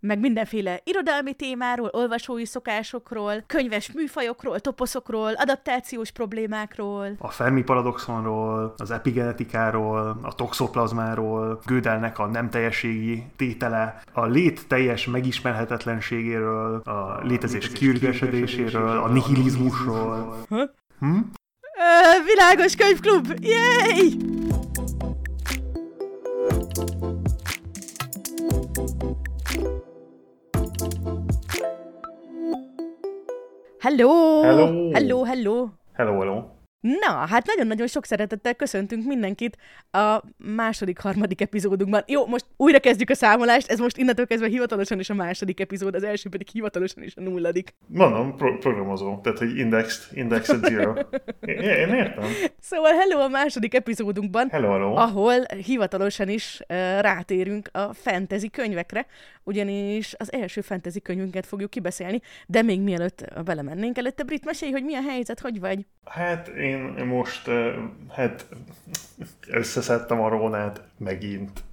Meg mindenféle irodalmi témáról, olvasói szokásokról, könyves műfajokról, toposzokról, adaptációs problémákról. A Fermi paradoxonról, az epigenetikáról, a toxoplazmáról, Gödelnek a nem teljességi tétele, a lét teljes megismerhetetlenségéről, a létezés kiürgesedéséről, a nihilizmusról. Hm? Ö, világos Könyvklub! Yay! Hello! Hello! Hello, hello! Hello, hello! Na, hát nagyon-nagyon sok szeretettel köszöntünk mindenkit a második, harmadik epizódunkban. Jó, most újra kezdjük a számolást, ez most innentől kezdve hivatalosan is a második epizód, az első pedig hivatalosan is a nulladik. Mondom, pro- programozó, tehát hogy indexed, indexed zero. Én, én értem. Szóval hello a második epizódunkban, Hello, hello. ahol hivatalosan is uh, rátérünk a fantasy könyvekre, ugyanis az első fantasy könyvünket fogjuk kibeszélni, de még mielőtt belemennénk előtte, Brit, mesélj, hogy mi a helyzet, hogy vagy? Hát én most hát összeszedtem a Rónát megint.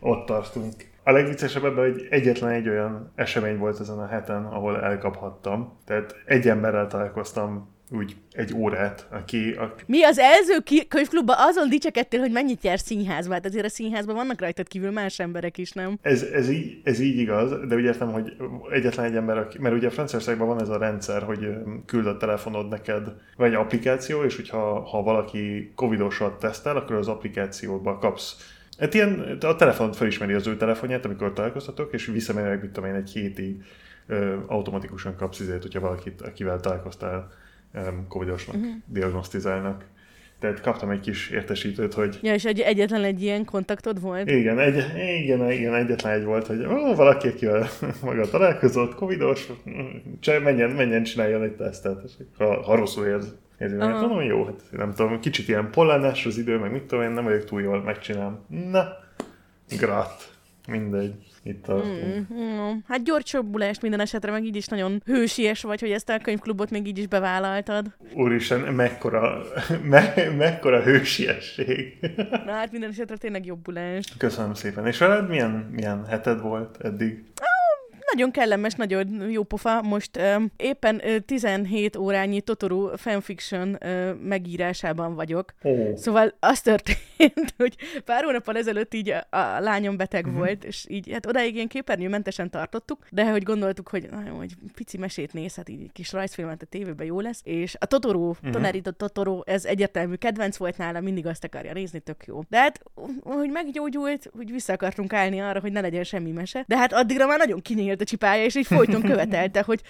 Ott tartunk. A legviccesebb ebben, hogy egyetlen egy olyan esemény volt ezen a heten, ahol elkaphattam. Tehát egy emberrel találkoztam úgy egy órát, aki, a, Mi az előző ki- könyvklubban azon dicsekedtél, hogy mennyit jár színházba, hát azért a színházban vannak rajtad kívül más emberek is, nem? ez, ez, így, ez így igaz, de úgy értem, hogy egyetlen egy ember, aki, mert ugye Franciaországban van ez a rendszer, hogy ö, küld a telefonod neked, vagy egy applikáció, és hogyha ha valaki covidosat tesztel, akkor az applikációba kapsz. Hát ilyen, a telefonod felismeri az ő telefonját, amikor találkoztatok, és visszamérnek, mit tudom én, egy hétig ö, automatikusan kapsz izét, hogyha valakit, akivel találkoztál, covidosnak uh-huh. diagnosztizálnak. Tehát kaptam egy kis értesítőt, hogy Ja, és egy, egyetlen egy ilyen kontaktod volt? igen, egy, igen, igen, egyetlen egy volt, hogy ó, valaki, akivel maga találkozott, covidos, cse, menjen, menjen, csináljon egy tesztet, és ha, ha rosszul érz, érzi meg, mondom, jó, hát nem tudom, kicsit ilyen pollenes az idő, meg mit tudom én, nem vagyok túl jól, megcsinálom. Na, grat, mindegy, itt tartunk. Mm, mm, hát gyors csopbulást minden esetre, meg így is nagyon hősies vagy, hogy ezt a könyvklubot még így is bevállaltad. Úristen, mekkora, me, mekkora hősiesség. Na hát minden esetre tényleg jobbulás. Köszönöm szépen. És veled milyen, milyen heted volt eddig? Nagyon kellemes, nagyon jó pofa. Most ö, éppen ö, 17 órányi Totoro fanfiction ö, megírásában vagyok. Ó, Szóval az történt, hogy pár hónappal ezelőtt így a, a lányom beteg uh-huh. volt, és így hát odáig ilyen képernyőmentesen tartottuk, de hogy gondoltuk, hogy na jó, hogy pici mesét néz, hát így kis rajzfilmet a tévében jó lesz, és a Totoro, uh-huh. Tonarito Totoro, ez egyértelmű kedvenc volt nála, mindig azt akarja nézni, tök jó. De hát, hogy meggyógyult, hogy vissza akartunk állni arra, hogy ne legyen semmi mese, de hát addigra már nagyon kinyílt a csipája, és így folyton követelte, hogy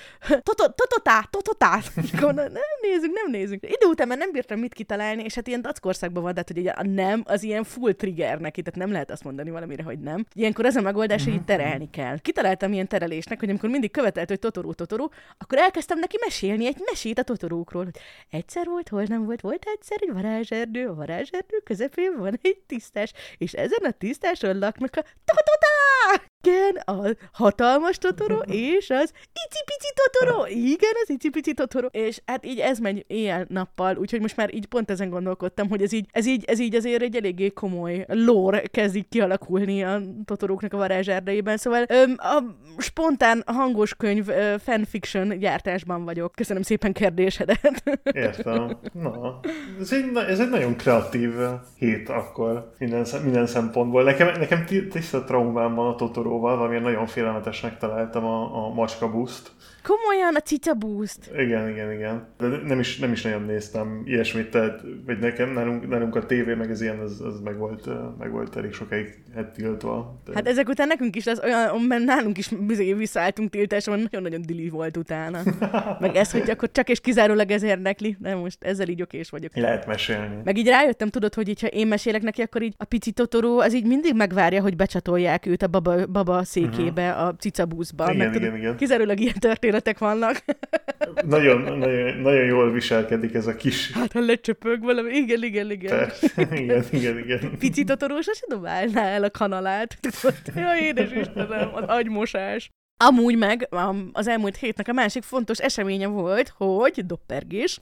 "Toto- tototá, tototá, nem nézzük, nem nézzük. Idő után már nem bírtam mit kitalálni, és hát ilyen dackorszakban van, tehát hogy ugye a nem, az ilyen full trigger neki, tehát nem lehet azt mondani valamire, hogy nem. Ilyenkor az a megoldás, hogy így terelni kell. Kitaláltam ilyen terelésnek, hogy amikor mindig követelt, hogy Totoro, Totoro, akkor elkezdtem neki mesélni egy mesét a Totorókról, hogy egyszer volt, hol nem volt, volt egyszer egy varázserdő, a varázserdő közepén van egy tisztás, és ezen a tisztáson laknak a Tototá! Igen, a hatalmas Totoro és az icipici Totoro. Igen, az icipici Totoro. És hát így ez megy éjjel-nappal, úgyhogy most már így pont ezen gondolkodtam, hogy ez így, ez így, ez így azért egy eléggé komoly lore kezdik kialakulni a Totoróknak a varázserdejében. Szóval öm, a spontán hangos könyv ö, fanfiction gyártásban vagyok. Köszönöm szépen kérdésedet. Értem. Na, ez egy, ez egy nagyon kreatív hét akkor minden, minden szempontból. Nekem, nekem ti- tiszta traumám van a Totoróval, valami nagyon félelmetesnek találtam a, a macska buszt. Komolyan a cica boost. Igen, igen, igen. De nem is, nem is nagyon néztem ilyesmit, tehát, vagy nekem, nálunk, nálunk a tévé, meg az ilyen, az, az meg, volt, meg volt elég sokáig hát tiltva. De... Hát ezek után nekünk is lesz olyan, mert nálunk is visszaálltunk tiltásra, nagyon-nagyon dili volt utána. Meg ez, hogy akkor csak és kizárólag ez érdekli, de most ezzel így okés vagyok. Lehet mesélni. Meg így rájöttem, tudod, hogy így, ha én mesélek neki, akkor így a pici Totoro az így mindig megvárja, hogy becsatolják őt a baba, baba székébe, a cicabúzba. Igen, Meg, igen, tudod, igen. Kizárólag ilyen történetek vannak. Nagyon, nagyon, nagyon jól viselkedik ez a kis... hát, ha lecsöpög valami, igen, igen, igen. Te. Igen, igen, igen. Pici Totoro sose dobálná el a kanalát. Jaj, édes Istenem, az agymosás. Amúgy meg az elmúlt hétnek a másik fontos eseménye volt, hogy doppergés,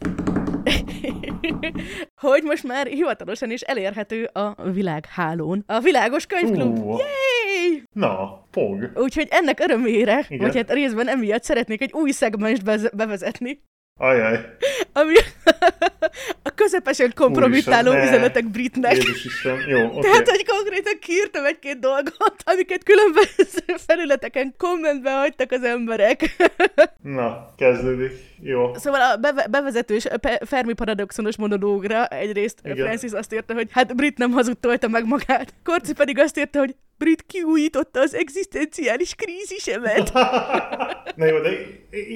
hogy most már hivatalosan is elérhető a világhálón. A világos könyvklub. Uh. Yay! Na, pog. Úgyhogy ennek örömére, Igen. vagy hát részben emiatt szeretnék egy új szegmest bevezetni. Ajaj. Ami a közepesen kompromittáló Úristen, üzenetek Britnek. Jézus Isten, jó, okay. Tehát, hogy konkrétan kiírtam egy-két dolgot, amiket különböző felületeken kommentbe hagytak az emberek. Na, kezdődik. Jó. Szóval a beve- bevezetős Fermi paradoxonos monológra egyrészt Igen. Francis azt írta, hogy hát Brit nem hazudtolta meg magát. Korci pedig azt írta, hogy Brit kiújította az egzisztenciális krízisemet. Na jó, de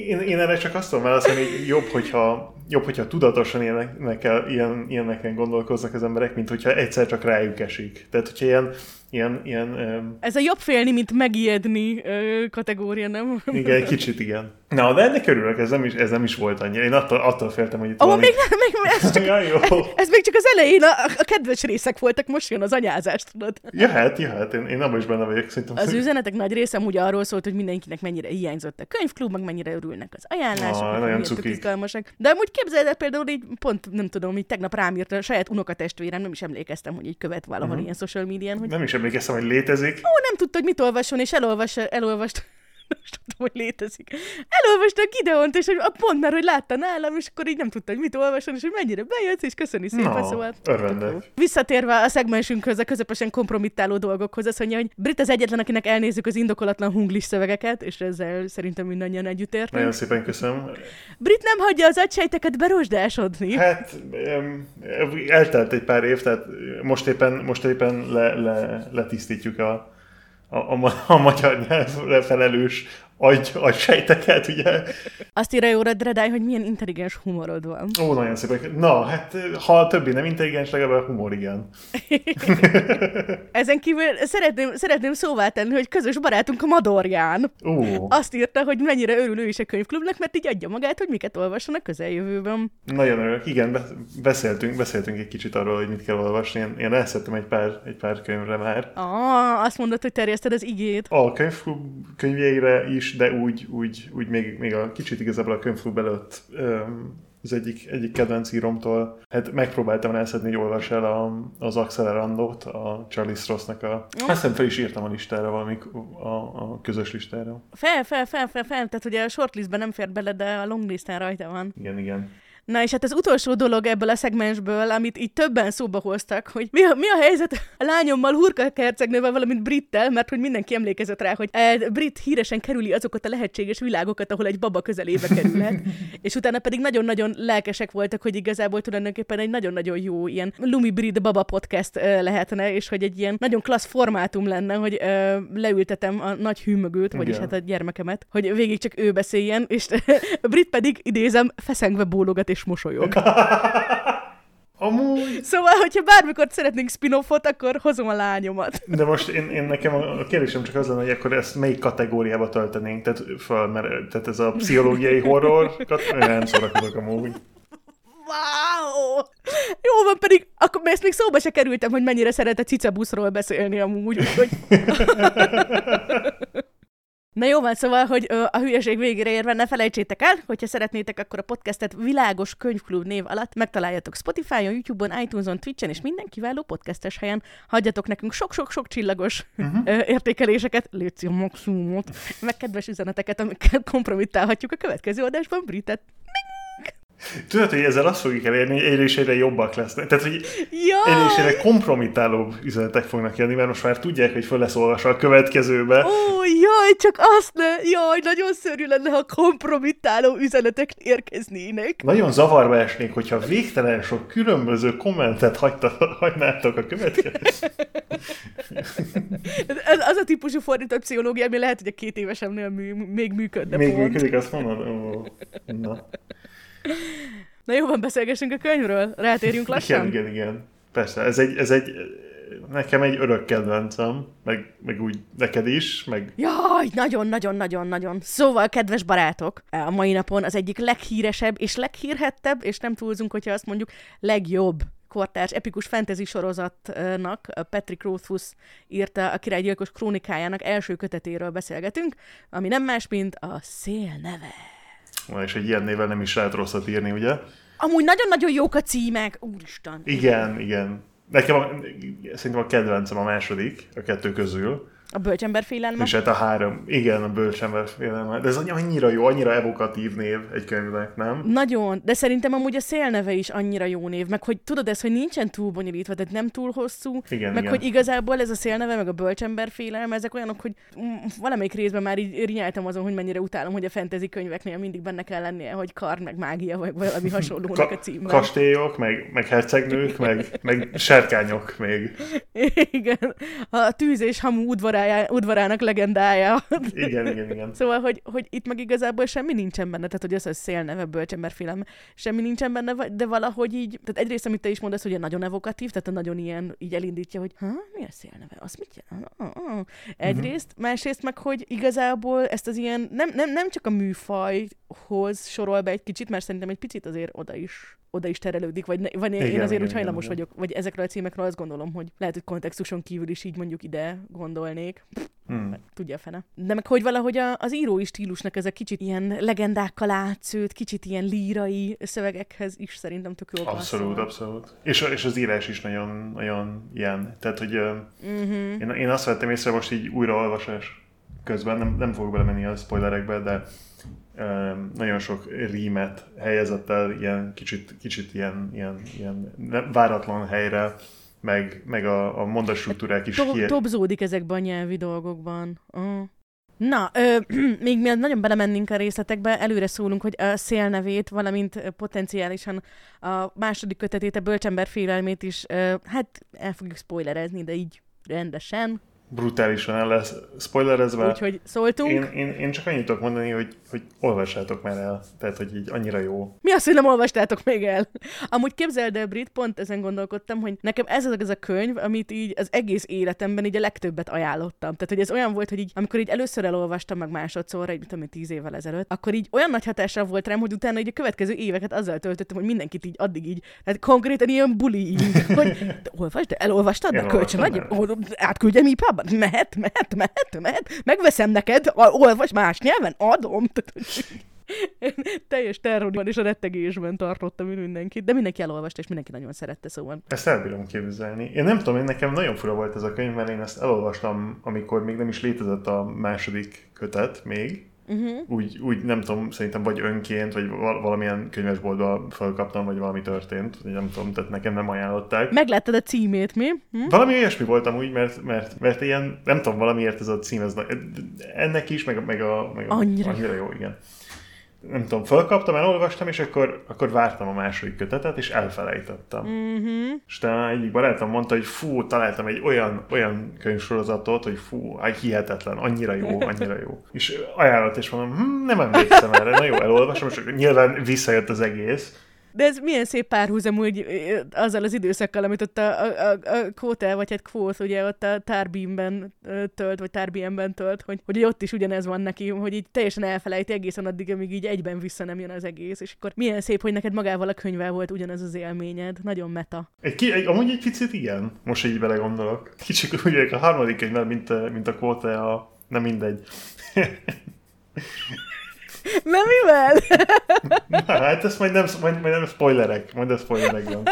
én, én erre csak azt tudom válaszolni, hogy jobb, hogyha, jobb, hogyha tudatosan ilyenek, ilyen, ilyeneken gondolkoznak az emberek, mint hogyha egyszer csak rájuk esik. Tehát, hogyha ilyen ilyen... ilyen um... Ez a jobb félni, mint megijedni uh, kategória, nem? Igen, egy kicsit igen. Na, de ennek örülök, ez nem is, ez nem is volt annyira. Én attól, attól féltem, hogy itt oh, valami... még, még, ez, csak, ja, jó. ez még csak az elején a, a kedves részek voltak, most jön az anyázás, tudod? Jöhet, jöhet, én, én abban is benne vagyok, szerintem. Az üzenetek nagy része úgy arról szólt, hogy mindenkinek mennyire hiányzott a könyvklub, meg mennyire örülnek az ajánlások, ah, nagyon izgalmasak. De amúgy képzeld el például így pont, nem tudom, így tegnap rám írt a saját unokatestvérem, nem is emlékeztem, hogy így követ valahol uh-huh. ilyen social médián. Hogy... Nem is emlékeztem, hogy létezik. Ó, nem tudta, hogy mit olvasson, és elolvas, elolvast most tudom, hogy létezik. Elolvasta a Gideont, és hogy pont már, hogy látta nálam, és akkor így nem tudta, hogy mit olvason, és hogy mennyire bejött, és köszöni szépen, no, szóval. Örvendek. Visszatérve a szegmensünkhöz, a közepesen kompromittáló dolgokhoz, azt mondja, hogy Brit az egyetlen, akinek elnézzük az indokolatlan hunglis szövegeket, és ezzel szerintem mindannyian együtt értünk. Nagyon szépen köszönöm. Brit nem hagyja az agysejteket berosdásodni. Hát, eltelt egy pár év, tehát most éppen, most éppen le, le, letisztítjuk a a, a, a magyar nyelvre felelős agy, agysejteket, ugye. Azt írja jóra Dredály, hogy milyen intelligens humorod van. Ó, nagyon szépen. Na, hát ha a többi nem intelligens, legalább a humor igen. Ezen kívül szeretném, szeretném szóvá tenni, hogy közös barátunk a Madorján. Ó. Azt írta, hogy mennyire örül ő is a könyvklubnak, mert így adja magát, hogy miket olvasson a közeljövőben. Nagyon örülök. Igen, beszéltünk, beszéltünk egy kicsit arról, hogy mit kell olvasni. Én, én elszettem egy pár, egy pár könyvre már. Ah, azt mondod, hogy terjeszted az igét. A könyvklub könyvjeire is is, de úgy, úgy, úgy még, még a kicsit igazából a könyvklub előtt az egyik, egyik kedvenc íromtól, hát megpróbáltam elszedni, hogy olvas el a, az Accelerandot, a Charlie Strossnak a... Azt hiszem fel is írtam a listára valamik, a, a közös listára. Fel, fel, fel, fel, fel, tehát ugye a shortlistben nem fér bele, de a longlistán rajta van. Igen, igen. Na és hát az utolsó dolog ebből a szegmensből, amit így többen szóba hoztak, hogy mi a, mi a helyzet a lányommal, Hurka Kercegnővel, valamint Brittel, mert hogy mindenki emlékezett rá, hogy e, Brit híresen kerüli azokat a lehetséges világokat, ahol egy baba közelébe kerülhet, és utána pedig nagyon-nagyon lelkesek voltak, hogy igazából tulajdonképpen egy nagyon-nagyon jó ilyen Lumi Brit baba podcast e, lehetne, és hogy egy ilyen nagyon klassz formátum lenne, hogy e, leültetem a nagy hűmögőt, vagyis hát a gyermekemet, hogy végig csak ő beszéljen, és Brit pedig idézem, feszengve bólogat és mosolyog. Amúgy... Szóval, hogyha bármikor szeretnénk spin-offot, akkor hozom a lányomat. De most én, én nekem a kérdésem csak az lenne, hogy akkor ezt melyik kategóriába töltenénk? Tehát, föl, mert, tehát ez a pszichológiai horror, nem szórakozok amúgy. Wow! Jó van, pedig akkor ezt még szóba se kerültem, hogy mennyire szeret a cicabuszról beszélni amúgy, úgyhogy... Na jó van, szóval, hogy ö, a hülyeség végére érve ne felejtsétek el, hogyha szeretnétek, akkor a podcastet Világos Könyvklub név alatt megtaláljátok Spotify-on, YouTube-on, iTunes-on, Twitch-en és minden kiváló podcastes helyen. Hagyjatok nekünk sok-sok-sok csillagos uh-huh. ö, értékeléseket, légy a maximumot, meg kedves üzeneteket, amikkel kompromittálhatjuk a következő adásban Britet. Tudod, hogy ezzel azt fogjuk elérni, hogy egyre és egyre jobbak lesznek. Tehát, hogy egyre és egyre kompromittálóbb üzenetek fognak jönni, mert most már tudják, hogy föl lesz olvasva a következőbe. Ó, jaj, csak azt ne! Jaj, nagyon szörű lenne, ha kompromittáló üzenetek érkeznének. Nagyon zavarba esnék, hogyha végtelen sok különböző kommentet hagyta, hagynátok a következő. Ez az a típusú fordított pszichológia, ami lehet, hogy a két évesemnél mű, még működne Még pont. működik, azt mondod? Ó, na. Na jó, van, beszélgessünk a könyvről. Rátérjünk lassan? Igen, igen, igen. Persze, ez egy, ez egy nekem egy örök kedvencem, meg, meg úgy neked is, meg... Jaj, nagyon-nagyon-nagyon-nagyon. Szóval, kedves barátok, a mai napon az egyik leghíresebb és leghírhettebb, és nem túlzunk, hogyha azt mondjuk, legjobb kortárs epikus fantasy sorozatnak Patrick Rothfuss írta a királygyilkos krónikájának első kötetéről beszélgetünk, ami nem más, mint a Szél neve. És egy ilyen nével nem is lehet rosszat írni, ugye? Amúgy nagyon-nagyon jók a címek, úristen. Igen, igen. Nekem a, szerintem a kedvencem a második, a kettő közül. A bölcsember félelme. És hát a három, igen, a bölcsember félelme. De ez annyira jó, annyira evokatív név egy könyvnek, nem? Nagyon, de szerintem amúgy a szélneve is annyira jó név, meg hogy tudod ez, hogy nincsen túl bonyolítva, tehát nem túl hosszú, Igen, meg igen. hogy igazából ez a szélneve, meg a bölcsember félelme, ezek olyanok, hogy valamelyik részben már így rinyáltam azon, hogy mennyire utálom, hogy a fantasy könyveknél mindig benne kell lennie, hogy kar, meg mágia, vagy valami hasonlónak a címben. kastélyok, meg, meg hercegnők, meg, meg serkányok még. Igen, a tűz és hamu udvarának legendája. Igen, igen, igen. Szóval, hogy, hogy itt meg igazából semmi nincsen benne, tehát hogy az, hogy szélneve, bölcsember félelme, semmi nincsen benne, de valahogy így, tehát egyrészt, amit te is mondasz, hogy nagyon evokatív, tehát nagyon ilyen, így elindítja, hogy ha, mi a szélneve, az mit jelent? Ah, ah. Egyrészt, másrészt meg, hogy igazából ezt az ilyen, nem, nem, nem csak a műfajhoz sorol be egy kicsit, mert szerintem egy picit azért oda is oda is terelődik, vagy, vagy én Igen, azért igen, úgy hajlamos igen, vagyok, vagy ezekről a címekről azt gondolom, hogy lehet, hogy kontextuson kívül is így mondjuk ide gondolnék. Hmm. Tudja a fene. De meg hogy valahogy a, az írói stílusnak ez a kicsit ilyen legendákkal átszőtt, kicsit ilyen lírai szövegekhez is szerintem tök jól Abszolút, passzol. abszolút. És, és az írás is nagyon, nagyon ilyen. Tehát, hogy Mhm. én, én azt vettem észre most így újraolvasás közben, nem, nem fogok belemenni a spoilerekbe, de nagyon sok rímet helyezett el ilyen kicsit, kicsit ilyen, ilyen, ilyen váratlan helyre, meg, meg a, a mondatstruktúrák is To- hihet. Tobzódik ezekben a nyelvi dolgokban. Uh. Na, ö, még mielőtt nagyon belemennénk a részletekbe, előre szólunk, hogy a szélnevét, valamint ö, potenciálisan a második kötetét, a bölcsember félelmét is, ö, hát el fogjuk spoilerezni, de így rendesen, brutálisan el lesz spoilerezve. úgyhogy szóltunk. Én, én, én csak annyit tudok mondani, hogy, hogy olvassátok már el. Tehát, hogy így annyira jó. Mi az, hogy nem olvastátok még el? Amúgy képzeld el, Brit, pont ezen gondolkodtam, hogy nekem ez az, az a könyv, amit így az egész életemben így a legtöbbet ajánlottam. Tehát, hogy ez olyan volt, hogy így, amikor így először elolvastam meg másodszorra, így, mit tudom, én, tíz évvel ezelőtt, akkor így olyan nagy hatással volt rám, hogy utána így a következő éveket azzal töltöttem, hogy mindenkit így addig így, tehát konkrétan ilyen bullying, hogy te olvasd, de elolvastad, de kölcsön, adj, nem. Ipában? Mehet, mehet, mehet, mehet, megveszem neked, olvas más nyelven, adom. Hogy teljes terrorban és a rettegésben tartottam én mindenkit, de mindenki elolvasta, és mindenki nagyon szerette, szóval. Ezt elbírom képzelni. Én nem tudom, én nekem nagyon fura volt ez a könyv, mert én ezt elolvastam, amikor még nem is létezett a második kötet még. Uh-huh. Úgy, úgy nem tudom, szerintem vagy önként, vagy val- valamilyen könyvesboltba felkaptam, vagy valami történt, vagy nem tudom, tehát nekem nem ajánlották. Megláttad a címét, mi? Hm? Valami olyasmi voltam úgy, mert, mert, mert ilyen, nem tudom, valamiért ez a cím, ez, ennek is, meg, a- meg a... Meg a Annyira annyira jó, igen. Nem tudom, felkaptam, elolvastam, és akkor, akkor vártam a második kötetet, és elfelejtettem. Uh-huh. És talán egyik barátom mondta, hogy fú, találtam egy olyan, olyan könyvsorozatot, hogy fú, hihetetlen, annyira jó, annyira jó. És ajánlott, és mondom, hm, nem emlékszem erre, na jó, elolvasom, és nyilván visszajött az egész. De ez milyen szép párhuzam úgy azzal az időszakkal, amit ott a, a, a, Kótel, vagy hát Kvót, ugye ott a Tárbeamben ö, tölt, vagy Tárbiemben tölt, hogy, hogy ott is ugyanez van neki, hogy így teljesen elfelejti egészen addig, amíg így egyben vissza nem jön az egész, és akkor milyen szép, hogy neked magával a könyvvel volt ugyanez az élményed. Nagyon meta. Egy, ki- egy, amúgy egy picit igen, most így belegondolok. Kicsit úgy a harmadik könyvvel, mint, mint a kvóta, a... nem mindegy. Na mivel? Na, hát ezt majd nem, majd, majd nem spoilerek, majd a spoilerekben.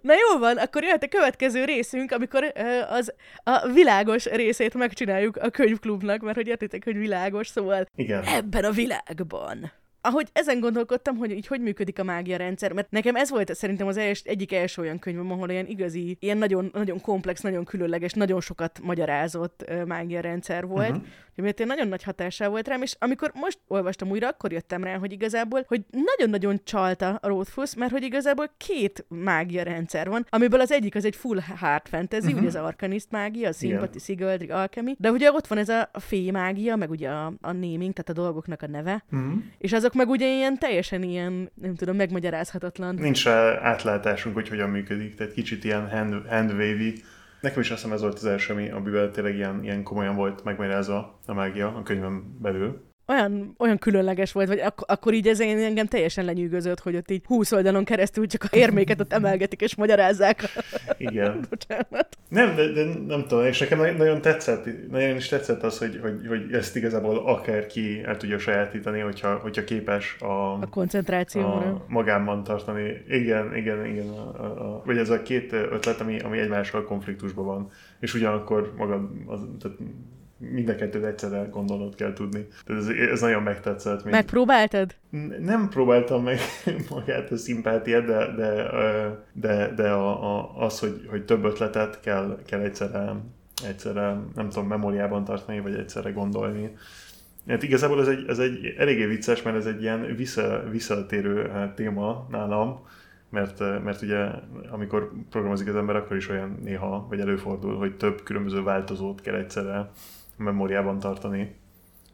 Na jó van, akkor jöhet a következő részünk, amikor ö, az a világos részét megcsináljuk a könyvklubnak, mert hogy értitek, hogy világos, szóval Igen. ebben a világban. Ahogy ezen gondolkodtam, hogy így hogy működik a mágia rendszer, mert nekem ez volt szerintem az els, egyik első olyan könyvem, ahol ilyen igazi, ilyen nagyon, nagyon komplex, nagyon különleges, nagyon sokat magyarázott mágia rendszer volt, uh-huh. Miért nagyon nagy hatással volt rám, és amikor most olvastam újra, akkor jöttem rá, hogy igazából, hogy nagyon-nagyon csalta a Rothfuss, mert hogy igazából két mágia rendszer van, amiből az egyik az egy full hard fantasy, uh-huh. ugye az arkanist mágia, a sympathy, sigildry, alchemy, de ugye ott van ez a, a fé mágia, meg ugye a, a naming, tehát a dolgoknak a neve, Mm-hmm. és azok meg ugye ilyen teljesen ilyen, nem tudom, megmagyarázhatatlan. Nincs rá átlátásunk, hogy hogyan működik, tehát kicsit ilyen hand, handwavy. Nekem is azt hiszem ez volt az első, ami, amivel tényleg ilyen, ilyen komolyan volt megmagyarázva a mágia a könyvem belül. Olyan, olyan különleges volt, vagy ak- akkor így ez engem teljesen lenyűgözött, hogy ott így húsz oldalon keresztül csak a érméket ott emelgetik és magyarázzák. Igen. Nem, de, de, nem tudom, és nekem nagyon tetszett, nagyon is tetszett az, hogy, hogy, hogy ezt igazából akárki el tudja sajátítani, hogyha, hogyha képes a, a koncentrációra. A magánban tartani. Igen, igen, igen. A, a, a, vagy ez a két ötlet, ami, ami egymással konfliktusban van, és ugyanakkor magad, az, tehát mind a kettőt egyszerre gondolnod kell tudni. Tehát ez, ez nagyon megtetszett. Mint... Megpróbáltad? Nem próbáltam meg magát a szimpátiát, de, de, de, de a, a, az, hogy, hogy több ötletet kell, kell egyszerre, egyszerre, nem tudom, memóriában tartani, vagy egyszerre gondolni. Hát igazából ez egy, ez egy eléggé vicces, mert ez egy ilyen vissza, visszatérő téma nálam, mert, mert ugye amikor programozik az ember, akkor is olyan néha, vagy előfordul, hogy több különböző változót kell egyszerre memóriában tartani.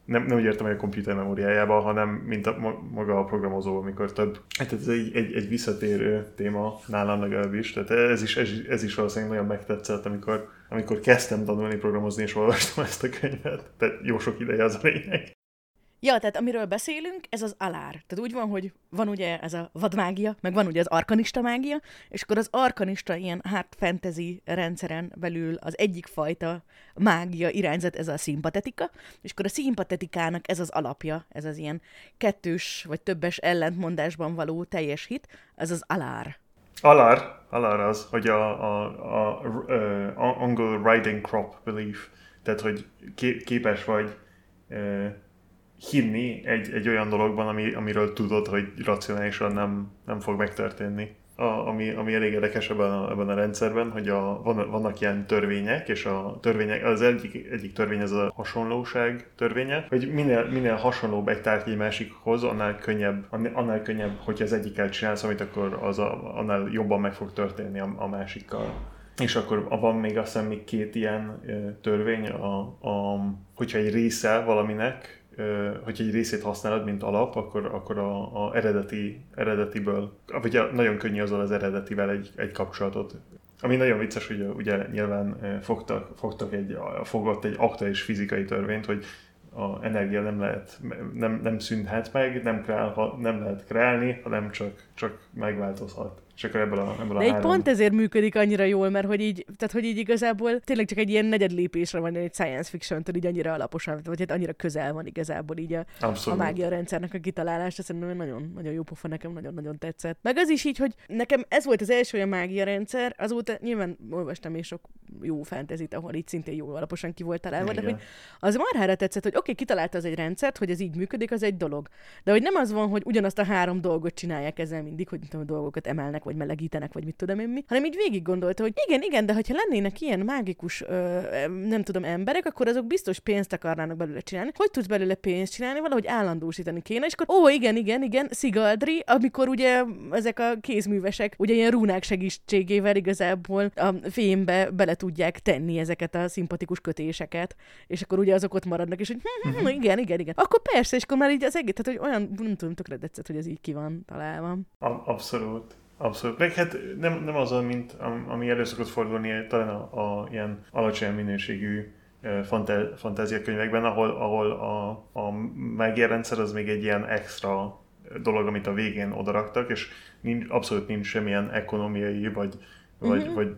Nem, nem úgy értem, hogy a komputer memóriájában, hanem mint a, maga a programozó, amikor több. Hát ez egy, egy, egy visszatérő téma nálam legalábbis, tehát ez is, ez, ez is valószínűleg nagyon megtetszett, amikor, amikor kezdtem tanulni programozni, és olvastam ezt a könyvet. Tehát jó sok ideje az a lényeg. Ja, tehát amiről beszélünk, ez az alár. Tehát úgy van, hogy van ugye ez a vadmágia, meg van ugye az arkanista mágia, és akkor az arkanista ilyen hát fantasy rendszeren belül az egyik fajta mágia irányzat, ez a szimpatetika, és akkor a szimpatetikának ez az alapja, ez az ilyen kettős vagy többes ellentmondásban való teljes hit, ez az alár. Alár, alár az, hogy a, a, a, a, angol riding crop belief, tehát hogy képes vagy hinni egy, egy olyan dologban, ami, amiről tudod, hogy racionálisan nem, nem fog megtörténni. A, ami, ami elég érdekes ebben a, ebben a rendszerben, hogy a, van, vannak ilyen törvények, és a törvények, az egyik, egyik törvény az a hasonlóság törvénye, hogy minél, minél hasonlóbb egy tárgy egy másikhoz, annál könnyebb, annál könnyebb, hogyha az egyikkel csinálsz, amit akkor az a, annál jobban meg fog történni a, a másikkal. És akkor van még azt hiszem még két ilyen törvény, a, a, hogyha egy része valaminek hogy egy részét használod, mint alap, akkor, akkor a, a eredeti, eredetiből, vagy nagyon könnyű azzal az eredetivel egy, egy kapcsolatot. Ami nagyon vicces, hogy ugye nyilván fogtak, fogtak egy, fogott egy aktuális fizikai törvényt, hogy a energia nem lehet, nem, nem szűnhet meg, nem, kreál, nem lehet kreálni, hanem csak, csak megváltozhat. És akkor ebből a, ebből De a egy pont ezért működik annyira jól, mert hogy így, tehát hogy így igazából tényleg csak egy ilyen negyed lépésre van egy science fiction-től így annyira alaposan, vagy hát annyira közel van igazából így a, a mágia rendszernek a kitalálása, szerintem nagyon, nagyon jó pofa, nekem nagyon-nagyon tetszett. Meg az is így, hogy nekem ez volt az első olyan mágia rendszer, azóta nyilván olvastam és sok jó fentezit, ahol itt szintén jó alaposan ki volt találva, de hogy az marhára tetszett, hogy oké, okay, kitalálta az egy rendszert, hogy ez így működik, az egy dolog. De hogy nem az van, hogy ugyanazt a három dolgot csinálják ezzel mindig, hogy tudom, dolgokat emelnek vagy melegítenek, vagy mit tudom én mi, hanem így végig gondolta, hogy igen, igen, de hogyha lennének ilyen mágikus, ö, nem tudom, emberek, akkor azok biztos pénzt akarnának belőle csinálni. Hogy tudsz belőle pénzt csinálni? Valahogy állandósítani kéne, és akkor ó, igen, igen, igen, szigaldri, amikor ugye ezek a kézművesek ugye ilyen rúnák segítségével igazából a fémbe bele tudják tenni ezeket a szimpatikus kötéseket, és akkor ugye azok ott maradnak, és hogy hm, hm, hm, igen, igen, igen. Akkor persze, és akkor már így az egész, tehát hogy olyan, nem tudom, tökre tetszett, hogy ez így ki van találva. Abszolút. Abszolút. Meg hát nem, nem az, mint ami elő szokott fordulni talán a, a ilyen alacsony minőségű fantáziakönyvekben, ahol, ahol a, a megjelentszer az még egy ilyen extra dolog, amit a végén odaraktak, és nincs, abszolút nincs semmilyen ekonomiai vagy, vagy, uh-huh. vagy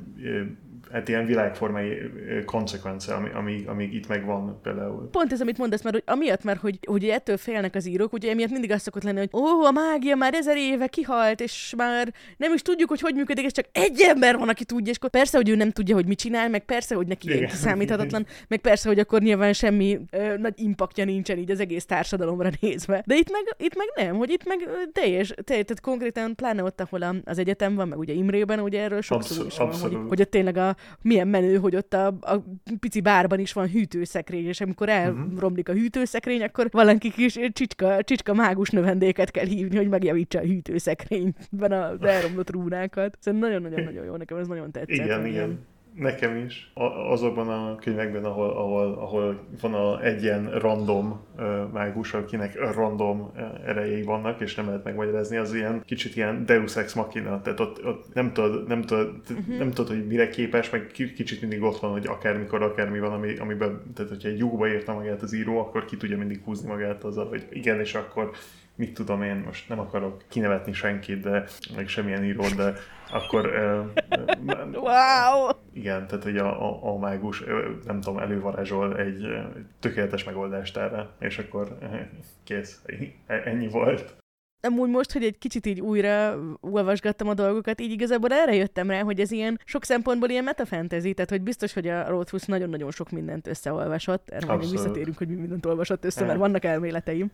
hát ilyen világformai konsekvence, ami, amíg, amíg itt megvan például. Pont ez, amit mondasz, mert hogy amiatt, mert hogy, hogy ettől félnek az írók, ugye emiatt mindig azt szokott lenni, hogy ó, a mágia már ezer éve kihalt, és már nem is tudjuk, hogy hogy működik, és csak egy ember van, aki tudja, és akkor persze, hogy ő nem tudja, hogy mit csinál, meg persze, hogy neki ilyen kiszámíthatatlan, meg persze, hogy akkor nyilván semmi ö, nagy impaktja nincsen így az egész társadalomra nézve. De itt meg, itt meg nem, hogy itt meg teljes, teljes tehát konkrétan pláne ott, ahol az egyetem van, meg ugye Imrében, ugye erről sok szó is van, hogy, hogy ott tényleg a, milyen menő, hogy ott a, a pici bárban is van hűtőszekrény, és amikor elromlik a hűtőszekrény, akkor valaki kis csicska, csicska mágus növendéket kell hívni, hogy megjavítsa a hűtőszekrényben az elromlott rúnákat. Szerintem nagyon-nagyon-nagyon jó, nekem ez nagyon tetszett. Igen, igen. Nekem is. A, azokban a könyvekben, ahol, ahol, ahol van a, egy ilyen random uh, mágus, akinek random uh, erejei vannak, és nem lehet megmagyarázni, az ilyen kicsit ilyen deus ex machina, tehát ott, ott nem tudod, nem tudod, uh-huh. nem tudod, hogy mire képes, meg kicsit mindig ott van, hogy akármikor, akármi van, ami, amiben, tehát hogyha egy lyukba írta magát az író, akkor ki tudja mindig húzni magát azzal, hogy igen, és akkor mit tudom én, most nem akarok kinevetni senkit, de meg semmilyen írót, de akkor... Wow! Igen, tehát hogy a, a, a mágus, nem tudom, elővarázsol egy tökéletes megoldást erre, és akkor kész, ennyi volt amúgy most, hogy egy kicsit így újra olvasgattam a dolgokat, így igazából erre jöttem rá, hogy ez ilyen sok szempontból ilyen metafantasy, tehát hogy biztos, hogy a Rothfuss nagyon-nagyon sok mindent összeolvasott, erre majd visszatérünk, hogy mi mindent olvasott össze, mert vannak elméleteim.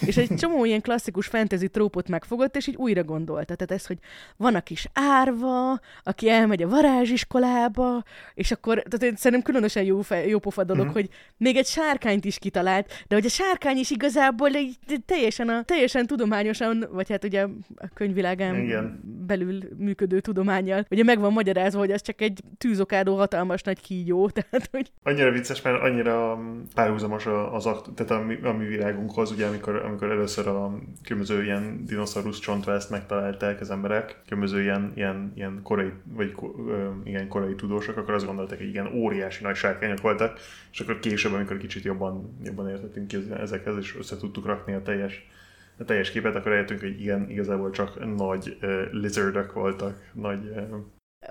És egy csomó ilyen klasszikus fantasy trópot megfogott, és így újra gondolta. Tehát ez, hogy van a kis árva, aki elmegy a varázsiskolába, és akkor, tehát én szerintem különösen jó, fe, jó pofa dolog, mm-hmm. hogy még egy sárkányt is kitalált, de hogy a sárkány is igazából egy teljesen, a, teljesen tudományosan nagyon, vagy hát ugye a könyvvilágán Igen. belül működő tudományjal, ugye meg van magyarázva, hogy ez csak egy tűzokádó hatalmas nagy kígyó, tehát hogy... Annyira vicces, mert annyira párhuzamos az akt, tehát a mi, a mi világunkhoz, ugye amikor, amikor először a különböző ilyen dinoszaurusz csontvászt megtalálták az emberek, különböző ilyen, ilyen, ilyen korai, vagy igen, korai tudósok, akkor azt gondolták, hogy igen, óriási nagy sárkányok voltak, és akkor később, amikor kicsit jobban, jobban értettünk ki ezekhez, és össze tudtuk rakni a teljes a teljes képet, akkor eljöttünk, hogy igen, igazából csak nagy uh, lizardok voltak, nagy uh,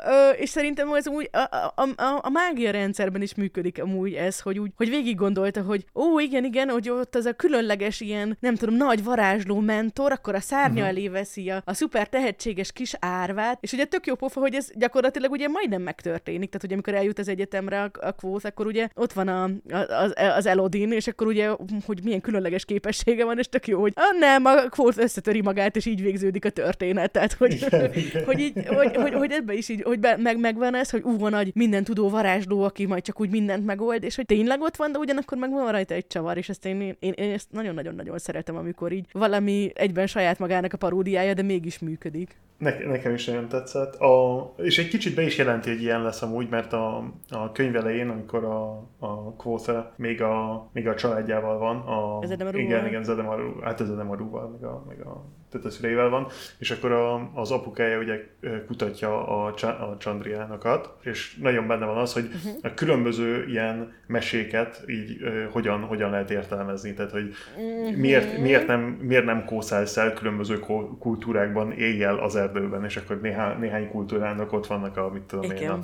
Ö, és szerintem ez úgy a, a, a, a mágia rendszerben is működik amúgy ez, hogy úgy, hogy végig gondolta, hogy ó, igen, igen, hogy ott az a különleges ilyen, nem tudom, nagy varázsló mentor, akkor a szárnya uh-huh. elé veszi a, a szuper tehetséges kis árvát, és ugye tök jó pofa, hogy ez gyakorlatilag ugye majdnem megtörténik, tehát hogy amikor eljut az egyetemre a, a Quoth, akkor ugye ott van a, a, az, az Elodin, és akkor ugye, hogy milyen különleges képessége van, és tök jó, hogy ah, nem, a Quoth összetöri magát, és így végződik a történet, tehát hogy, hogy, így, hogy, hogy, hogy ebbe is így hogy be, meg, megvan ez, hogy ú, van egy minden tudó varázsló, aki majd csak úgy mindent megold, és hogy tényleg ott van, de ugyanakkor meg van rajta egy csavar, és ezt én, én, én, én ezt nagyon-nagyon-nagyon szeretem, amikor így valami egyben saját magának a paródiája, de mégis működik. Ne, nekem is nagyon tetszett. A, és egy kicsit be is jelenti, hogy ilyen lesz amúgy, mert a, a könyv elején, amikor a, a Quotha még a, még a családjával van. A, igen, igen, Zedemaru, hát az Zedemaruval, meg a, meg a tehát a szüleivel van, és akkor a, az apukája ugye kutatja a, a Csandriánokat, és nagyon benne van az, hogy uh-huh. a különböző ilyen meséket így hogyan, hogyan lehet értelmezni, tehát hogy uh-huh. miért, miért, nem, miért nem kószálsz el különböző kultúrákban éjjel az erdőben, és akkor néhány, néhány kultúrának ott vannak a, mit tudom Igen. én, a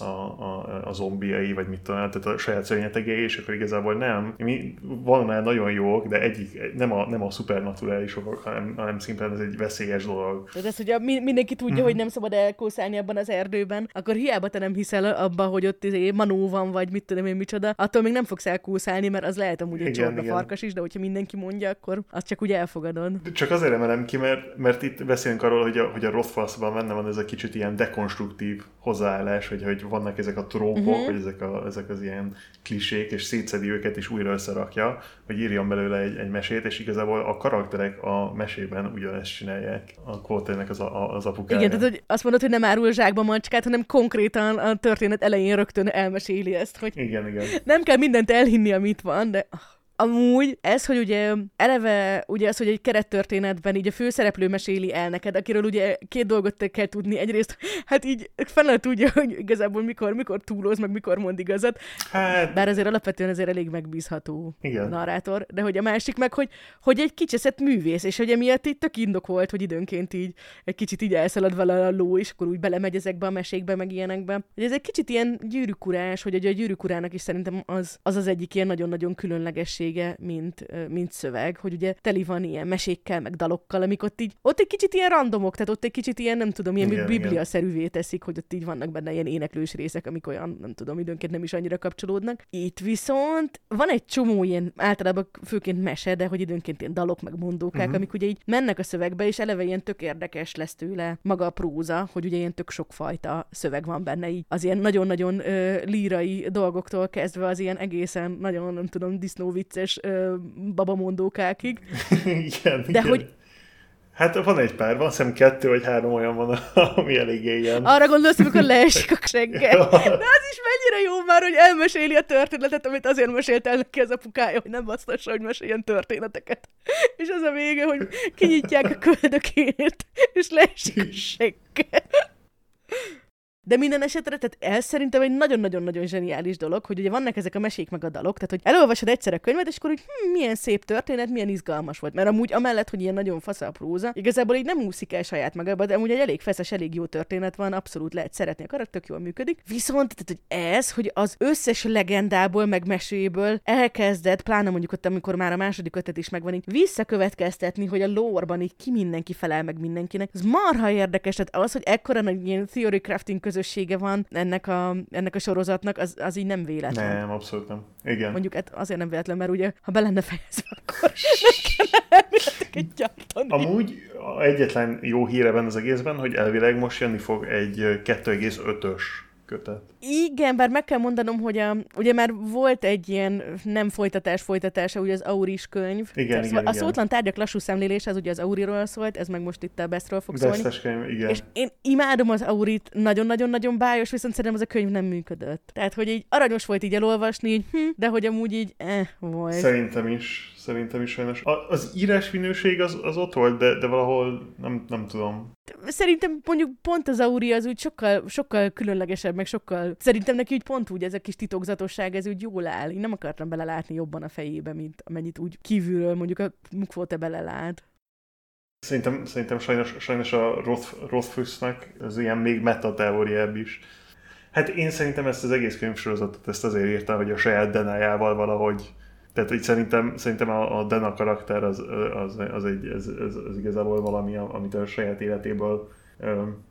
a, a, a zombiai, vagy mit tudom, tehát a saját szörnyetegei, és akkor igazából nem. Mi, van már nagyon jók, de egyik, nem a, nem a szupernaturálisok, hanem, hanem szimplán ez egy veszélyes dolog. Tehát ez, a, mindenki tudja, mm. hogy nem szabad elkószálni abban az erdőben, akkor hiába te nem hiszel abba, hogy ott izé manó van, vagy mit tudom én micsoda, attól még nem fogsz elkószálni, mert az lehet amúgy egy csorda farkas is, de hogyha mindenki mondja, akkor azt csak úgy elfogadod. Csak azért emelem ki, mert, mert itt beszélünk arról, hogy a, hogy a Rothfussban benne van ez a kicsit ilyen dekonstruktív hozzáállás, hogy, hogy vannak ezek a trópok, uh-huh. vagy ezek, a, ezek az ilyen klisék, és szétszedi őket, és újra összerakja, hogy írjon belőle egy, egy mesét, és igazából a karakterek a mesében ugyanezt csinálják a Quote-nek az, a, az apukája. Igen, tehát hogy azt mondod, hogy nem árul zsákba macskát, hanem konkrétan a történet elején rögtön elmeséli ezt, hogy igen, igen. nem kell mindent elhinni, amit van, de ah, Amúgy ez, hogy ugye eleve ugye az, hogy egy kerettörténetben így a főszereplő meséli el neked, akiről ugye két dolgot kell tudni. Egyrészt, hát így fele tudja, hogy igazából mikor, mikor túloz, meg mikor mond igazat. Hát... Bár azért alapvetően azért elég megbízható Igen. narrátor. De hogy a másik meg, hogy, hogy egy kicseszett művész, és hogy emiatt itt tök indok volt, hogy időnként így egy kicsit így elszalad vele a ló, és akkor úgy belemegy ezekbe a mesékbe, meg ilyenekbe. Hogy ez egy kicsit ilyen gyűrűkurás, hogy a gyűrűkurának is szerintem az az, az egyik ilyen nagyon-nagyon különlegesség minősége, mint, mint szöveg, hogy ugye teli van ilyen mesékkel, meg dalokkal, amik ott így, ott egy kicsit ilyen randomok, tehát ott egy kicsit ilyen, nem tudom, ilyen igen, biblia-szerűvé teszik, hogy ott így vannak benne ilyen éneklős részek, amik olyan, nem tudom, időnként nem is annyira kapcsolódnak. Itt viszont van egy csomó ilyen, általában főként mese, de hogy időnként ilyen dalok, meg mondókák, uh-huh. amik ugye így mennek a szövegbe, és eleve ilyen tök érdekes lesz tőle maga a próza, hogy ugye ilyen tök sokfajta szöveg van benne így. Az ilyen nagyon-nagyon ö, lírai dolgoktól kezdve az ilyen egészen nagyon, nem tudom, disznóvicc vicces ö, babamondókákig. igen, De igen. hogy Hát van egy pár, van szem kettő vagy három olyan van, ami eléggé ilyen. Arra gondolsz, amikor leesik a seggel. De az is mennyire jó már, hogy elmeséli a történetet, amit azért mesélt el neki az apukája, hogy nem basztassa, hogy meséljen történeteket. És az a vége, hogy kinyitják a köldökét, és leesik a seggel. De minden esetre, tehát ez szerintem egy nagyon-nagyon-nagyon zseniális dolog, hogy ugye vannak ezek a mesék meg a dalok, tehát hogy elolvasod egyszer a könyvet, és akkor hogy hm, milyen szép történet, milyen izgalmas volt. Mert amúgy amellett, hogy ilyen nagyon fasz a próza, igazából így nem úszik el saját magába, de amúgy egy elég feszes, elég jó történet van, abszolút lehet szeretni, a karakter tök jól működik. Viszont, tehát, hogy ez, hogy az összes legendából, meg meséből elkezded, pláne mondjuk ott, amikor már a második ötet is megvan, így visszakövetkeztetni, hogy a lórban így ki mindenki felel meg mindenkinek. Ez marha érdekes, tehát az, hogy ekkora nagy ilyen theory crafting között közössége van ennek a, ennek a sorozatnak, az, az így nem véletlen. Nem, abszolút nem. Igen. Mondjuk hát azért nem véletlen, mert ugye, ha be lenne fejezve, akkor egy gyártani. Amúgy egyetlen jó híre van az egészben, hogy elvileg most jönni fog egy 2,5-ös kötet. Igen, bár meg kell mondanom, hogy a, ugye már volt egy ilyen nem folytatás folytatása, ugye az Auris könyv. Igen, a, igen, a igen. szótlan tárgyak lassú szemlélés, az ugye az Auriról szólt, ez meg most itt a Bestről fog szólni. Bestes könyv, igen. És én imádom az Aurit, nagyon-nagyon-nagyon bájos, viszont szerintem az a könyv nem működött. Tehát, hogy így aranyos volt így elolvasni, így, hm, de hogy amúgy így eh, volt. Szerintem is, szerintem is sajnos. A, az írás minőség az, az ott volt, de, de valahol nem, nem tudom. Szerintem mondjuk pont az Auri az úgy sokkal, sokkal különlegesebb, meg sokkal... Szerintem neki úgy pont úgy ez a kis titokzatosság, ez úgy jól áll. Én nem akartam belelátni jobban a fejébe, mint amennyit úgy kívülről mondjuk a Mukvote belelát. Szerintem, szerintem sajnos, sajnos a Roth, Rothfussnak az ilyen még meta teóriább is. Hát én szerintem ezt az egész könyvsorozatot ezt azért írta, hogy a saját denájával valahogy tehát így szerintem, szerintem a, a Dena karakter az, az, az, egy, az, az, az igazából valami, amit a saját életéből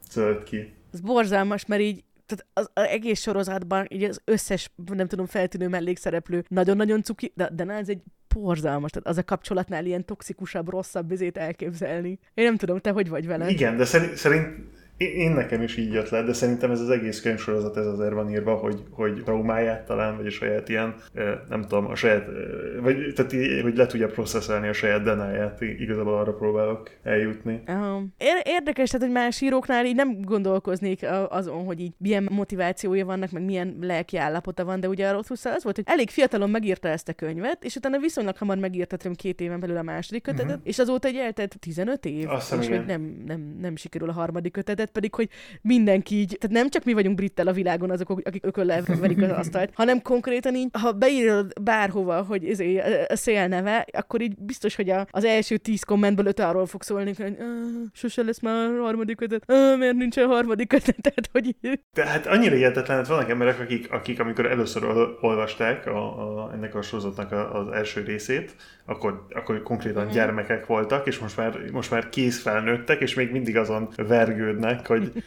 szölt ki. Ez borzalmas, mert így tehát az, az egész sorozatban így az összes, nem tudom, feltűnő mellékszereplő nagyon-nagyon cuki, de, de ez egy borzalmas, tehát az a kapcsolatnál ilyen toxikusabb, rosszabb bizét elképzelni. Én nem tudom, te hogy vagy vele? Igen, de szerint, szerint én nekem is így jött le, de szerintem ez az egész könyvsorozat ez azért van írva, hogy, hogy traumáját talán, vagy a saját ilyen, nem tudom, a saját, vagy tehát hogy le tudja processzelni a saját denáját, igazából arra próbálok eljutni. Uh, érdekes, tehát, hogy más íróknál így nem gondolkoznék azon, hogy így milyen motivációja vannak, meg milyen lelki állapota van, de ugye a Rothfuss az volt, hogy elég fiatalon megírta ezt a könyvet, és utána viszonylag hamar megírta, két éven belül a második kötetet, uh-huh. és azóta egy eltelt 15 év, Azt és hogy nem, nem, nem sikerül a harmadik kötetet, helyzet pedig, hogy mindenki így, tehát nem csak mi vagyunk brittel a világon azok, akik ököllel verik az asztalt, hanem konkrétan így, ha beírod bárhova, hogy izé, a szél neve, akkor így biztos, hogy a, az első tíz kommentből öt arról fog szólni, hogy sose lesz már a harmadik kötet, miért nincsen harmadik kötet, tehát hogy Tehát annyira hihetetlen, hogy vannak emberek, akik, akik amikor először olvasták a, a, ennek a sorozatnak az első részét, akkor, akkor konkrétan mm. gyermekek voltak, és most már, most már kész felnőttek, és még mindig azon vergődnek, hogy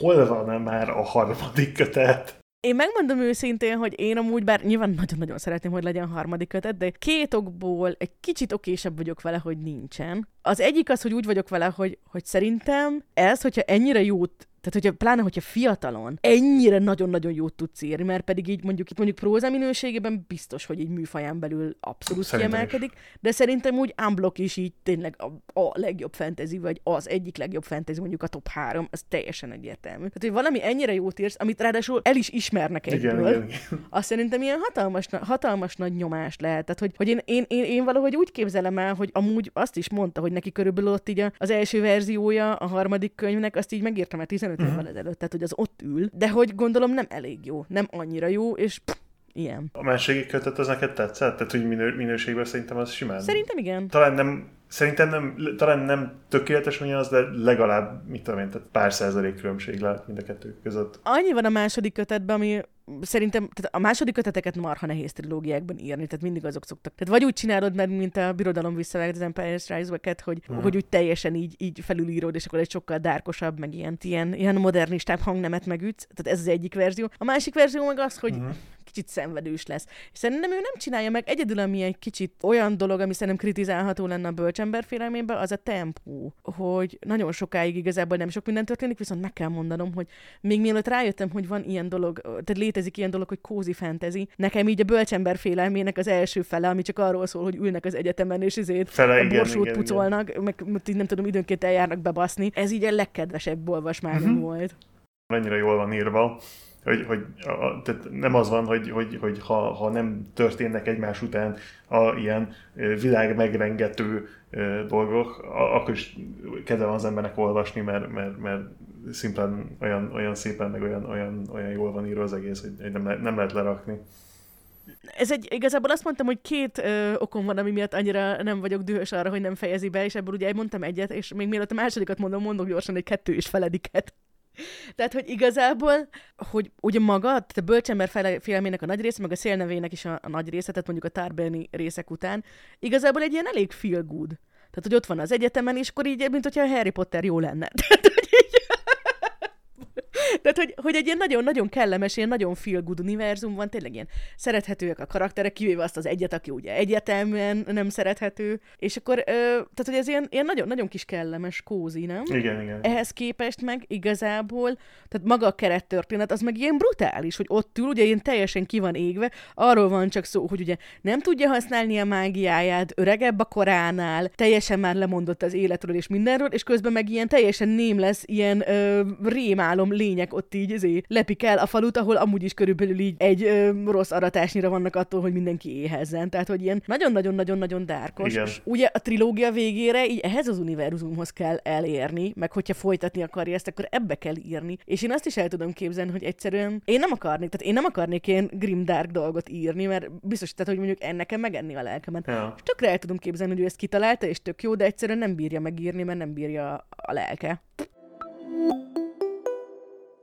hol van már a harmadik kötet. Én megmondom őszintén, hogy én amúgy, bár nyilván nagyon-nagyon szeretném, hogy legyen harmadik kötet, de két okból egy kicsit okésebb vagyok vele, hogy nincsen. Az egyik az, hogy úgy vagyok vele, hogy, hogy szerintem ez, hogyha ennyire jót tehát, hogyha, pláne, hogyha fiatalon ennyire nagyon-nagyon jót tudsz írni, mert pedig így mondjuk itt mondjuk próza minőségében biztos, hogy így műfaján belül abszolút szerintem kiemelkedik, is. de szerintem úgy unblock is így tényleg a, a legjobb fantasy, vagy az egyik legjobb fantasy, mondjuk a top három, az teljesen egyértelmű. Tehát, hogy valami ennyire jót írsz, amit ráadásul el is ismernek egyből, igen, igen, igen. azt szerintem ilyen hatalmas, hatalmas nagy nyomást lehet. Tehát, hogy, hogy én, én, én, én, valahogy úgy képzelem el, hogy amúgy azt is mondta, hogy neki körülbelül ott így az első verziója a harmadik könyvnek, azt így megírtam mert 15 uh-huh. évvel ezelőtt, tehát hogy az ott ül, de hogy gondolom nem elég jó, nem annyira jó, és pff, ilyen. A második kötet az neked tetszett? Tehát, hogy minő, minőségben szerintem az simán. Szerintem igen. Talán nem, szerintem nem, talán nem tökéletes ugyanaz, de legalább, mit tudom én, tehát pár százalék különbség lehet mind a kettő között. Annyi van a második kötetben, ami szerintem tehát a második köteteket marha nehéz trilógiákban írni, tehát mindig azok szoktak. Tehát vagy úgy csinálod, mert mint a Birodalom visszavág, az Empire Strikes Back-et, hogy, hmm. hogy úgy teljesen így, így felülírod, és akkor egy sokkal dárkosabb, meg ilyen, ilyen, ilyen modernistább hangnemet megütsz. Tehát ez az egyik verzió. A másik verzió meg az, hogy hmm kicsit szenvedős lesz. És szerintem ő nem csinálja meg egyedül, ami egy kicsit olyan dolog, ami szerintem kritizálható lenne a bölcsember félelmében, az a tempó, hogy nagyon sokáig igazából nem sok minden történik, viszont meg kell mondanom, hogy még mielőtt rájöttem, hogy van ilyen dolog, tehát létezik ilyen dolog, hogy cozy fantasy. Nekem így a bölcsember félelmének az első fele, ami csak arról szól, hogy ülnek az egyetemen, és ezért Fele, igen, borsót igen, pucolnak, igen. meg nem tudom, időnként eljárnak bebaszni. Ez így a legkedvesebb olvasmányom Mhm. uh-huh. volt. annyira jól van írva, hogy, hogy a, tehát nem az van, hogy, hogy, hogy ha, ha nem történnek egymás után a ilyen világ megrengető dolgok, a, akkor is kedve van az embernek olvasni, mert, mert, mert szimplán olyan, olyan szépen, meg olyan, olyan, olyan jól van írva az egész, hogy nem, le, nem lehet lerakni. Ez egy, igazából azt mondtam, hogy két ö, okom van, ami miatt annyira nem vagyok dühös arra, hogy nem fejezi be, és ebből ugye mondtam egyet, és még mielőtt a másodikat mondom, mondok gyorsan egy kettő és felediket. Tehát, hogy igazából, hogy ugye maga, tehát a bölcsember félelmének a nagy része, meg a szélnevének is a, a nagy része, tehát mondjuk a Tarbeni részek után, igazából egy ilyen elég feel good. Tehát, hogy ott van az egyetemen, és akkor így, mint hogyha a Harry Potter jó lenne. Tehát, hogy így... Tehát, hogy, hogy egy ilyen nagyon-nagyon kellemes, ilyen nagyon feel good univerzum van, tényleg ilyen szerethetőek a karakterek, kivéve azt az egyet, aki ugye egyértelműen nem szerethető, és akkor, ö, tehát, hogy ez ilyen, ilyen nagyon-nagyon kis kellemes kózi, nem? Igen, igen. Ehhez képest meg igazából, tehát maga a kerettörténet, az meg ilyen brutális, hogy ott ül, ugye ilyen teljesen ki van égve, arról van csak szó, hogy ugye nem tudja használni a mágiáját, öregebb a koránál, teljesen már lemondott az életről és mindenről, és közben meg ilyen teljesen ném lesz, ilyen ö, rémálom lények ott így izé, lepik el a falut, ahol amúgy is körülbelül így egy ö, rossz aratásnyira vannak attól, hogy mindenki éhezzen. Tehát, hogy ilyen nagyon-nagyon-nagyon-nagyon dárkos. Igen. És ugye a trilógia végére így ehhez az univerzumhoz kell elérni, meg hogyha folytatni akarja ezt, akkor ebbe kell írni. És én azt is el tudom képzelni, hogy egyszerűen én nem akarnék, tehát én nem akarnék ilyen grimdark dolgot írni, mert biztos, tehát, hogy mondjuk ennek megenni a lelkemet. Ja. És tökre el tudom képzelni, hogy ő ezt kitalálta, és tök jó, de egyszerűen nem bírja megírni, mert nem bírja a lelke.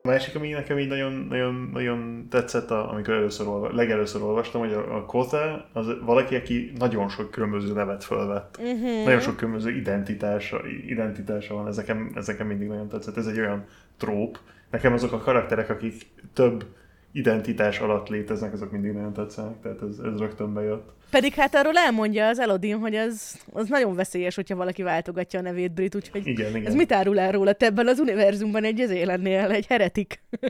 A másik, ami nekem így nagyon, nagyon, nagyon tetszett, a, amikor először olva, legelőször olvastam, hogy a, a Kotha az valaki, aki nagyon sok különböző nevet fölvett. Uh-huh. Nagyon sok különböző identitása, identitása van, ez nekem, ez nekem mindig nagyon tetszett. Ez egy olyan tróp. Nekem azok a karakterek, akik több identitás alatt léteznek, azok mindig nagyon tetszenek, tehát ez, ez rögtön bejött. Pedig hát arról elmondja az Elodin, hogy az, az nagyon veszélyes, hogyha valaki váltogatja a nevét brit, úgyhogy Igen, igen. ez mit árul el róla? Te ebben az univerzumban egy ezé lennél, egy heretik.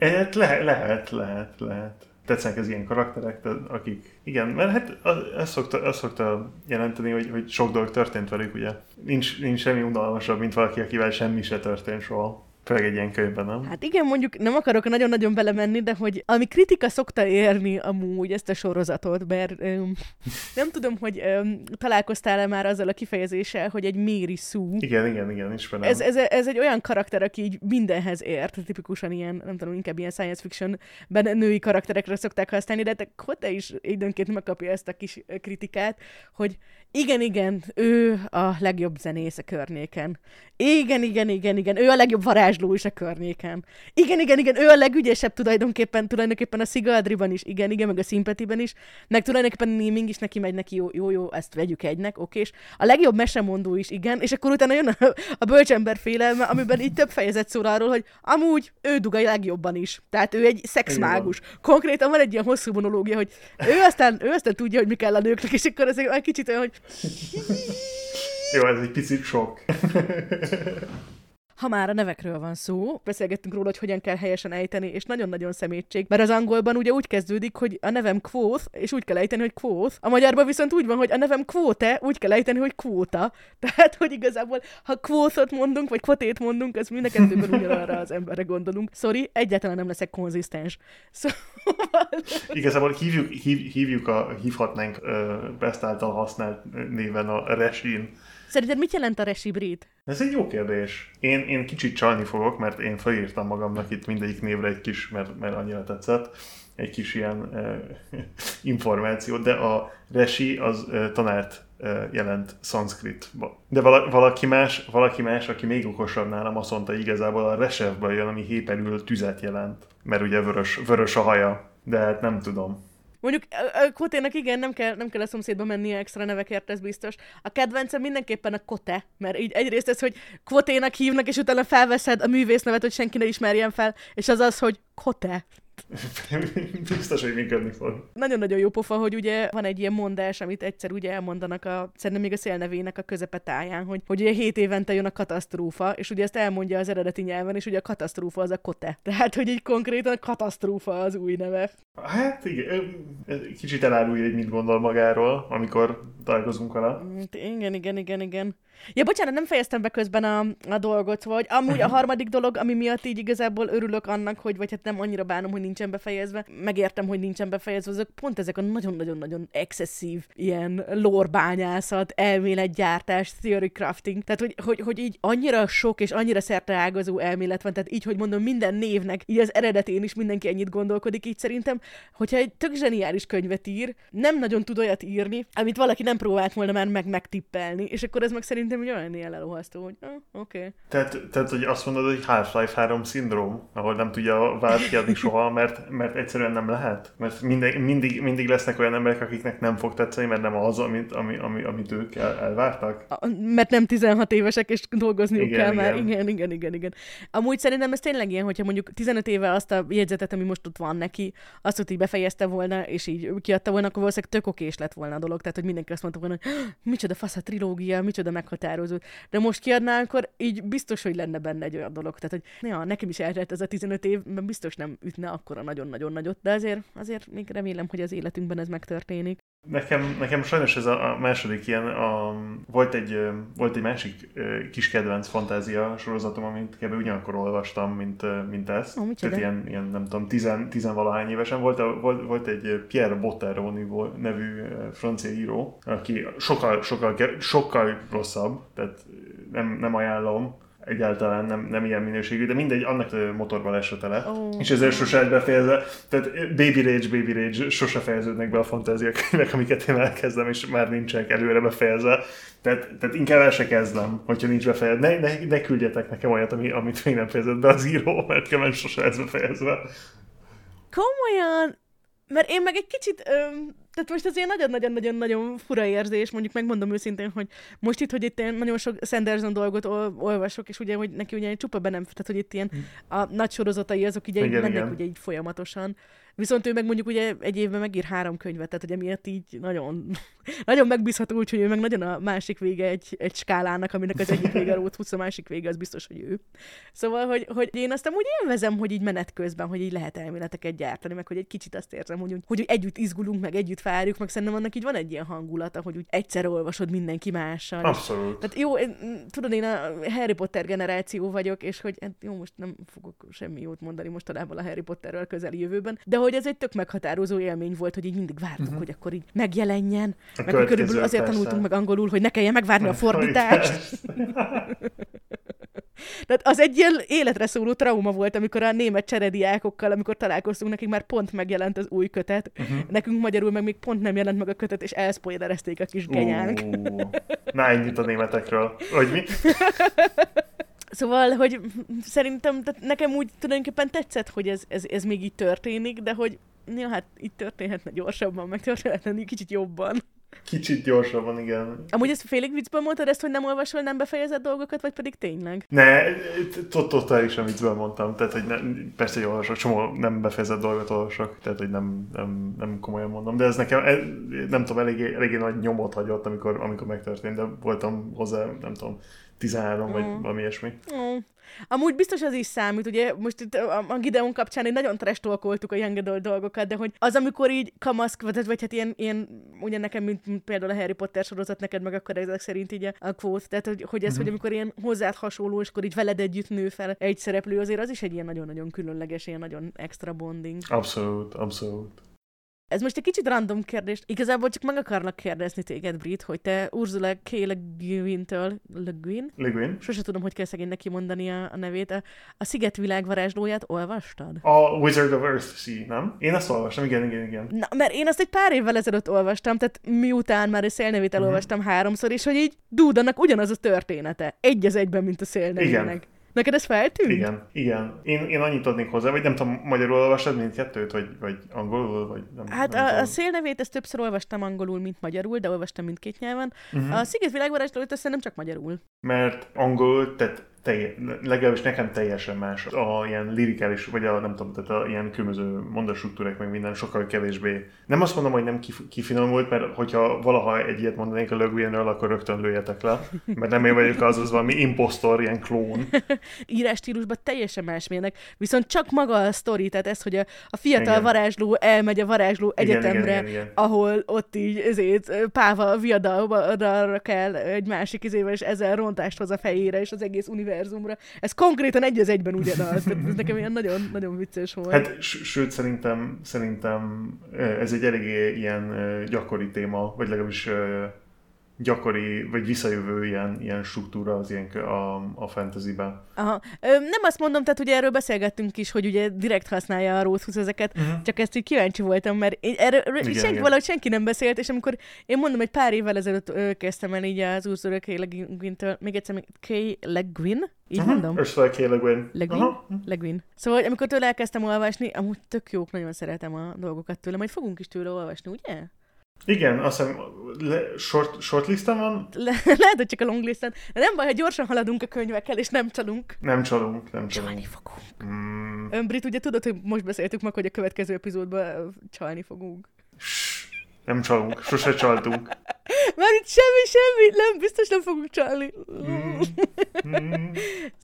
Hát lehet, lehet, lehet, lehet. Tetszenek az ilyen karakterek, de akik... Igen, mert hát az- ez szokta, ez szokta jelenteni, hogy, hogy sok dolog történt velük, ugye. Nincs, nincs semmi unalmasabb, mint valaki, akivel semmi se történt soha. Főleg egy ilyen könyvben, nem? Hát igen, mondjuk nem akarok nagyon-nagyon belemenni, de hogy ami kritika szokta érni amúgy ezt a sorozatot, mert öm, nem tudom, hogy öm, találkoztál-e már azzal a kifejezéssel, hogy egy Mary Sue. Igen, igen, igen, ismerem. Ez, ez, ez egy olyan karakter, aki így mindenhez ért, tipikusan ilyen, nem tudom, inkább ilyen science fictionben női karakterekre szokták használni, de te Kote is időnként megkapja ezt a kis kritikát, hogy igen, igen, ő a legjobb zenész a környéken. Igen, igen, igen, igen, ő a legjobb varázsló is a környéken. Igen, igen, igen, ő a legügyesebb tulajdonképpen, tulajdonképpen a Sigaldriban is, igen, igen, meg a Sympathy-ben is, meg tulajdonképpen a Naming is neki megy neki, jó, jó, jó ezt vegyük egynek, oké, és a legjobb mesemondó is, igen, és akkor utána jön a, a bölcsember félelme, amiben így több fejezet szól arról, hogy amúgy ő dug a legjobban is. Tehát ő egy szexmágus. Konkrétan van egy ilyen hosszú monológia, hogy ő aztán, ő aztán tudja, hogy mi kell a nőknek, és akkor ez egy kicsit olyan, hogy Jó, ez egy picit sok. Ha már a nevekről van szó, beszélgettünk róla, hogy hogyan kell helyesen ejteni, és nagyon-nagyon szemétség, mert az angolban ugye úgy kezdődik, hogy a nevem Quoth, és úgy kell ejteni, hogy Quoth. A magyarban viszont úgy van, hogy a nevem Quote, úgy kell ejteni, hogy Quóta. Tehát, hogy igazából, ha Quothot mondunk, vagy Quotét mondunk, az mind a kettőben ugyanarra az emberre gondolunk. Sorry, egyáltalán nem leszek konzisztens. Szóval... Igazából hívjuk, hív, hívjuk a, hívhatnánk uh, Best által használt néven a Resin. Szerinted mit jelent a resi brit? Ez egy jó kérdés. Én, én kicsit csalni fogok, mert én felírtam magamnak itt mindegyik névre egy kis, mert, mert annyira tetszett, egy kis ilyen uh, információt, de a resi az uh, tanárt uh, jelent szanszkritba. De vala, valaki, más, valaki más, aki még okosabb nálam, azt mondta igazából a resevből jön, ami héperül tüzet jelent, mert ugye vörös, vörös a haja, de hát nem tudom. Mondjuk a- igen, nem kell, nem kell a szomszédba mennie extra nevekért, ez biztos. A kedvencem mindenképpen a Kote, mert így egyrészt ez, hogy Koténak hívnak, és utána felveszed a művész nevet, hogy senki ne ismerjen fel, és az az, hogy Kote. Biztos, hogy működni fog. Nagyon-nagyon jó pofa, hogy ugye van egy ilyen mondás, amit egyszer ugye elmondanak a, szerintem még a szélnevének a közepetáján, hogy, hogy ugye hét évente jön a katasztrófa, és ugye ezt elmondja az eredeti nyelven, és ugye a katasztrófa az a kote. Tehát, hogy így konkrétan katasztrófa az új neve. Hát igen, kicsit elárulja, hogy mit gondol magáról, amikor találkozunk vele. Igen, igen, igen, igen. Ja, bocsánat, nem fejeztem be közben a, a dolgot, vagy amúgy a harmadik dolog, ami miatt így igazából örülök annak, hogy vagy hát nem annyira bánom, hogy nincsen befejezve, megértem, hogy nincsen befejezve, azok pont ezek a nagyon-nagyon-nagyon excesszív ilyen lorbányászat, elméletgyártás, theory crafting, tehát hogy, hogy, hogy így annyira sok és annyira szerte ágazó elmélet van, tehát így, hogy mondom, minden névnek, így az eredetén is mindenki ennyit gondolkodik, így szerintem, hogyha egy tök zseniális könyvet ír, nem nagyon tud olyat írni, amit valaki nem próbált volna már meg megtippelni, és akkor ez meg szerintem szerintem hogy olyan ilyen lelohasztó, hogy ah, oké. Okay. Tehát, tehát, hogy azt mondod, hogy Half-Life 3 szindróm, ahol nem tudja vált kiadni soha, mert, mert egyszerűen nem lehet. Mert mindig, mindig, mindig lesznek olyan emberek, akiknek nem fog tetszeni, mert nem az, amit, ami, ami, amit ők el, elvártak. A, mert nem 16 évesek, és dolgozniuk igen, kell igen. már. Igen, igen, igen, igen. Amúgy szerintem ez tényleg ilyen, hogyha mondjuk 15 éve azt a jegyzetet, ami most ott van neki, azt, hogy így befejezte volna, és így kiadta volna, akkor valószínűleg tök okés lett volna a dolog. Tehát, hogy mindenki azt mondta volna, hogy micsoda fasz a trilógia, micsoda meghat meghatározó. De most kiadná, akkor így biztos, hogy lenne benne egy olyan dolog. Tehát, hogy ja, nekem is eltelt ez a 15 év, mert biztos nem ütne akkora nagyon-nagyon nagyot. De azért, azért még remélem, hogy az életünkben ez megtörténik. Nekem, nekem sajnos ez a, második ilyen, a, volt, egy, volt egy másik kis kedvenc fantázia sorozatom, amit kb. ugyanakkor olvastam, mint, mint ez. Oh, Tehát ilyen, ilyen, nem tudom, tizen, tizenvalahány évesen. Volt, a, volt, volt egy Pierre Botteroni nevű francia író, aki sokkal, sokkal, sokkal rosszabb, tehát nem, nem ajánlom, egyáltalán nem, nem ilyen minőségű, de mindegy, annak motorban esete lett. Oh. És ezért sose befejezve, tehát Baby Rage, Baby Rage sose fejeződnek be a fantáziakönyvek, amiket én elkezdem, és már nincsenek előre befejezve. Tehát, tehát inkább el se kezdem, hogyha nincs befejezve. Ne, ne, ne küldjetek nekem olyat, ami, amit még nem fejezett be az író, mert nekem sose lesz befejezve. Komolyan? Mert én meg egy kicsit, öm, tehát most ez ilyen nagyon-nagyon-nagyon-nagyon fura érzés, mondjuk megmondom őszintén, hogy most itt, hogy itt én nagyon sok Sanderson dolgot ol- olvasok, és ugye, hogy neki ugye csupa be nem, tehát hogy itt ilyen hm. a nagy sorozatai azok ugye igen, mennek igen. ugye így folyamatosan. Viszont ő meg mondjuk ugye egy évben megír három könyvet, tehát hogy emiatt így nagyon, nagyon megbízható, úgyhogy ő meg nagyon a másik vége egy, egy skálának, aminek az egyik vége a 20, a másik vége az biztos, hogy ő. Szóval, hogy, hogy én azt úgy élvezem, hogy így menet közben, hogy így lehet elméleteket gyártani, meg hogy egy kicsit azt érzem, hogy, hogy együtt izgulunk, meg együtt várjuk, meg szerintem annak így van egy ilyen hangulata, hogy úgy egyszer olvasod mindenki mással. Abszolút. Tehát jó, én, tudod, én a Harry Potter generáció vagyok, és hogy hát jó, most nem fogok semmi jót mondani mostanában a Harry Potterről közeli jövőben, de hogy ez egy tök meghatározó élmény volt, hogy így mindig vártuk, uh-huh. hogy akkor így megjelenjen. A meg körülbelül azért persze. tanultunk meg angolul, hogy ne kelljen megvárni a fordítást. Tehát az egy ilyen életre szóló trauma volt, amikor a német cserediákokkal, amikor találkoztunk, nekik már pont megjelent az új kötet. Uh-huh. Nekünk magyarul meg még pont nem jelent meg a kötet, és elszpoilerezték a kis genyánk. Uh, na, ennyit a németekről. Hogy mi? Szóval, hogy szerintem tehát nekem úgy tulajdonképpen tetszett, hogy ez, ez, ez még így történik, de hogy ja, hát itt történhetne gyorsabban, meg történhetne kicsit jobban. Kicsit gyorsabban, igen. Amúgy ezt félig viccből mondtad ezt, hogy nem olvasol nem befejezett dolgokat, vagy pedig tényleg? Ne, totálisan viccből mondtam. Tehát, hogy ne, persze, hogy olvasok, csomó nem befejezett dolgot olvasok, tehát, hogy nem, nem, nem komolyan mondom. De ez nekem, nem tudom, eléggé, eléggé nagy nyomot hagyott, amikor, amikor megtörtént, de voltam hozzá, nem tudom, 13 mm. vagy valami ilyesmi. Mm. Amúgy biztos az is számít, ugye most itt a Gideon kapcsán egy nagyon trestolkoltuk a young adult dolgokat, de hogy az, amikor így kamaszk, vagy, vagy hát ilyen, ilyen ugye nekem, mint, mint, például a Harry Potter sorozat neked, meg akkor ezek szerint így a quote, tehát hogy, hogy ez, mm-hmm. hogy amikor ilyen hozzád hasonló, és akkor így veled együtt nő fel egy szereplő, azért az is egy ilyen nagyon-nagyon különleges, ilyen nagyon extra bonding. Abszolút, abszolút. Ez most egy kicsit random kérdés. Igazából csak meg akarnak kérdezni téged, Brit, hogy te Ursula K. Le Guin-től, Le Guin? Le Guin. Sose tudom, hogy kell szegénynek kimondani a, a nevét. A, a Sziget világvarázslóját olvastad? A Wizard of Earth Sea, nem? Én azt olvastam, igen, igen, igen. Na, mert én azt egy pár évvel ezelőtt olvastam, tehát miután már a szélnevét mhm. elolvastam uh-huh. háromszor, és hogy így Dúdanak ugyanaz a története. Egy az egyben, mint a szélnevének. Igen. Neked ez feltűnt? Igen, igen. Én, én annyit adnék hozzá, vagy nem tudom, magyarul olvastad mindkettőt, vagy, vagy angolul, vagy nem Hát nem a, a szélnevét ezt többször olvastam angolul, mint magyarul, de olvastam mindkét nyelven. Uh-huh. A Sziget világvarázslót azt nem csak magyarul. Mert angolul, tehát telje, legalábbis nekem teljesen más. A ilyen lirikális, vagy a nem tudom, tehát a ilyen különböző mondastruktúrák, meg minden sokkal kevésbé. Nem azt mondom, hogy nem kif- kifinomult, mert hogyha valaha egy ilyet mondanék a Le akkor rögtön lőjetek le, mert nem én vagyok az, az valami impostor, ilyen klón. Írás stílusban teljesen másmilyenek, viszont csak maga a sztori, tehát ez, hogy a, a fiatal igen. varázsló elmegy a varázsló igen, egyetemre, igen, igen, igen. ahol ott így ezért Páva viadalra kell egy másik izével, és ezzel rontást hoz a fejére, és az egész univerzumra. Ez konkrétan egy az egyben ugyanaz. Tehát ez nekem ilyen nagyon, nagyon vicces volt. Hát, sőt, szerintem, szerintem ez egy eléggé ilyen gyakori téma, vagy legalábbis gyakori, vagy visszajövő ilyen, ilyen struktúra az ilyen a, a fantasyben. Aha. Ö, nem azt mondom, tehát ugye erről beszélgettünk is, hogy ugye direkt használja a 20 ezeket, uh-huh. csak ezt így kíváncsi voltam, mert én, erről igen, senki, igen. valahogy senki nem beszélt, és amikor én mondom, hogy pár évvel ezelőtt kezdtem el így az Ursula K. Le még egyszer, K. Le Guin, így uh-huh. mondom? Ursula K. Le Guin. Le Guin? Uh-huh. Le Guin. Szóval amikor tőle elkezdtem olvasni, amúgy tök jók, nagyon szeretem a dolgokat tőle, majd fogunk is tőle olvasni, ugye? Igen, azt hiszem, le, short, shortlisten van? Le, lehet, hogy csak a longlisten. De nem baj, ha gyorsan haladunk a könyvekkel, és nem csalunk. Nem csalunk, nem csalunk. Csalni fogunk. Mm. Önbrit, ugye tudod, hogy most beszéltük meg, hogy a következő epizódban csalni fogunk. Shh, nem csalunk, sose csaltunk. Már itt semmi, semmi, nem, biztos nem fogunk csalni. Mm.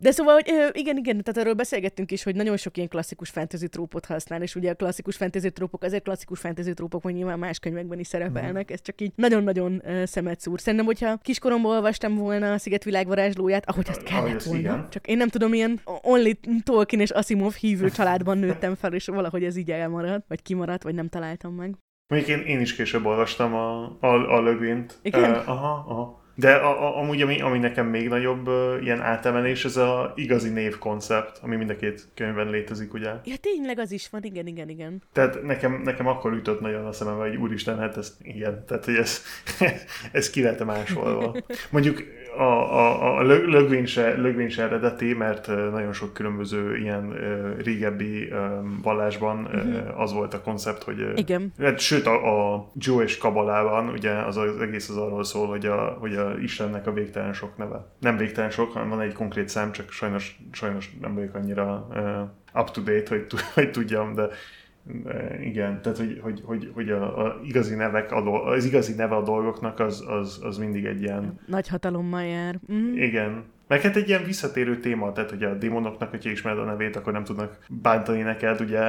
De szóval, hogy igen, igen, tehát arról beszélgettünk is, hogy nagyon sok ilyen klasszikus fantasy trópot használ, és ugye a klasszikus fantasy trópok, azért klasszikus fantasy trópok, hogy nyilván más könyvekben is szerepelnek, mm. ez csak így nagyon-nagyon szemet szúr. Szerintem, hogyha kiskoromban olvastam volna a Sziget világvarázslóját, ahogy azt kellett volna. Igen. Csak én nem tudom, ilyen only Tolkien és Asimov hívő családban nőttem fel, és valahogy ez így elmaradt, vagy kimaradt, vagy nem találtam meg. Mondjuk én, én is később olvastam a, a, a lögvényt. Igen? Uh, aha, aha. De a, a, amúgy, ami, ami nekem még nagyobb uh, ilyen átemelés, ez a igazi név koncept, ami mind a két könyvben létezik, ugye? Ja, tényleg az is van, igen, igen, igen. Tehát nekem, nekem akkor ütött nagyon a szemembe, hogy úristen, hát ez igen, tehát hogy ez, ez ki lett másolva. Mondjuk a, a, a lögvény, se, lögvény se eredeti, mert nagyon sok különböző ilyen régebbi vallásban uh-huh. az volt a koncept, hogy... Igen. Hát, sőt, a, a Jewish kabalában ugye az, az egész az arról szól, hogy a, hogy a Istennek a végtelen sok neve. Nem végtelen sok, hanem van egy konkrét szám, csak sajnos, sajnos nem vagyok annyira uh, up-to-date, hogy, hogy tudjam, de igen, tehát hogy, hogy, hogy, hogy a, a igazi nevek, a, az igazi neve a dolgoknak az, az, az mindig egy ilyen... Nagy hatalommal jár. Mm. Igen. Meg hát egy ilyen visszatérő téma, tehát hogy a démonoknak, hogyha ismered a nevét, akkor nem tudnak bántani neked, ugye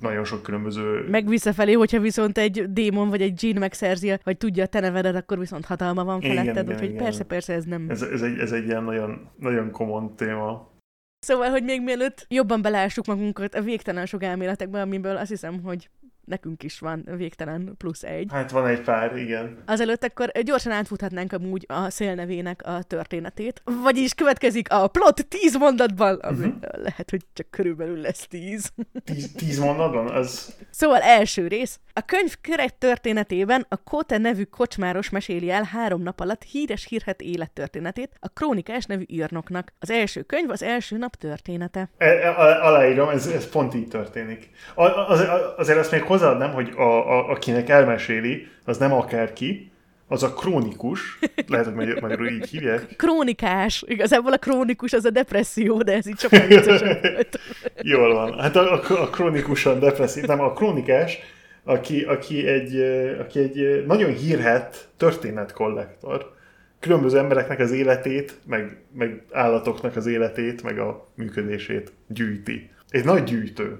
nagyon sok különböző... Meg visszafelé, hogyha viszont egy démon vagy egy dzsín megszerzi, vagy tudja a te nevedet, akkor viszont hatalma van feletted, úgyhogy persze, persze ez nem... Ez, ez, egy, ez egy ilyen nagyon, nagyon komon téma. Szóval, hogy még mielőtt jobban belássuk magunkat a végtelen sok elméletekbe, amiből azt hiszem, hogy nekünk is van végtelen plusz egy. Hát van egy pár, igen. Azelőtt akkor gyorsan átfuthatnánk amúgy a szélnevének a történetét. Vagyis következik a plot tíz mondatban, ami uh-huh. lehet, hogy csak körülbelül lesz tíz. Tíz, tíz mondatban? Az... Szóval első rész. A könyv kerek történetében a Kote nevű kocsmáros meséli el három nap alatt híres hírhet élettörténetét a Krónikás nevű írnoknak. Az első könyv az első nap története. E, e, aláírom, ez, ez pont így történik. Az, az, azért azt még hozzáadnám, hogy a, a, akinek elmeséli, az nem akárki, az a krónikus, lehet, hogy magyarul így hívják. Krónikás. Igazából a krónikus az a depresszió, de ez így sokkal viccesebb volt. Jól van. Hát a, a, a krónikusan depresszív, nem a krónikás, aki, aki, egy, aki egy nagyon hírhet történetkollektor. Különböző embereknek az életét, meg, meg állatoknak az életét, meg a működését gyűjti. Egy nagy gyűjtő.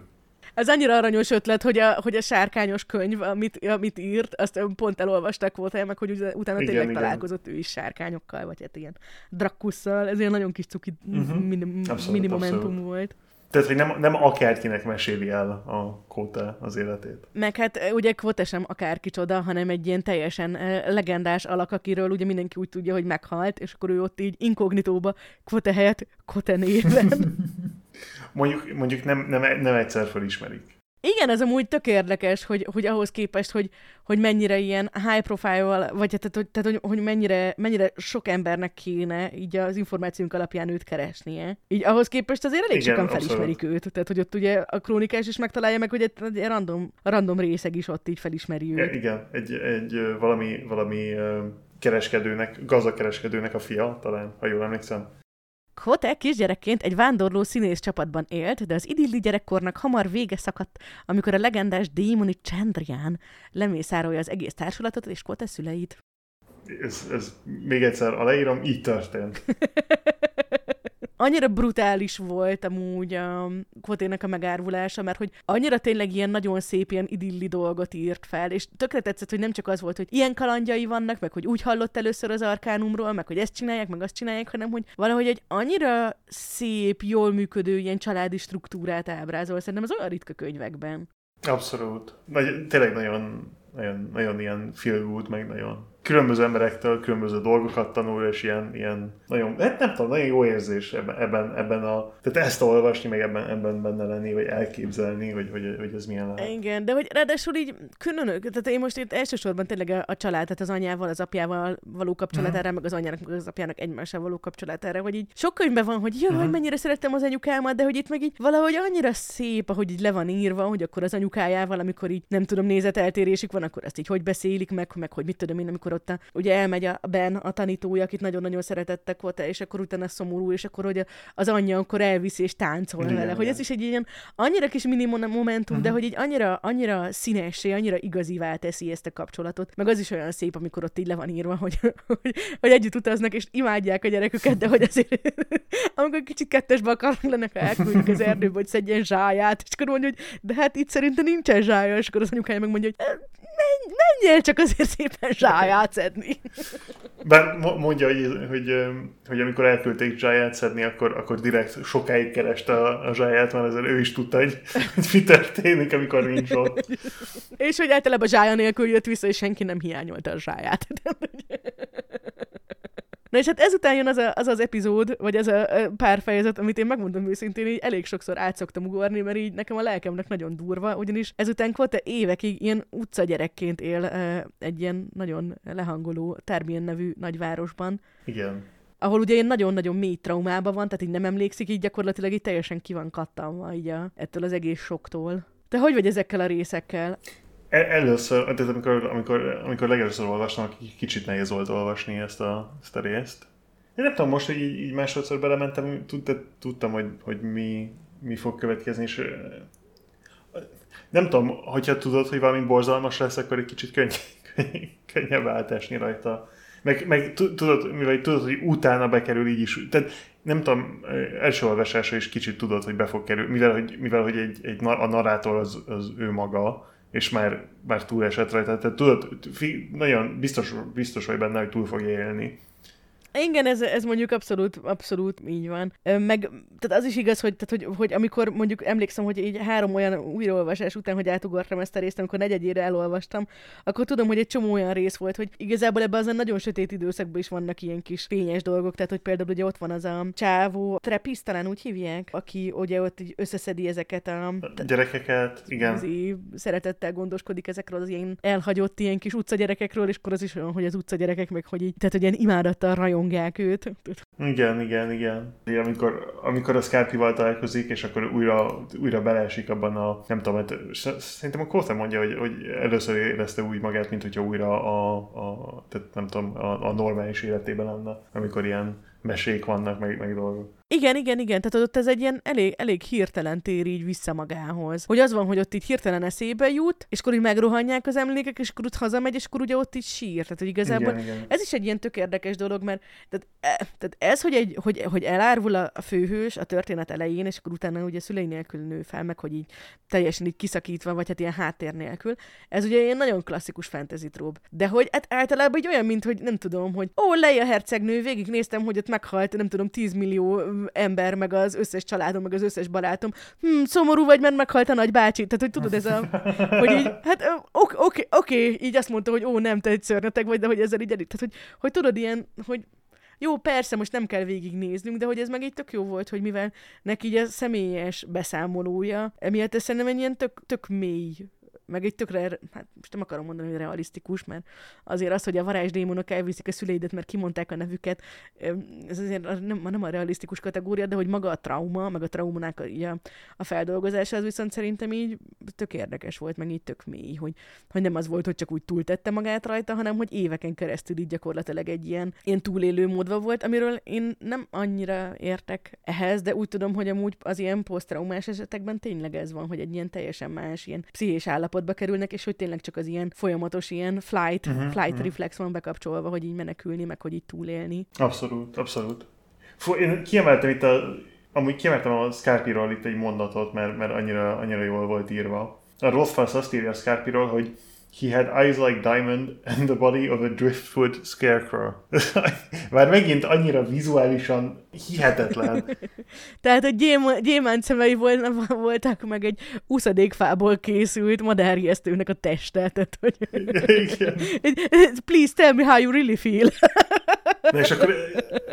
Ez annyira aranyos ötlet, hogy a, hogy a sárkányos könyv, amit, amit írt, azt pont elolvasták volt meg hogy utána igen, tényleg igen. találkozott ő is sárkányokkal, vagy hát ilyen drakkusszal. Ez ilyen nagyon kis cuki uh-huh. minim, abszolút, mini momentum abszolút. volt. Tehát, hogy nem, nem akárkinek meséli el a Kóta az életét. Meg hát ugye Kóta sem akárkicsoda, hanem egy ilyen teljesen legendás alak, akiről ugye mindenki úgy tudja, hogy meghalt, és akkor ő ott így inkognitóba Kóta helyett Kóta néven. mondjuk, mondjuk nem, nem, nem egyszer felismerik. Igen, ez amúgy tök érdekes, hogy, hogy ahhoz képest, hogy, hogy mennyire ilyen high profile vagy tehát, hogy, tehát, hogy, hogy mennyire, mennyire sok embernek kéne így az információnk alapján őt keresnie. Így ahhoz képest azért elég Igen, sokan felismerik abszolút. őt. Tehát, hogy ott ugye a krónikás is megtalálja meg, hogy egy, egy random, random részeg is ott így felismeri őt. Igen, egy, egy valami, valami kereskedőnek, gazdakereskedőnek a fia, talán, ha jól emlékszem. Kvote kisgyerekként egy vándorló színész csapatban élt, de az idilli gyerekkornak hamar vége szakadt, amikor a legendás démoni Chandrian lemészárolja az egész társulatot és Kvote szüleit. Ez, ez még egyszer aláírom, így történt. annyira brutális volt amúgy a Kvotének a megárvulása, mert hogy annyira tényleg ilyen nagyon szép, ilyen idilli dolgot írt fel, és tökre tetszett, hogy nem csak az volt, hogy ilyen kalandjai vannak, meg hogy úgy hallott először az arkánumról, meg hogy ezt csinálják, meg azt csinálják, hanem hogy valahogy egy annyira szép, jól működő ilyen családi struktúrát ábrázol. Szerintem az olyan ritka könyvekben. Abszolút. Nagy, tényleg nagyon, nagyon, nagyon ilyen feel good, meg nagyon különböző emberektől különböző dolgokat tanul, és ilyen, ilyen nagyon, hát nem tudom, nagyon jó érzés ebben, ebben, ebben a, tehát ezt olvasni, meg ebben, ebben benne lenni, vagy elképzelni, hogy, hogy, hogy ez milyen lehet. Igen, de hogy ráadásul így különök, tehát én most itt elsősorban tényleg a, a család, tehát az anyával, az apjával való kapcsolatára, mm. meg az anyának, meg az apjának egymással való kapcsolatára, hogy így sok könyvben van, hogy jó, mm. mennyire szerettem az anyukámat, de hogy itt meg így valahogy annyira szép, ahogy így le van írva, hogy akkor az anyukájával, amikor így nem tudom, nézeteltérésük van, akkor azt így hogy beszélik meg, meg hogy mit tudom én, amikor ott a, ugye elmegy a Ben, a tanítója, akit nagyon-nagyon szeretettek volt, és akkor utána szomorú, és akkor hogy az anyja akkor elviszi és táncol igen, vele. Igen. Hogy ez is egy ilyen annyira kis mini momentum, uh-huh. de mhm. hogy egy annyira, annyira színessé, annyira igazivá teszi ezt a kapcsolatot. Meg az is olyan szép, amikor ott így le van írva, hogy, hogy, hogy együtt utaznak, és imádják a gyereküket, de hogy azért amikor kicsit kettesbe akarnak lennek, elküldjük az erdőbe, hogy szedjen zsáját, és akkor mondja, hogy de hát itt szerintem nincsen zsája, és akkor az anyukája megmondja, hogy menj, menjél csak azért szépen zsáját szedni. Bár mondja, hogy, hogy, hogy amikor elküldték zsáját szedni, akkor, akkor direkt sokáig kereste a, a zsáját, mert ezzel ő is tudta, hogy, hogy mi történik, amikor nincs ott. és hogy általában zsája nélkül jött vissza, és senki nem hiányolta a zsáját. Na és hát ezután jön az, a, az az epizód, vagy az a pár fejezet, amit én megmondom őszintén, így elég sokszor át szoktam ugorni, mert így nekem a lelkemnek nagyon durva, ugyanis ezután Kvota évekig ilyen utcagyerekként él egy ilyen nagyon lehangoló Terbien nevű nagyvárosban. Igen ahol ugye ilyen nagyon-nagyon mély traumában van, tehát így nem emlékszik, így gyakorlatilag így teljesen ki van kattanva így a, ettől az egész soktól. Te hogy vagy ezekkel a részekkel? El, először, tehát amikor, amikor, amikor legelőször olvastam, kicsit nehéz volt olvasni ezt a, ezt a részt. Én nem tudom, most, hogy így, így másodszor belementem, tudtam, hogy, hogy mi, mi fog következni, és nem tudom, hogyha tudod, hogy valami borzalmas lesz, akkor egy kicsit könny, könnyebb átesni rajta. Meg, meg tudod, mivel tudod, hogy utána bekerül így is, tehát nem tudom, első olvasásra is kicsit tudod, hogy be fog kerülni, mivel hogy, mivel, hogy egy, egy, a narrátor az, az ő maga, és már, már túl esett rajta. Tehát tudod, fi, nagyon biztos, biztos vagy benne, hogy túl fog élni. Igen, ez, ez mondjuk abszolút, abszolút így van. Meg, tehát az is igaz, hogy, tehát, hogy, hogy amikor mondjuk emlékszem, hogy így három olyan újraolvasás után, hogy átugortam ezt a részt, amikor negyedjére elolvastam, akkor tudom, hogy egy csomó olyan rész volt, hogy igazából ebben az a nagyon sötét időszakban is vannak ilyen kis fényes dolgok, tehát hogy például ugye ott van az a csávó, Trepis talán úgy hívják, aki ugye ott így összeszedi ezeket a... Gyerekeket, igen. Szeretettel gondoskodik ezekről az ilyen elhagyott ilyen kis utcagyerekekről, és akkor az is olyan, hogy az utcagyerekek meg, hogy így, tehát hogy ilyen imádattal rajong rajongják őt. Igen, igen, igen. Amikor, amikor a Scarpival találkozik, és akkor újra, újra beleesik abban a, nem tudom, hát, szerintem a Kóta mondja, hogy, hogy először érezte úgy magát, mint hogyha újra a, a tehát nem tudom, a, a normális életében lenne, amikor ilyen mesék vannak, meg, meg dolgok. Igen, igen, igen, tehát ott ez egy ilyen elég, elég hirtelen tér így vissza magához. Hogy az van, hogy ott így hirtelen eszébe jut, és akkor így megrohanják az emlékek, és akkor ott hazamegy, és akkor ugye ott így sír. Tehát, hogy igazából igen, igen. ez is egy ilyen tök érdekes dolog, mert tehát, e, tehát ez, hogy, egy, hogy, hogy elárvul a, a főhős a történet elején, és akkor utána ugye szülei nélkül nő fel, meg hogy így teljesen így kiszakítva, vagy hát ilyen háttér nélkül. Ez ugye ilyen nagyon klasszikus fantasy tróp. De hogy hát általában egy olyan, mint hogy nem tudom, hogy ó, Leia hercegnő, végig néztem, hogy ott meghalt, nem tudom, 10 millió ember, meg az összes családom, meg az összes barátom, hm, szomorú vagy, mert meghalt a nagybácsi. Tehát, hogy tudod, ez a, hogy így, hát oké, oké, oké, így azt mondta, hogy ó, nem, te egy szörnyeteg vagy, de hogy ezzel így edit. Tehát, hogy, hogy tudod, ilyen, hogy jó, persze, most nem kell végignéznünk, de hogy ez meg így tök jó volt, hogy mivel neki így a személyes beszámolója, emiatt ez szerintem egy ilyen tök, tök mély meg egy tökre, hát most nem akarom mondani, hogy realisztikus, mert azért az, hogy a varázsdémonok elviszik a szüleidet, mert kimondták a nevüket, ez azért nem, nem a realisztikus kategória, de hogy maga a trauma, meg a traumának a, a, feldolgozása, az viszont szerintem így tök érdekes volt, meg így tök mély, hogy, hogy nem az volt, hogy csak úgy túltette magát rajta, hanem hogy éveken keresztül így gyakorlatilag egy ilyen, ilyen túlélő módva volt, amiről én nem annyira értek ehhez, de úgy tudom, hogy amúgy az ilyen posztraumás esetekben tényleg ez van, hogy egy ilyen teljesen más, ilyen pszichés állapotba kerülnek, és hogy tényleg csak az ilyen folyamatos ilyen flight, uh-huh, flight uh-huh. reflex van bekapcsolva, hogy így menekülni, meg hogy így túlélni. Abszolút, abszolút. Fú, én kiemeltem itt a, amúgy kiemeltem a Scarpiról itt egy mondatot, mert, mert annyira, annyira jól volt írva. A Rothfuss azt írja a Scarpiról, hogy He had eyes like diamond and the body of a driftwood scarecrow. Már megint annyira vizuálisan hihetetlen. Tehát a gyém- gyémánt szemei volt, voltak meg egy úszadékfából készült madárjesztőnek a teste. Tehát, hogy... Please tell me how you really feel. Na és akkor,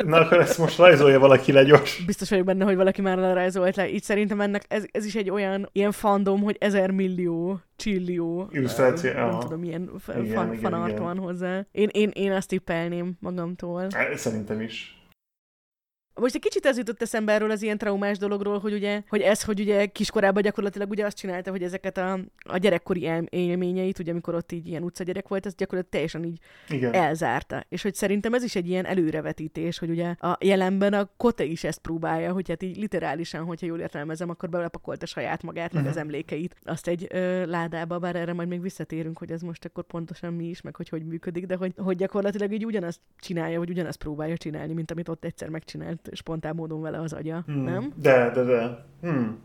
na akkor ezt most rajzolja valaki le gyors. Biztos vagyok benne, hogy valaki már rajzolt le. Így szerintem ennek ez, ez is egy olyan ilyen fandom, hogy ezer millió csillió. Illusztráció. Nem aha. tudom, milyen fan, igen, fanart igen. van hozzá. Én, én, én azt tippelném magamtól. Szerintem is. Most egy kicsit ez jutott eszembe erről az ilyen traumás dologról, hogy ugye, hogy ez, hogy ugye kiskorában gyakorlatilag ugye azt csinálta, hogy ezeket a, a gyerekkori élményeit, ugye amikor ott így ilyen utcagyerek volt, ez gyakorlatilag teljesen így Igen. elzárta. És hogy szerintem ez is egy ilyen előrevetítés, hogy ugye a jelenben a Kote is ezt próbálja, hogy hát így literálisan, hogyha jól értelmezem, akkor belepakolta saját magát, uh-huh. meg az mhm. emlékeit, azt egy ö, ládába, bár erre majd még visszatérünk, hogy ez most akkor pontosan mi is, meg hogy hogy működik, de hogy, hogy gyakorlatilag így ugyanazt csinálja, vagy ugyanazt próbálja csinálni, mint amit ott egyszer megcsinált spontán módon vele az agya, hmm. nem? De, de, de. Hmm.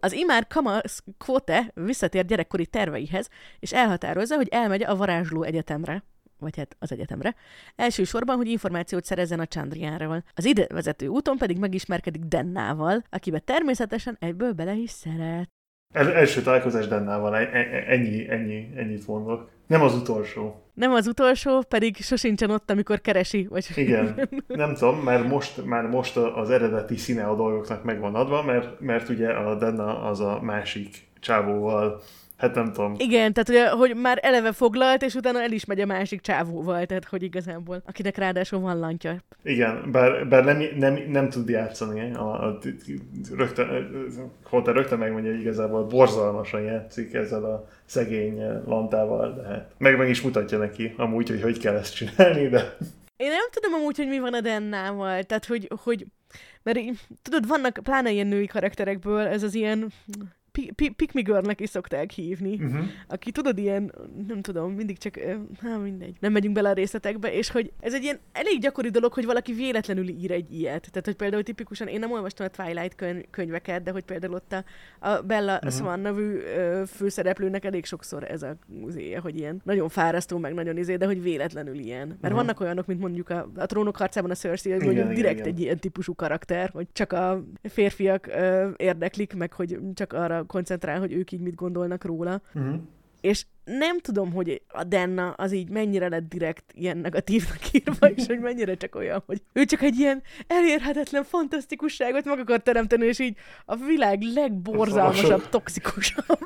Az imár Kamasz Kvote visszatér gyerekkori terveihez, és elhatározza, hogy elmegy a varázsló egyetemre vagy hát az egyetemre, elsősorban, hogy információt szerezzen a Chandriánról. Az ide vezető úton pedig megismerkedik Dennával, akibe természetesen egyből bele is szeret. El, első találkozás Dennával, e- e- ennyi, ennyi, ennyit mondok. Nem az utolsó. Nem az utolsó, pedig sosincsen ott, amikor keresi. Vagy... Igen, nem tudom, mert most, már most az eredeti színe a dolgoknak megvan adva, mert, mert ugye a Denna az a másik csávóval Hát nem tudom. Igen, tehát ugye, hogy már eleve foglalt, és utána el is megy a másik csávóval, tehát hogy igazából, akinek ráadásul van lantja. Igen, bár, bár nem, nem, nem tud játszani, a, a, rögtön, Holter rögtön megmondja, hogy igazából borzalmasan játszik ezzel a szegény lantával, de hát meg meg is mutatja neki amúgy, hogy hogy kell ezt csinálni, de... Én nem tudom amúgy, hogy mi van a Dennával, tehát hogy, hogy mert tudod, vannak pláne ilyen női karakterekből, ez az ilyen Pick Me Girl-nek is szokták hívni, uh-huh. aki tudod, ilyen, nem tudom, mindig csak, hát mindegy, nem megyünk bele a részletekbe, és hogy ez egy ilyen elég gyakori dolog, hogy valaki véletlenül ír egy ilyet. Tehát, hogy például tipikusan, én nem olvastam a Twilight könyv, könyveket, de hogy például ott a, a Bella uh-huh. Swan nevű ö, főszereplőnek elég sokszor ez a muzéja, hogy ilyen nagyon fárasztó, meg nagyon izé, de hogy véletlenül ilyen. Mert uh-huh. vannak olyanok, mint mondjuk a, a trónok harcában a Cersei, hogy igen, direkt igen. egy ilyen típusú karakter, hogy csak a férfiak ö, érdeklik, meg hogy csak arra koncentrál, hogy ők így mit gondolnak róla. Uh-huh. És nem tudom, hogy a Denna az így mennyire lett direkt ilyen negatívnak írva, és hogy mennyire csak olyan, hogy ő csak egy ilyen elérhetetlen fantasztikusságot meg akar teremteni, és így a világ legborzalmasabb, toxikusabb.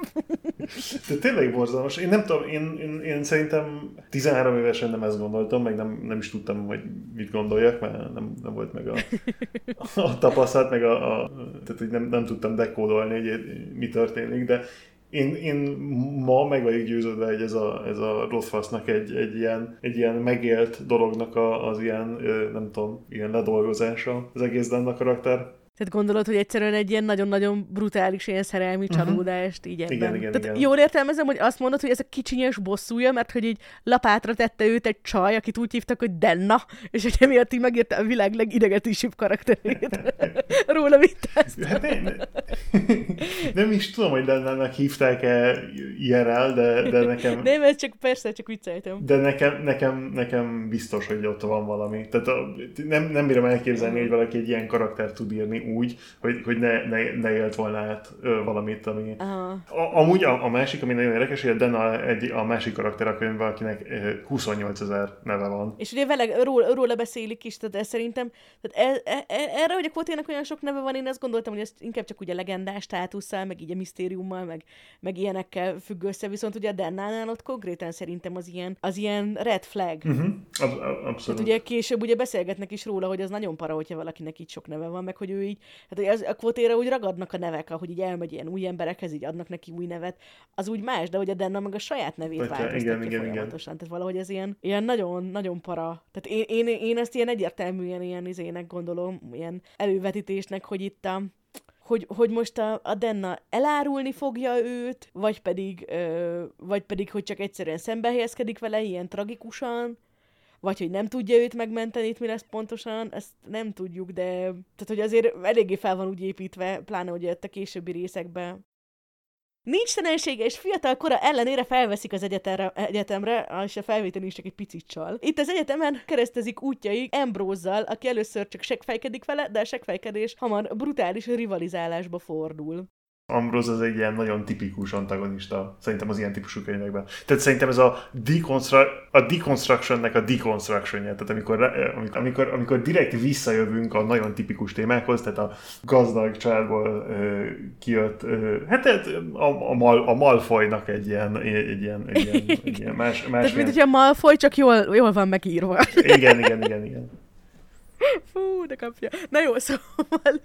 De tényleg borzalmas. Én nem tudom, én, én, én szerintem 13 évesen nem ezt gondoltam, meg nem, nem is tudtam, hogy mit gondoljak, mert nem, nem volt meg a, a tapasztalat, meg a, a tehát hogy nem, nem tudtam dekódolni, hogy mi történik, de én, én ma meg vagyok győződve, hogy ez a, ez a Rothfussnak egy, egy, ilyen, egy ilyen megélt dolognak a, az ilyen, nem tudom, ilyen ledolgozása az egész Denna karakter. Tehát gondolod, hogy egyszerűen egy ilyen nagyon-nagyon brutális ilyen szerelmi uh-huh. csalódást így ebben. Igen, igen, Tehát igen. jól értelmezem, hogy azt mondod, hogy ez a kicsinyes bosszúja, mert hogy így lapátra tette őt egy csaj, akit úgy hívtak, hogy Denna, és hogy emiatt így megírta a világ legidegetősebb karakterét. Róla vitáztam. Hát nem, nem is tudom, hogy Dennának hívták-e IRL, de, de nekem... Nem, ez csak persze, csak vicceltem. De nekem, nekem, nekem biztos, hogy ott van valami. Tehát a, nem, nem bírom elképzelni, hogy valaki egy ilyen karakter tud írni úgy, hogy, hogy ne, ne, ne élt volna át valamit, ami... A, amúgy a, a másik, ami nagyon érdekes, hogy a Dana egy, a másik karakter a könyvben, akinek 28 ezer neve van. És ugye vele, róla, róla beszélik is, tehát ez szerintem, tehát e, e, e, erre, hogy a Kvotének olyan sok neve van, én azt gondoltam, hogy ezt inkább csak ugye legendás státusszal, meg így a misztériummal, meg, meg ilyenekkel függ össze, viszont ugye a Dennánál ott konkrétan szerintem az ilyen, az ilyen red flag. Uh-huh. Ab- abszolút. Tehát ugye később ugye beszélgetnek is róla, hogy az nagyon para, hogyha valakinek így sok neve van, meg hogy ő így, hát hogy az, a kvotéra úgy ragadnak a nevek, ahogy így elmegy ilyen új emberekhez, így adnak neki új nevet, az úgy más, de hogy a Denna meg a saját nevét Hogyha- változtatja igen, igen, folyamatosan. Tehát valahogy ez ilyen, ilyen nagyon, nagyon para. Tehát én, én, én ezt ilyen egyértelműen ilyen izének gondolom, ilyen elővetítésnek, hogy itt a, hogy, hogy most a, a Denna elárulni fogja őt, vagy pedig, ö, vagy pedig, hogy csak egyszerűen szembe helyezkedik vele ilyen tragikusan, vagy hogy nem tudja őt megmenteni, itt mi lesz pontosan, ezt nem tudjuk, de tehát, hogy azért eléggé fel van úgy építve, pláne ugye ott a későbbi részekben. Nincs telensége, és fiatal kora ellenére felveszik az egyetemre, egyetemre, és a felvétel is csak egy picit csal. Itt az egyetemen keresztezik útjai Ambrózzal, aki először csak segfejkedik vele, de a segfejkedés hamar brutális rivalizálásba fordul. Ambrose az egy ilyen nagyon tipikus antagonista, szerintem az ilyen típusú könyvekben. Tehát szerintem ez a, deconstru- a deconstructionnek a deconstructionja, tehát amikor, amikor, amikor, direkt visszajövünk a nagyon tipikus témákhoz, tehát a gazdag családból ö, kijött, ö, hát a, a, mal, a Malfoynak egy ilyen, egy ilyen, egy ilyen, egy ilyen más, más Tehát, mint ilyen, hogyha Malfoy, csak jól, jól van megírva. igen, igen, igen, igen. Fú, de kapja. Na jó, szóval...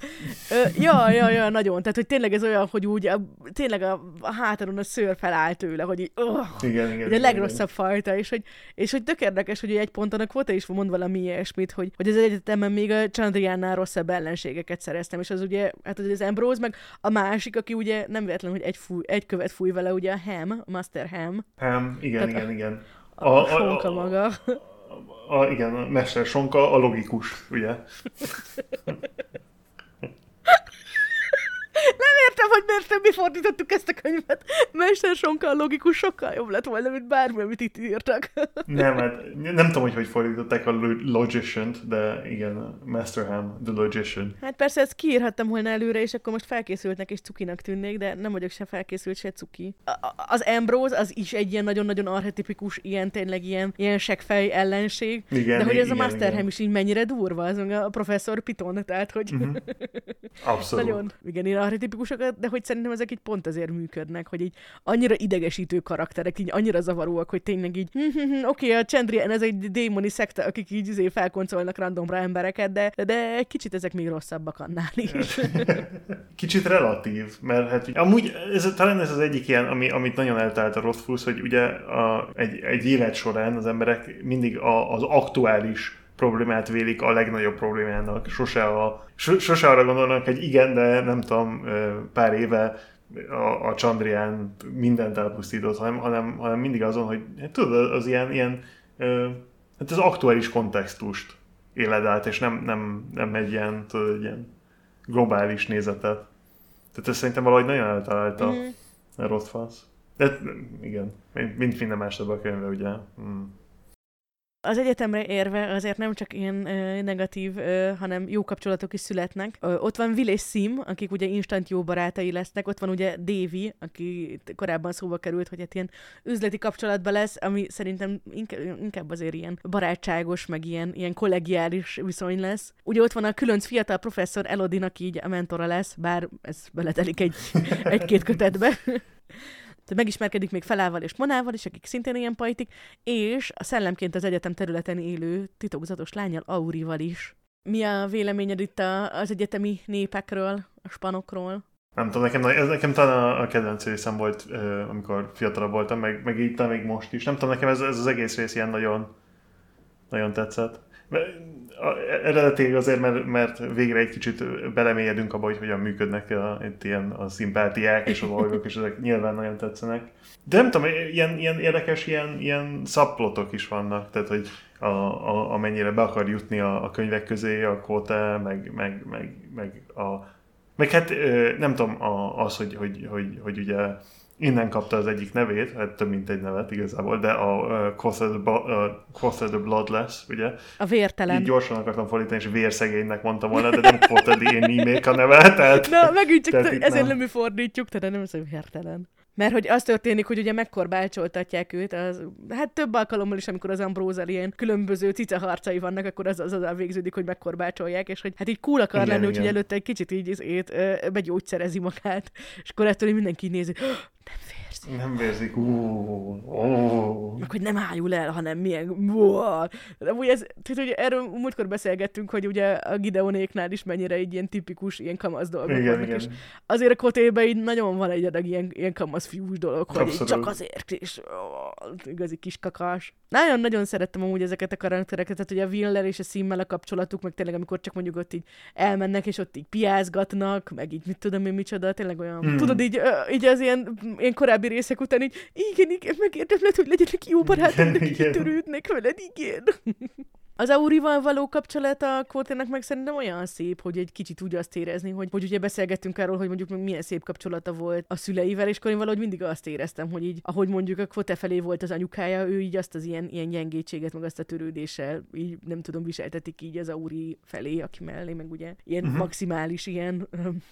Ö, ja, ja, ja, nagyon. Tehát, hogy tényleg ez olyan, hogy úgy a, tényleg a, a hátadon a szőr feláll tőle, hogy így, oh, Igen, igen, a igen, legrosszabb fajta, és hogy, és hogy tök érdekes, hogy egy ponton a kvota is mond valami ilyesmit, hogy, hogy az egyetemen még a Chandriánnál rosszabb ellenségeket szereztem, és az ugye, hát az, Ambrose, meg a másik, aki ugye nem véletlen, hogy egy, fúj, egy követ fúj vele, ugye a Ham, a Master Ham, Ham, igen, Tehát igen, igen. a, a, a sonka maga. A, igen, a Mester Sonka a logikus, ugye? Nem értem, hogy miért nem mi fordítottuk ezt a könyvet. Mester Sonka a logikus sokkal jobb lett volna, mint bármi, amit itt írtak. Nem, hát nem tudom, hogy hogy fordították a lo- Logician-t, de igen, Master Ham, the Logician. Hát persze ezt kiírhattam volna előre, és akkor most felkészültnek és cukinak tűnnék, de nem vagyok se felkészült, se cuki. A- az Ambrose az is egy ilyen nagyon-nagyon archetipikus, ilyen tényleg ilyen, ilyen segfej ellenség. Igen, de hogy ez igen, a Master igen. Ham is így mennyire durva, az a professzor Piton, tehát hogy Mhm. Abszolút. nagyon, igen, ilyen archetipikusak, de hogy szerintem ezek így pont azért működnek, hogy így annyira idegesítő karakterek, így annyira zavaróak, hogy tényleg így, hm, hm, hm, oké, a Chandrian ez egy démoni szekta, akik így izé felkoncolnak randomra embereket, de, de kicsit ezek még rosszabbak annál is. Kicsit relatív, mert hát amúgy ez, talán ez az egyik ilyen, ami, amit nagyon eltalált a Rothfuss, hogy ugye a, egy, egy élet során az emberek mindig a, az aktuális problémát vélik a legnagyobb problémának. Sose, a, so, sose arra gondolnak, hogy igen, de nem tudom, pár éve a, a Chandrián mindent elpusztított, hanem, hanem, hanem mindig azon, hogy hát tudod, az ilyen, ilyen hát az aktuális kontextust éled át, és nem, nem, nem egy ilyen, tudod, egy ilyen globális nézetet. Tehát ez szerintem valahogy nagyon eltalálta Mhm. a Rothfuss. De igen, mint minden más ebben a könyvben, ugye. Mm. Az egyetemre érve azért nem csak ilyen ö, negatív, ö, hanem jó kapcsolatok is születnek. Ö, ott van Will és Sim, akik ugye instant jó barátai lesznek, ott van ugye Davy, aki korábban szóba került, hogy hát ilyen üzleti kapcsolatban lesz, ami szerintem inkább azért ilyen barátságos, meg ilyen, ilyen kollegiális viszony lesz. Ugye ott van a különc fiatal professzor Elodin, aki így a mentora lesz, bár ez beletelik egy, egy-két kötetbe. Tehát megismerkedik még Felával és Monával is, akik szintén ilyen pajtik, és a szellemként az egyetem területen élő titokzatos lányal Aurival is. Mi a véleményed itt az egyetemi népekről, a spanokról? Nem tudom, nekem, ez nekem talán a, kedvenc részem volt, amikor fiatalabb voltam, meg, meg így még most is. Nem tudom, nekem ez, ez az egész rész ilyen nagyon, nagyon tetszett. Eredetileg azért, mert, mert végre egy kicsit belemélyedünk abba, hogy hogyan működnek a, itt ilyen a szimpátiák és a dolgok, és ezek nyilván nagyon tetszenek. De nem tudom, ilyen, ilyen érdekes, ilyen, ilyen szabplotok is vannak, tehát hogy a, a, amennyire be akar jutni a, a könyvek közé, a kóta, meg, meg, meg, meg a meg hát nem tudom, az, hogy, hogy, hogy, hogy ugye innen kapta az egyik nevét, hát több mint egy nevet igazából, de a uh, of the, uh, the Bloodless, ugye? A vértelen. Így gyorsan akartam fordítani, és vérszegénynek mondtam volna, de nem the Enemy a neve, tehát... Na, megint csak Tehát ezért nem. nem mi fordítjuk, tehát nem az, hogy vértelen. Mert hogy az történik, hogy ugye megkorbácsoltatják őt, az, hát több alkalommal is, amikor az Ambrózel ilyen különböző cica harcai vannak, akkor az az, az végződik, hogy megkorbácsolják, és hogy hát így cool akar igen, lenni, úgyhogy előtte egy kicsit így izét, begyógyszerezi magát, és akkor ettől mindenki nézi, nem vérzik. Nem vérzik. Uh, Meg hogy nem ájul el, hanem milyen... Úgy ez, tehát, hogy erről múltkor beszélgettünk, hogy ugye a Gideonéknál is mennyire egy ilyen tipikus, ilyen kamasz dolgok igen, vannak, igen. és azért a kotében így nagyon van egy adag ilyen, ilyen kamasz fiús dolog, hogy így csak azért, és oh, igazi kis kakás. Nagyon-nagyon szerettem amúgy ezeket a karaktereket, tehát ugye a Willer és a Simmel a kapcsolatuk, meg tényleg amikor csak mondjuk ott így elmennek, és ott így piázgatnak, meg így mit tudom én micsoda, tényleg olyan, hmm. tudod így, így az ilyen én korábbi részek után így, igen, igen, megérdemled, hogy legyenek jó barátok, de kitörődnek veled, igen. Az Aurival való kapcsolat a Quotének meg szerintem olyan szép, hogy egy kicsit úgy azt érezni, hogy, hogy ugye beszélgettünk arról, hogy mondjuk milyen szép kapcsolata volt a szüleivel, és akkor én valahogy mindig azt éreztem, hogy így, ahogy mondjuk a Quote felé volt az anyukája, ő így azt az ilyen, ilyen gyengétséget, meg azt a törődéssel, így nem tudom, viseltetik így az Auri felé, aki mellé, meg ugye ilyen uh-huh. maximális ilyen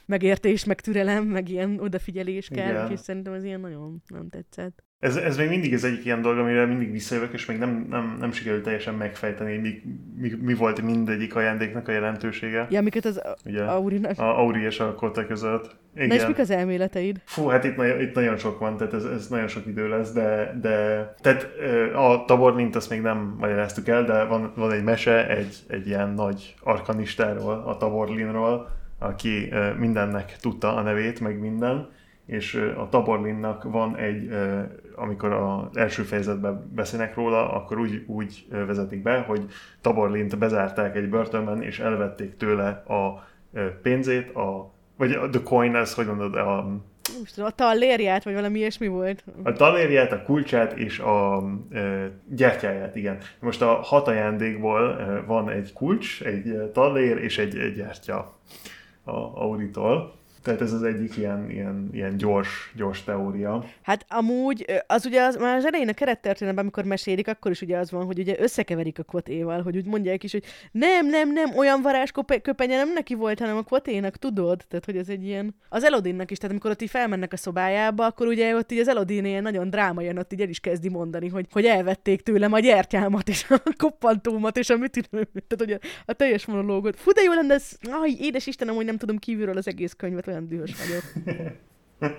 megértés, meg türelem, meg ilyen odafigyelés kell, és szerintem ez ilyen nagyon nem tetszett. Ez, ez még mindig az egyik ilyen dolog, amire mindig visszajövök, és még nem, nem, nem sikerült teljesen megfejteni, mi, mi, mi volt mindegyik ajándéknak a jelentősége. Ja, miket az Ugye, Aurinak. A Auri és a Kote között. Igen. Na és mik az elméleteid? Fú, hát itt, itt nagyon sok van, tehát ez, ez nagyon sok idő lesz, de, de tehát a Taborlint azt még nem magyaráztuk el, de van, van egy mese egy, egy ilyen nagy arkanistáról, a Taborlinról, aki mindennek tudta a nevét, meg minden, és a Taborlinnak van egy, amikor az első fejezetben beszélnek róla, akkor úgy, úgy vezetik be, hogy Taborlint bezárták egy börtönben, és elvették tőle a pénzét, a, vagy a the coin, ez hogy mondod, a, most a tallérját, vagy valami ilyesmi volt? A tallérját, a kulcsát és a e, gyertyáját, igen. Most a hat ajándékból e, van egy kulcs, egy tallér és egy, egy gyertya a Auditól. Tehát ez az egyik ilyen, ilyen, ilyen gyors, gyors teória. Hát amúgy, az ugye az, már az elején a kerettörténetben, amikor mesélik, akkor is ugye az van, hogy ugye összekeverik a kvotéval, hogy úgy mondják is, hogy nem, nem, nem, olyan varázsköpenye nem neki volt, hanem a kvoténak, tudod? Tehát, hogy ez egy ilyen... Az Elodinnak is, tehát amikor ott így felmennek a szobájába, akkor ugye ott így az Elodin ilyen nagyon drámaian ott így el is kezdi mondani, hogy, hogy elvették tőlem a gyertyámat és a koppantómat és a mit tudom, tehát a, a teljes monológot. Fú, de jó lenne, ez, aj, édes Istenem, hogy nem tudom kívülről az egész könyvet, olyan dühös vagyok.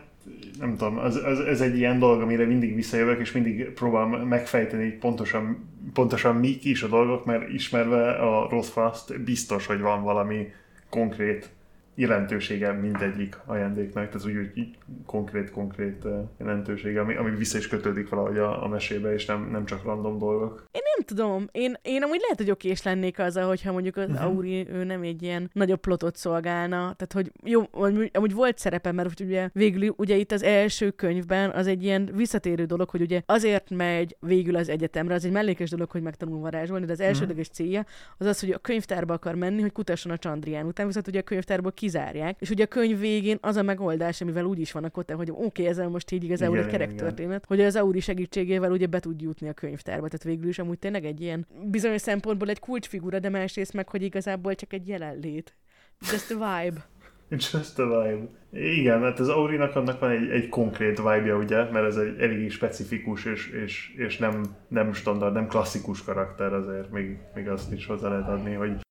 nem tudom, ez, ez, ez egy ilyen dolog, amire mindig visszajövök, és mindig próbálom megfejteni pontosan, pontosan mik is a dolgok, mert ismerve a Rothfast biztos, hogy van valami konkrét jelentősége mindegyik ajándéknak, tehát úgy, úgy konkrét-konkrét jelentősége, ami, ami vissza is kötődik valahogy a, a mesébe, és nem, nem csak random dolgok. Én nem tudom, én, én amúgy lehet, hogy okés lennék azzal, hogyha mondjuk az uh-huh. Auri ő nem egy ilyen nagyobb plotot szolgálna, tehát hogy jó, amúgy, amúgy volt szerepe, mert ugye végül ugye itt az első könyvben az egy ilyen visszatérő dolog, hogy ugye azért megy végül az egyetemre, az egy mellékes dolog, hogy megtanul varázsolni, de az mhm. elsődleges uh-huh. célja az az, hogy a könyvtárba akar menni, hogy kutasson a Csandrián után, viszont ugye a könyvtárból ki kizárják, és ugye a könyv végén az a megoldás, amivel úgy is vannak ott, hogy oké, okay, ezzel most így igazából igen, egy kerek történet, hogy az Auri segítségével ugye be tud jutni a könyvtárba, tehát végül is amúgy tényleg egy ilyen bizonyos szempontból egy kulcsfigura, de másrészt meg, hogy igazából csak egy jelenlét. Just a vibe. Just a vibe. Igen, mert az Aurinak annak van egy, egy konkrét vibe-ja, ugye, mert ez egy eléggé specifikus és, és, és nem, nem standard, nem klasszikus karakter, azért még, még azt is hozzá lehet adni, hogy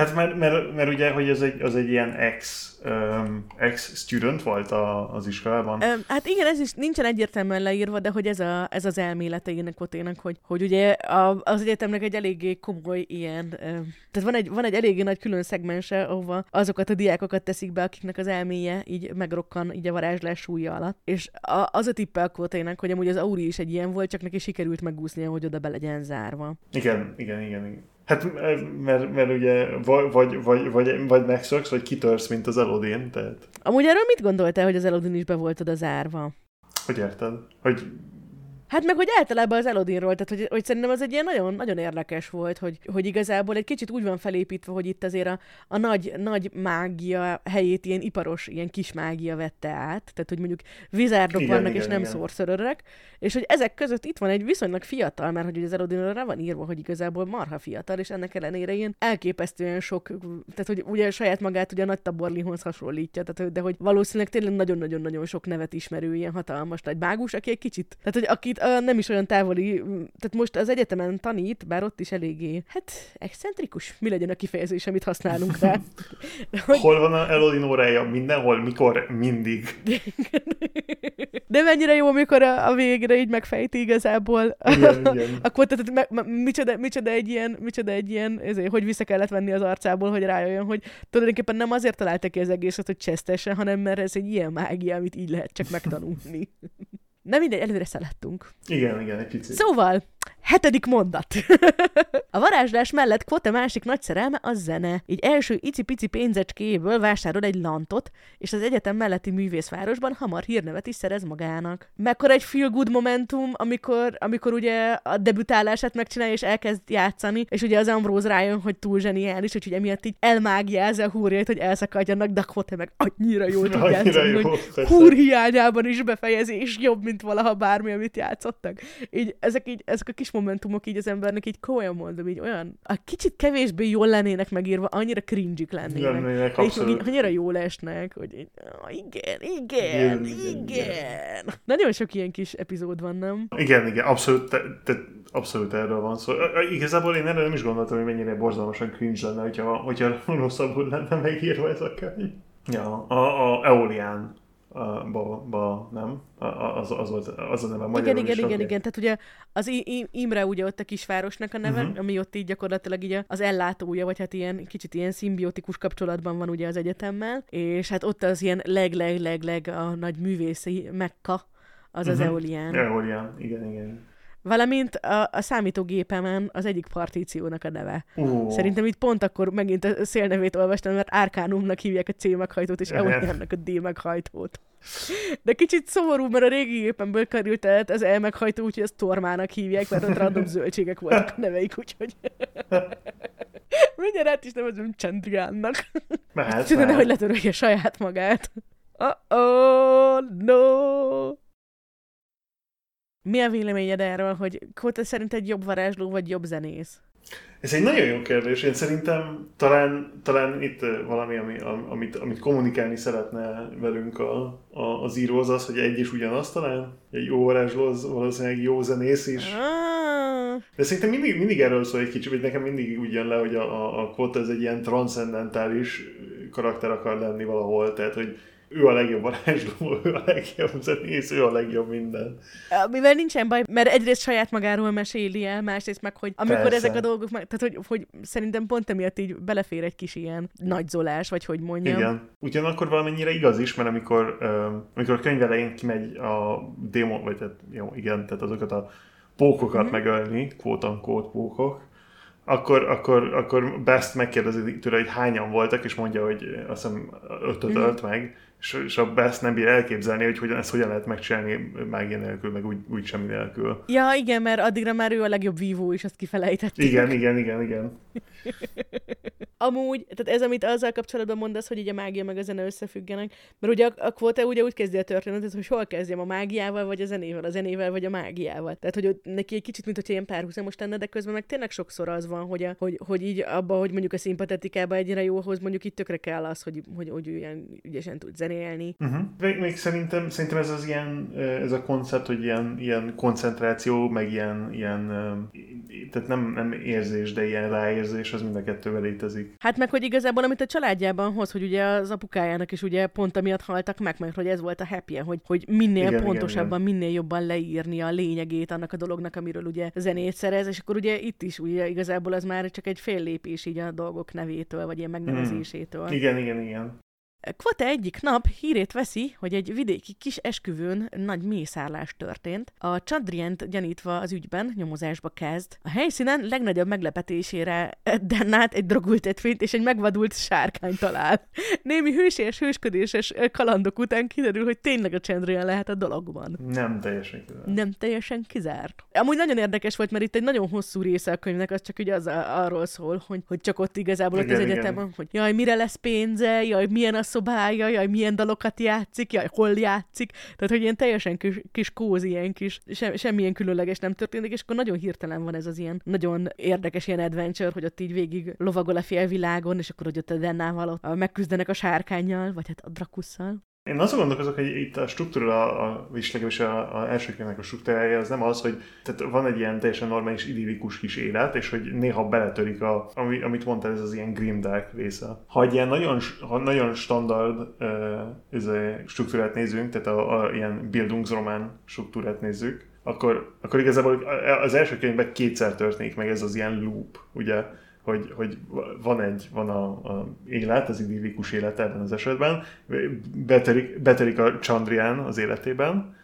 Hát mert, mert, mert ugye, hogy ez egy, az egy ilyen ex, um, ex-student volt a, az iskolában. Um, hát igen, ez is nincsen egyértelműen leírva, de hogy ez, a, ez az elmélete ének Kotének, hogy, hogy ugye a, az egyetemnek egy eléggé komoly ilyen, um, tehát van egy, van egy eléggé nagy külön szegmense, ahova azokat a diákokat teszik be, akiknek az elméje így megrokkan így a varázslás súlya alatt. És a, az a tippel Kotének, hogy amúgy az Auri is egy ilyen volt, csak neki sikerült megúsznia, hogy oda be legyen zárva. Igen, igen, igen. igen. Hát mert, mert ugye vagy, vagy, vagy, vagy, megszöksz, vagy kitörsz, mint az Elodin, tehát... Amúgy erről mit gondoltál, hogy az Elodin is be volt oda zárva? Hogy érted? Hogy Hát meg, hogy általában az Elodinról, tehát hogy, hogy szerintem az egy ilyen nagyon, nagyon érdekes volt, hogy, hogy igazából egy kicsit úgy van felépítve, hogy itt azért a, a nagy, nagy mágia helyét ilyen iparos, ilyen kis mágia vette át, tehát hogy mondjuk vizárdok igen, vannak, igen, és nem szórszörörök, és hogy ezek között itt van egy viszonylag fiatal, mert hogy az Elodinról rá van írva, hogy igazából marha fiatal, és ennek ellenére ilyen elképesztően sok, tehát hogy ugye saját magát ugye a nagy taborlihoz hasonlítja, tehát, de hogy valószínűleg tényleg nagyon-nagyon-nagyon sok nevet ismerő ilyen hatalmas nagy mágus, aki egy kicsit, tehát hogy akit nem is olyan távoli, tehát most az egyetemen tanít, bár ott is eléggé, hát excentrikus, mi legyen a kifejezés, amit használunk rá. hogy... Hol van a Elodin órája? Mindenhol, mikor, mindig. De mennyire jó, amikor a, a végre így megfejti igazából. Igen, igen. Akkor tehát, me, micsoda, micsoda, egy ilyen, micsoda egy ilyen, ezért, hogy vissza kellett venni az arcából, hogy rájöjjön, hogy tulajdonképpen nem azért találta ki az egészet, hogy csesztessen, hanem mert ez egy ilyen mágia, amit így lehet csak megtanulni. Nem mindegy, előre szaladtunk. Igen, igen, egy picit. Szóval, Hetedik mondat. a varázslás mellett Kvote másik nagy szerelme a zene. Így első icipici pénzecskéből vásárol egy lantot, és az egyetem melletti művészvárosban hamar hírnevet is szerez magának. Mekkora egy feel good momentum, amikor, amikor ugye a debütálását megcsinálja és elkezd játszani, és ugye az Ambrose rájön, hogy túl zseniális, hogy ugye miatt így elmágiázza a húrjait, hogy elszakadjanak, de Kvote meg annyira jól tud játszani, jó, hogy húr hiányában is befejezés jobb, mint valaha bármi, amit játszottak. Így ezek, így, ezek a kis momentumok így az embernek így komolyan mondom, így olyan, a kicsit kevésbé jól lennének megírva, annyira cringe lennének. lennének így, így, annyira jól esnek, hogy így, oh, igen, igen, igen, igen, igen. Nagyon sok ilyen kis epizód van, nem? Igen, igen, abszolút, te, te, abszolút erről van szó. Igazából én erről nem is gondoltam, hogy mennyire borzalmasan cringe lenne, hogyha, hogyha rosszabbul lenne megírva ez a könyv. Ja, a, a Eolian ba, ba nem? Az, az, volt, az a neve magyarul Igen, igen, igen, igen. Tehát ugye az Imre ugye ott a kisvárosnak a neve, uh-huh. ami ott így gyakorlatilag így az ellátója, vagy hát ilyen kicsit ilyen szimbiotikus kapcsolatban van ugye az egyetemmel, és hát ott az ilyen leg-leg-leg-leg a nagy művészi mekka, az uh-huh. az mhm. Eolian. Eolian, igen, igen. Valamint a, a számítógépemen az egyik partíciónak a neve. Uh. Szerintem itt pont akkor megint a szélnevét olvastam, mert Arkánumnak hívják a C meghajtót, és Eoliannak a D meghajtót. De kicsit szomorú, mert a régi gépemből került el az E meghajtó, úgyhogy ezt Tormának hívják, mert ott random zöldségek voltak a neveik, úgyhogy... Mindjárt át is nevezem Csendriánnak. Mehet, Tudom, hogy letörölje saját magát. Oh-oh, no! Mi a véleményed erről, hogy Kóta szerint egy jobb varázsló vagy jobb zenész? Ez egy nagyon jó kérdés. Én szerintem talán, talán itt valami, ami, amit, amit kommunikálni szeretne velünk a, a, az író, az az, hogy egy is ugyanaz talán. Egy jó varázsló az valószínűleg jó zenész is. Ah. De szerintem mindig, mindig erről szól egy kicsit, hogy nekem mindig úgy jön le, hogy a, a, a Quote ez egy ilyen transzendentális karakter akar lenni valahol. Tehát, hogy ő a legjobb varázsló, ő a legjobb zenész, ő a legjobb minden. Mivel nincsen baj, mert egyrészt saját magáról meséli el, másrészt meg, hogy amikor Persze. ezek a dolgok, meg, tehát hogy, hogy szerintem pont emiatt így belefér egy kis ilyen nagyzolás, vagy hogy mondjam. Igen. Ugyanakkor valamennyire igaz is, mert amikor, uh, amikor a könyv elején kimegy a démon, vagy tehát, jó, igen, tehát azokat a pókokat mm-hmm. megölni, quote pókok, akkor, akkor, akkor Best megkérdezi tőle, hogy hányan voltak, és mondja, hogy azt hiszem ötöt mm. ölt meg, és, és a Best nem bír elképzelni, hogy hogyan, ezt hogyan lehet megcsinálni mágia nélkül, meg úgy, úgy semmi nélkül. Ja, igen, mert addigra már ő a legjobb vívó, és azt kifelejtettük. Igen, igen, igen, igen. Amúgy, tehát ez, amit azzal kapcsolatban mondasz, hogy így a mágia meg a zene összefüggenek, mert ugye a, a kvóta ugye úgy kezdi a történetet, hogy hol kezdjem a mágiával, vagy a zenével, a zenével, vagy a mágiával. Tehát, hogy neki egy kicsit, mint hogy ilyen párhuzamos lenne, de közben meg tényleg sokszor az van, hogy, a, hogy, hogy így abba, hogy mondjuk a szimpatetikába egyre jóhoz, mondjuk itt tökre kell az, hogy, hogy, hogy ilyen ügyesen tud zenélni. Uh-huh. Még, még, szerintem, szerintem ez az ilyen, ez a koncept, hogy ilyen, ilyen koncentráció, meg ilyen, ilyen tehát nem, nem érzés, de ilyen ráérzés, az mind a kettővel létezik. Hát meg, hogy igazából, amit a családjában hoz, hogy ugye az apukájának is ugye pont amiatt haltak meg, mert hogy ez volt a happy hogy, hogy minél igen, pontosabban, igen, igen. minél jobban leírni a lényegét annak a dolognak, amiről ugye zenét szerez, és akkor ugye itt is ugye igazából az már csak egy fél lépés így a dolgok nevétől, vagy ilyen megnevezésétől. Mm. Igen, igen, igen. Kvota egyik nap hírét veszi, hogy egy vidéki kis esküvőn nagy mészárlás történt. A Chandrient gyanítva az ügyben nyomozásba kezd. A helyszínen legnagyobb meglepetésére Dennát egy drogültetvényt és egy megvadult sárkány talál. Némi hősies, hősködéses kalandok után kiderül, hogy tényleg a Chandrian lehet a dologban. Nem teljesen kizárt. Nem teljesen kizárt. Amúgy nagyon érdekes volt, mert itt egy nagyon hosszú része a könyvnek, az csak ugye az arról szól, hogy, hogy csak ott igazából igen, ott az egyetemen, hogy jaj, mire lesz pénze, jaj, milyen a szobája, jaj, milyen dalokat játszik, jaj, hol játszik. Tehát, hogy ilyen teljesen kis, kis kóz, ilyen kis, se, semmilyen különleges nem történik, és akkor nagyon hirtelen van ez az ilyen nagyon érdekes ilyen adventure, hogy ott így végig lovagol a félvilágon, és akkor, hogy ott a Dennával ott megküzdenek a sárkányjal, vagy hát a Drakusszal. Én azon gondolkozok, hogy itt a struktúra, a, és legalábbis a, a első könyvnek a struktúrája az nem az, hogy tehát van egy ilyen teljesen normális, idillikus kis élet, és hogy néha beletörik, a, ami, amit mondtál, ez az ilyen grimdark része. Ha egy ilyen nagyon, ha nagyon standard uh, struktúrát nézünk, tehát a, a ilyen Bildungsroman struktúrát nézzük, akkor, akkor igazából az első könyvben kétszer történik meg ez az ilyen loop, ugye? Hogy, hogy van egy, van a, a élet, az idillikus élet ebben az esetben, beterik, beterik a Chandrián az életében,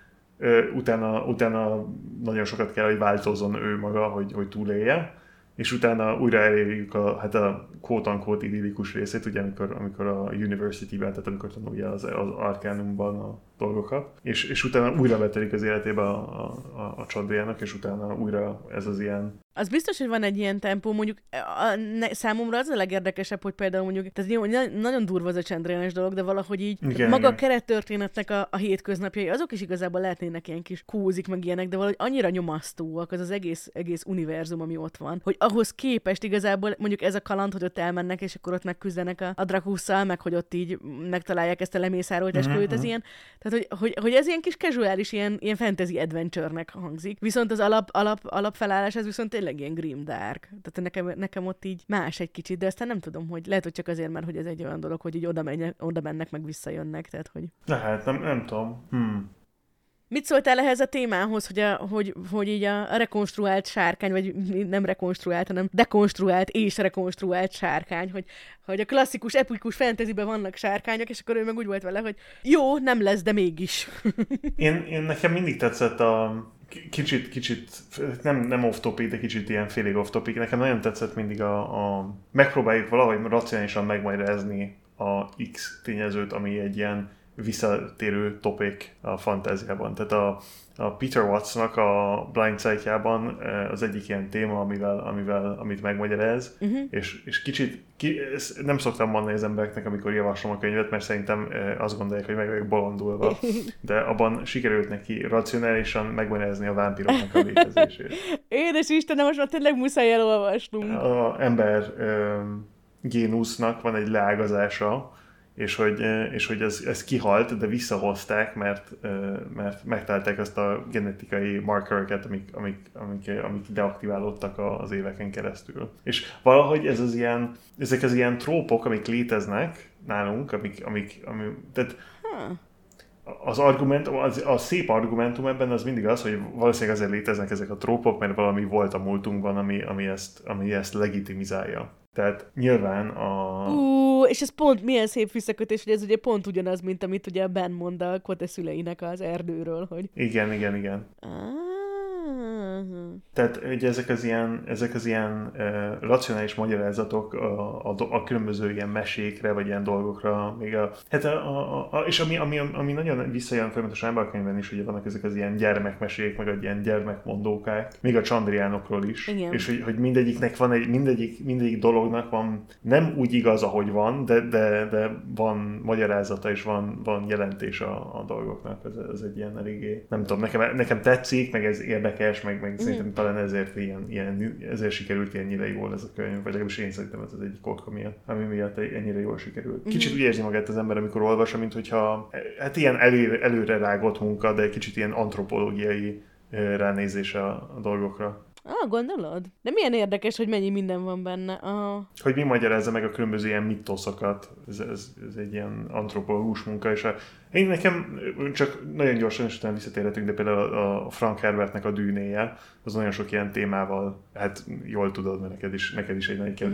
utána, utána nagyon sokat kell, hogy változzon ő maga, hogy, hogy túlélje, és utána újra elérjük a, hát a quote-unquote idillikus részét, ugye amikor, amikor a university-ben, tehát amikor tanulja az, az Arcanumban a dolgokat, és, és utána újra betelik az életébe a, a, a, a Chandriának, és utána újra ez az ilyen az biztos, hogy van egy ilyen tempó, mondjuk a, ne, számomra az a legérdekesebb, hogy például mondjuk, tehát jó, nagyon durva az a csendrénes dolog, de valahogy így igen, maga igen. a kerettörténetnek a, a hétköznapjai, azok is igazából lehetnének ilyen kis kúzik, meg ilyenek, de valahogy annyira nyomasztóak az az egész, egész univerzum, ami ott van, hogy ahhoz képest igazából mondjuk ez a kaland, hogy ott elmennek, és akkor ott megküzdenek a, a Drakusszal, meg hogy ott így megtalálják ezt a lemészárolt esküvőt, mm-hmm. ez mhm. ilyen, tehát hogy, hogy, hogy, ez ilyen kis casuális, ilyen, ilyen fantasy adventure-nek hangzik. Viszont az alap, alap, alapfelállás, ez viszont tényleg ilyen grim dark. Tehát nekem, nekem ott így más egy kicsit, de aztán nem tudom, hogy lehet, hogy csak azért, mert hogy ez egy olyan dolog, hogy így oda, menjek, oda mennek, meg visszajönnek, tehát hogy... Lehet, nem, nem tudom. Hmm. Mit szóltál ehhez a témához, hogy, a, hogy, hogy így a rekonstruált sárkány, vagy nem rekonstruált, hanem dekonstruált és rekonstruált sárkány, hogy, hogy a klasszikus, epikus fantasyben vannak sárkányok, és akkor ő meg úgy volt vele, hogy jó, nem lesz, de mégis. én, én nekem mindig tetszett a, kicsit, kicsit, nem, nem off-topic, de kicsit ilyen félig off-topic. Nekem nagyon tetszett mindig a, a megpróbáljuk valahogy racionálisan megmagyarázni a X tényezőt, ami egy ilyen visszatérő topik a fantáziában. Tehát a, a Peter Wattsnak a Blind Sight-jában eh, az egyik ilyen téma, amivel, amivel amit megmagyaráz, uh-huh. és, és kicsit, ki, nem szoktam mondani az embereknek, amikor javaslom a könyvet, mert szerintem eh, azt gondolják, hogy meg vagyok bolondulva, de abban sikerült neki racionálisan megmagyarázni a vámpiroknak a létezését. Édes Istenem, most már tényleg muszáj elolvasnunk. A ember um, génusznak van egy leágazása, és hogy, és hogy ez, ez kihalt, de visszahozták, mert, mert megtalálták azt a genetikai markereket, amik, amik, amik, amik deaktiválódtak az éveken keresztül. És valahogy ez az ilyen, ezek az ilyen trópok, amik léteznek nálunk, amik, amik, amik tehát huh az argument, az, a szép argumentum ebben az mindig az, hogy valószínűleg azért léteznek ezek a trópok, mert valami volt a múltunkban, ami, ami, ezt, ami ezt legitimizálja. Tehát nyilván a... Uh, és ez pont milyen szép visszakötés, hogy ez ugye pont ugyanaz, mint amit ugye Ben mond a Kote szüleinek az erdőről, hogy... Igen, igen, igen. Ah. Uh-huh. Tehát ugye ezek az ilyen, ezek az ilyen uh, racionális magyarázatok a, a, a különböző ilyen mesékre, vagy ilyen dolgokra, még a, hát a, a, a, és ami, ami, ami nagyon visszajön folyamatosan ebben a könyvben is, hogy vannak ezek az ilyen gyermekmesék, meg egy ilyen gyermekmondókák, még a csandriánokról is, Igen. és hogy, hogy mindegyiknek van egy, mindegyik, mindegyik dolognak van, nem úgy igaz, ahogy van, de, de, de van magyarázata, és van, van jelentés a, a dolgoknak, ez, ez egy ilyen eléggé, nem tudom, nekem, nekem tetszik, meg ez érdekes, meg, meg mm. szerintem talán ezért, ilyen, ilyen, ezért sikerült ennyire jól ez a könyv, vagy legalábbis én szerintem ez az egyik oka miatt, ami miatt ennyire jól sikerült. Kicsit mm. úgy érzi magát az ember, amikor olvassa, mint hogyha hát ilyen előre, előre rágott munka, de kicsit ilyen antropológiai ránézése a, dolgokra. Ah, gondolod? De milyen érdekes, hogy mennyi minden van benne. Ah. Hogy mi magyarázza meg a különböző ilyen mitoszokat. Ez, ez, ez egy ilyen antropológus munka, és a, én nekem csak nagyon gyorsan is utána visszatérhetünk, de például a Frank Herbertnek a dűnéje, az nagyon sok ilyen témával, hát jól tudod, mert neked is, neked is egy nagy,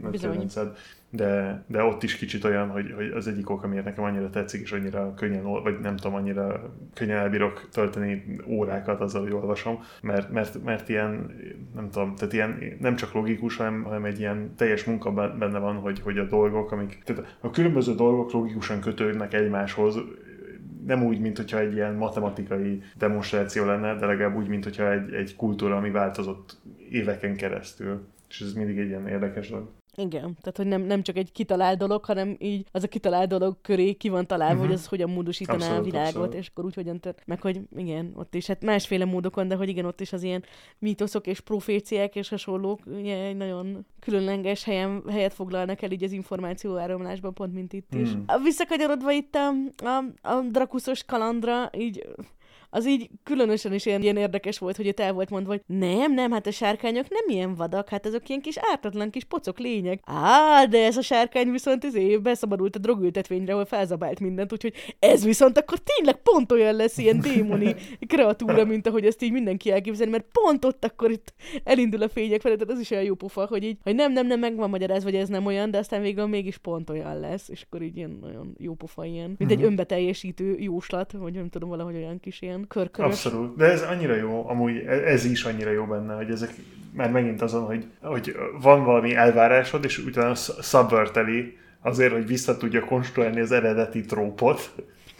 nagy kedvenced. de, de ott is kicsit olyan, hogy, hogy az egyik ok, amiért nekem annyira tetszik, és annyira könnyen, vagy nem tudom, annyira könnyen elbírok tölteni órákat azzal, hogy olvasom, mert, mert, mert ilyen, nem tudom, tehát ilyen nem csak logikus, hanem, hanem egy ilyen teljes munka benne van, hogy, hogy a dolgok, amik, tehát a különböző dolgok logikusan kötődnek egymáshoz, nem úgy, mint hogyha egy ilyen matematikai demonstráció lenne, de legalább úgy, mint hogyha egy, egy kultúra, ami változott éveken keresztül. És ez mindig egy ilyen érdekes dolog. Igen, tehát hogy nem, nem csak egy kitalált dolog, hanem így az a kitalált dolog köré ki van találva, uh-huh. hogy az hogyan módosítaná abszolút, a világot, abszolút. és akkor úgy hogyan tört. Meg hogy igen, ott is, hát másféle módokon, de hogy igen, ott is az ilyen mítoszok és proféciák és hasonlók ugye egy nagyon különleges helyen, helyet foglalnak el így az információ áramlásban, pont mint itt is. Mm. Visszakanyarodva itt a, a, a Drakuszos kalandra, így az így különösen is ilyen, ilyen érdekes volt, hogy itt el volt mondva, hogy nem, nem, hát a sárkányok nem ilyen vadak, hát azok ilyen kis ártatlan kis pocok lények. Á, de ez a sárkány viszont ez év beszabadult a drogültetvényre, ahol felzabált mindent, úgyhogy ez viszont akkor tényleg pont olyan lesz ilyen démoni kreatúra, mint ahogy ezt így mindenki elképzelni, mert pont ott akkor itt elindul a fények felé, tehát az is olyan jó pufa, hogy így, hogy nem, nem, nem, meg van magyaráz, hogy ez nem olyan, de aztán végül mégis pont olyan lesz, és akkor így ilyen nagyon jó pufa ilyen, mint egy mhm. önbeteljesítő jóslat, vagy nem tudom, valahogy olyan kis ilyen ilyen körkörös. Abszolút, de ez annyira jó, amúgy e- ez is annyira jó benne, hogy ezek már megint azon, hogy, hogy van valami elvárásod, és utána subverteli azért, hogy vissza tudja konstruálni az eredeti trópot,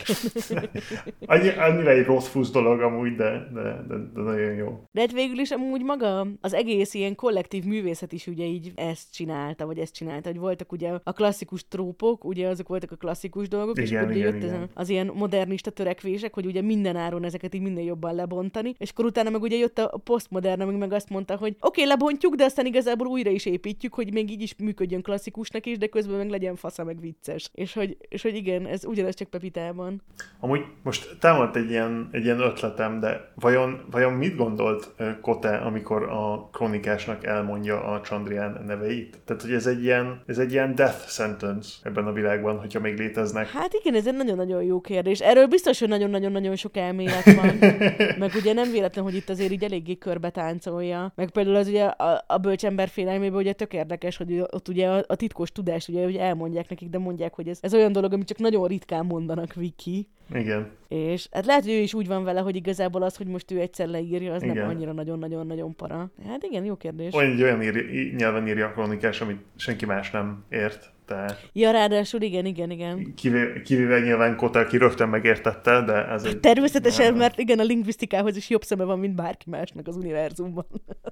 Annyi, annyira egy rossz fusz dolog amúgy, de, de, de, de nagyon jó. De hát végül is amúgy maga az egész ilyen kollektív művészet is ugye így ezt csinálta, vagy ezt csinálta, hogy voltak ugye a klasszikus trópok, ugye azok voltak a klasszikus dolgok, igen, és akkor igen, jött igen. Az ilyen modernista törekvések, hogy ugye minden áron ezeket így minden jobban lebontani, és akkor utána meg ugye jött a posztmodern, ami meg azt mondta, hogy oké, okay, lebontjuk, de aztán igazából újra is építjük, hogy még így is működjön klasszikusnak is, de közben meg legyen fasza meg vicces. És hogy, és hogy igen, ez ugyanez csak Pepitában van. Amúgy most támadt egy ilyen, egy ilyen ötletem, de vajon, vajon mit gondolt Kote, amikor a kronikásnak elmondja a Chandrian neveit? Tehát, hogy ez egy ilyen, ez egy ilyen death sentence ebben a világban, hogyha még léteznek. Hát igen, ez egy nagyon-nagyon jó kérdés. Erről biztos, hogy nagyon-nagyon-nagyon sok elmélet van. Meg ugye nem véletlen, hogy itt azért így eléggé körbe táncolja. Meg például az ugye a, a bölcsember félelmében ugye tök érdekes, hogy ott ugye a, a titkos tudás, ugye, hogy elmondják nekik, de mondják, hogy ez, ez olyan dolog, amit csak nagyon ritkán mondanak ki. Igen. És hát lehet, hogy ő is úgy van vele, hogy igazából az, hogy most ő egyszer leírja, az igen. nem annyira nagyon-nagyon-nagyon para. Hát igen, jó kérdés. Olyan, egy olyan ír, nyelven írja a kronikás, amit senki más nem ért. Tehát... Ja, ráadásul igen, igen, igen. Kivéve, kivéve nyilván Kotel, ki rögtön megértette, de ez egy... Természetesen, mert igen, a lingvisztikához is jobb szeme van, mint bárki másnak az univerzumban.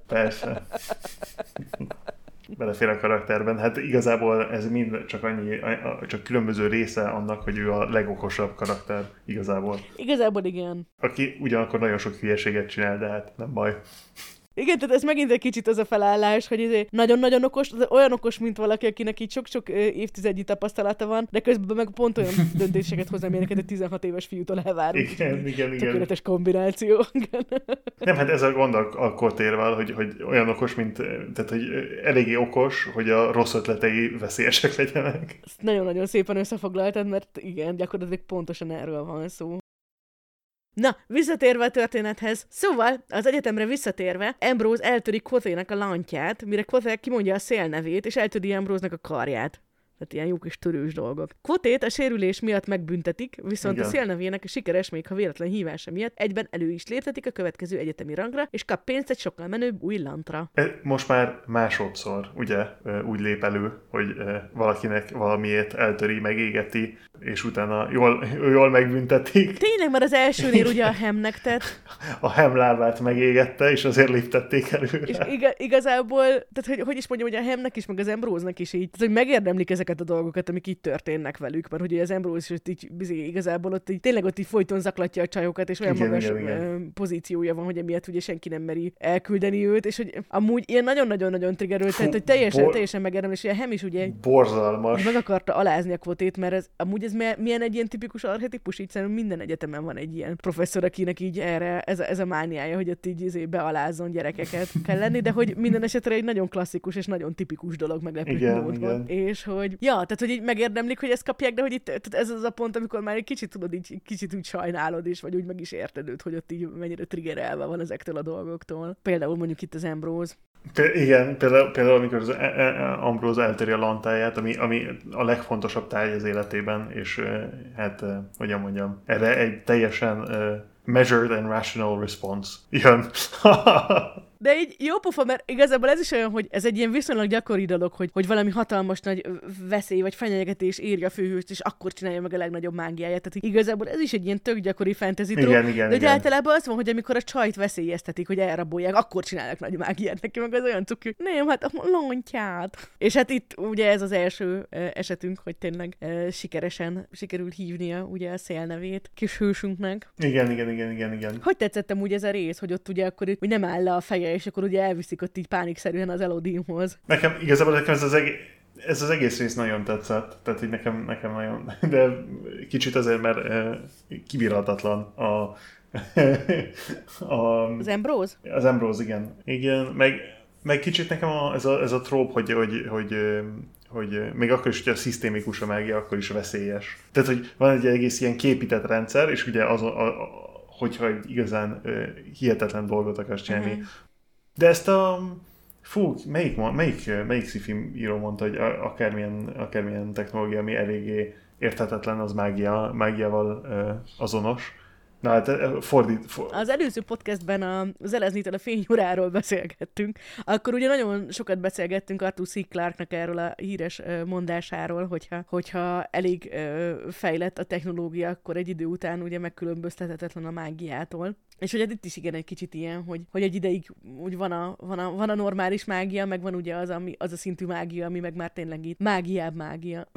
Persze. belefér a karakterben. Hát igazából ez mind csak annyi, csak különböző része annak, hogy ő a legokosabb karakter igazából. Igazából igen. Aki ugyanakkor nagyon sok hülyeséget csinál, de hát nem baj. Igen, tehát ez megint egy kicsit az a felállás, hogy izé nagyon-nagyon okos, olyan okos, mint valaki, akinek így sok-sok évtizednyi tapasztalata van, de közben meg pont olyan döntéseket hoz, amilyeneket egy 16 éves fiútól elvárunk. Igen, igen, igen. Tökéletes kombináció. Nem, hát ez a gond a kortérvel, hogy, hogy olyan okos, mint, tehát hogy eléggé okos, hogy a rossz ötletei veszélyesek legyenek. Ezt nagyon-nagyon szépen összefoglaltad, mert igen, gyakorlatilag pontosan erről van szó. Na, visszatérve a történethez. Szóval, az egyetemre visszatérve, Ambrose eltöri Kotének a lantját, mire Koté kimondja a szél nevét, és eltöri Ambrose-nak a karját. Tehát ilyen jó kis törős dolgok. Kvotét a sérülés miatt megbüntetik, viszont Igen. a szélnevének a sikeres, még ha véletlen hívása miatt egyben elő is léptetik a következő egyetemi rangra, és kap pénzt egy sokkal menőbb új lantra. E, most már másodszor, ugye, úgy lép elő, hogy valakinek valamiért eltöri, megégeti, és utána jól, jól megbüntetik. Tényleg, mert az elsőnél ugye a hemnek tett. A hem lábát megégette, és azért léptették előre. És iga, igazából, tehát hogy, hogy is mondjam, hogy a hemnek is, meg az Embróznak is így, tehát, hogy megérdemlik ezek ezeket a dolgokat, amik itt történnek velük, mert ugye az Ambrose is így, igazából ott így, tényleg ott így folyton zaklatja a csajokat, és olyan igen, magas igen, igen. pozíciója van, hogy emiatt ugye senki nem meri elküldeni őt, és hogy amúgy ilyen nagyon-nagyon-nagyon triggerült, tehát hogy teljesen, bor... teljesen megérdem, és ilyen Hem is ugye borzalmas. Meg akarta alázni a kvotét, mert ez amúgy ez milyen egy ilyen tipikus archetipus, így szerintem minden egyetemen van egy ilyen professzor, akinek így erre ez a, ez a mániája, hogy ott így izé bealázzon gyerekeket kell lenni, de hogy minden esetre egy nagyon klasszikus és nagyon tipikus dolog meglepő módon. És hogy Ja, tehát hogy így megérdemlik, hogy ezt kapják, de hogy itt tehát ez az a pont, amikor már egy kicsit tudod, így kicsit úgy sajnálod, és vagy úgy meg is érted őt, hogy ott így mennyire triggerelve van ezektől a dolgoktól. Például mondjuk itt az Ambrose. Igen, például, például amikor az e- e- Ambrose eltöri a lantáját, ami, ami a legfontosabb tárgy az életében, és hát, hogyan mondjam, erre egy teljesen measured and rational response jön. De így jó pofa, mert igazából ez is olyan, hogy ez egy ilyen viszonylag gyakori dolog, hogy, hogy valami hatalmas nagy veszély vagy fenyegetés írja a főhőst, és akkor csinálja meg a legnagyobb mágiáját. Tehát igazából ez is egy ilyen tök gyakori fantasy igen, igen, de igen. általában az van, hogy amikor a csajt veszélyeztetik, hogy elrabolják, akkor csinálnak nagy mágiát neki, meg az olyan cuki, nem, hát a lontját. És hát itt ugye ez az első esetünk, hogy tényleg sikeresen sikerül hívnia ugye a szélnevét kis hősünknek. Igen, igen, igen, igen, igen. Hogy tetszettem úgy ez a rész, hogy ott ugye akkor hogy nem áll le a feje és akkor ugye elviszik ott így pánikszerűen az Elodinhoz. Nekem igazából nekem ez az, egész, ez az egész rész nagyon tetszett, tehát hogy nekem, nekem nagyon, de kicsit azért, mert e, kibírhatatlan a, a... Az Ambrose? Az Ambrose, igen. Igen, meg, meg kicsit nekem a, ez, a, ez a tróp, hogy, hogy, hogy hogy még akkor is, hogyha szisztémikus a mágia, akkor is veszélyes. Tehát, hogy van egy egész ilyen képített rendszer, és ugye az, a, a, hogyha igazán uh, hihetetlen dolgot akarsz csinálni, uh-huh. De ezt a... Fú, melyik, melyik, melyik sci író mondta, hogy akármilyen, akármilyen technológia, ami eléggé érthetetlen, az mágia, mágiával azonos. Na hát fordít. For... Az előző podcastben a Zeleznitől a fényóráról beszélgettünk. Akkor ugye nagyon sokat beszélgettünk Arthur C. Clarke-nak erről a híres mondásáról, hogyha, hogyha elég fejlett a technológia, akkor egy idő után ugye megkülönböztethetetlen a mágiától. És hogy itt is igen egy kicsit ilyen, hogy, hogy egy ideig úgy van a, van, a, van a normális mágia, meg van ugye az, ami, az a szintű mágia, ami meg már tényleg itt mágiább mágia.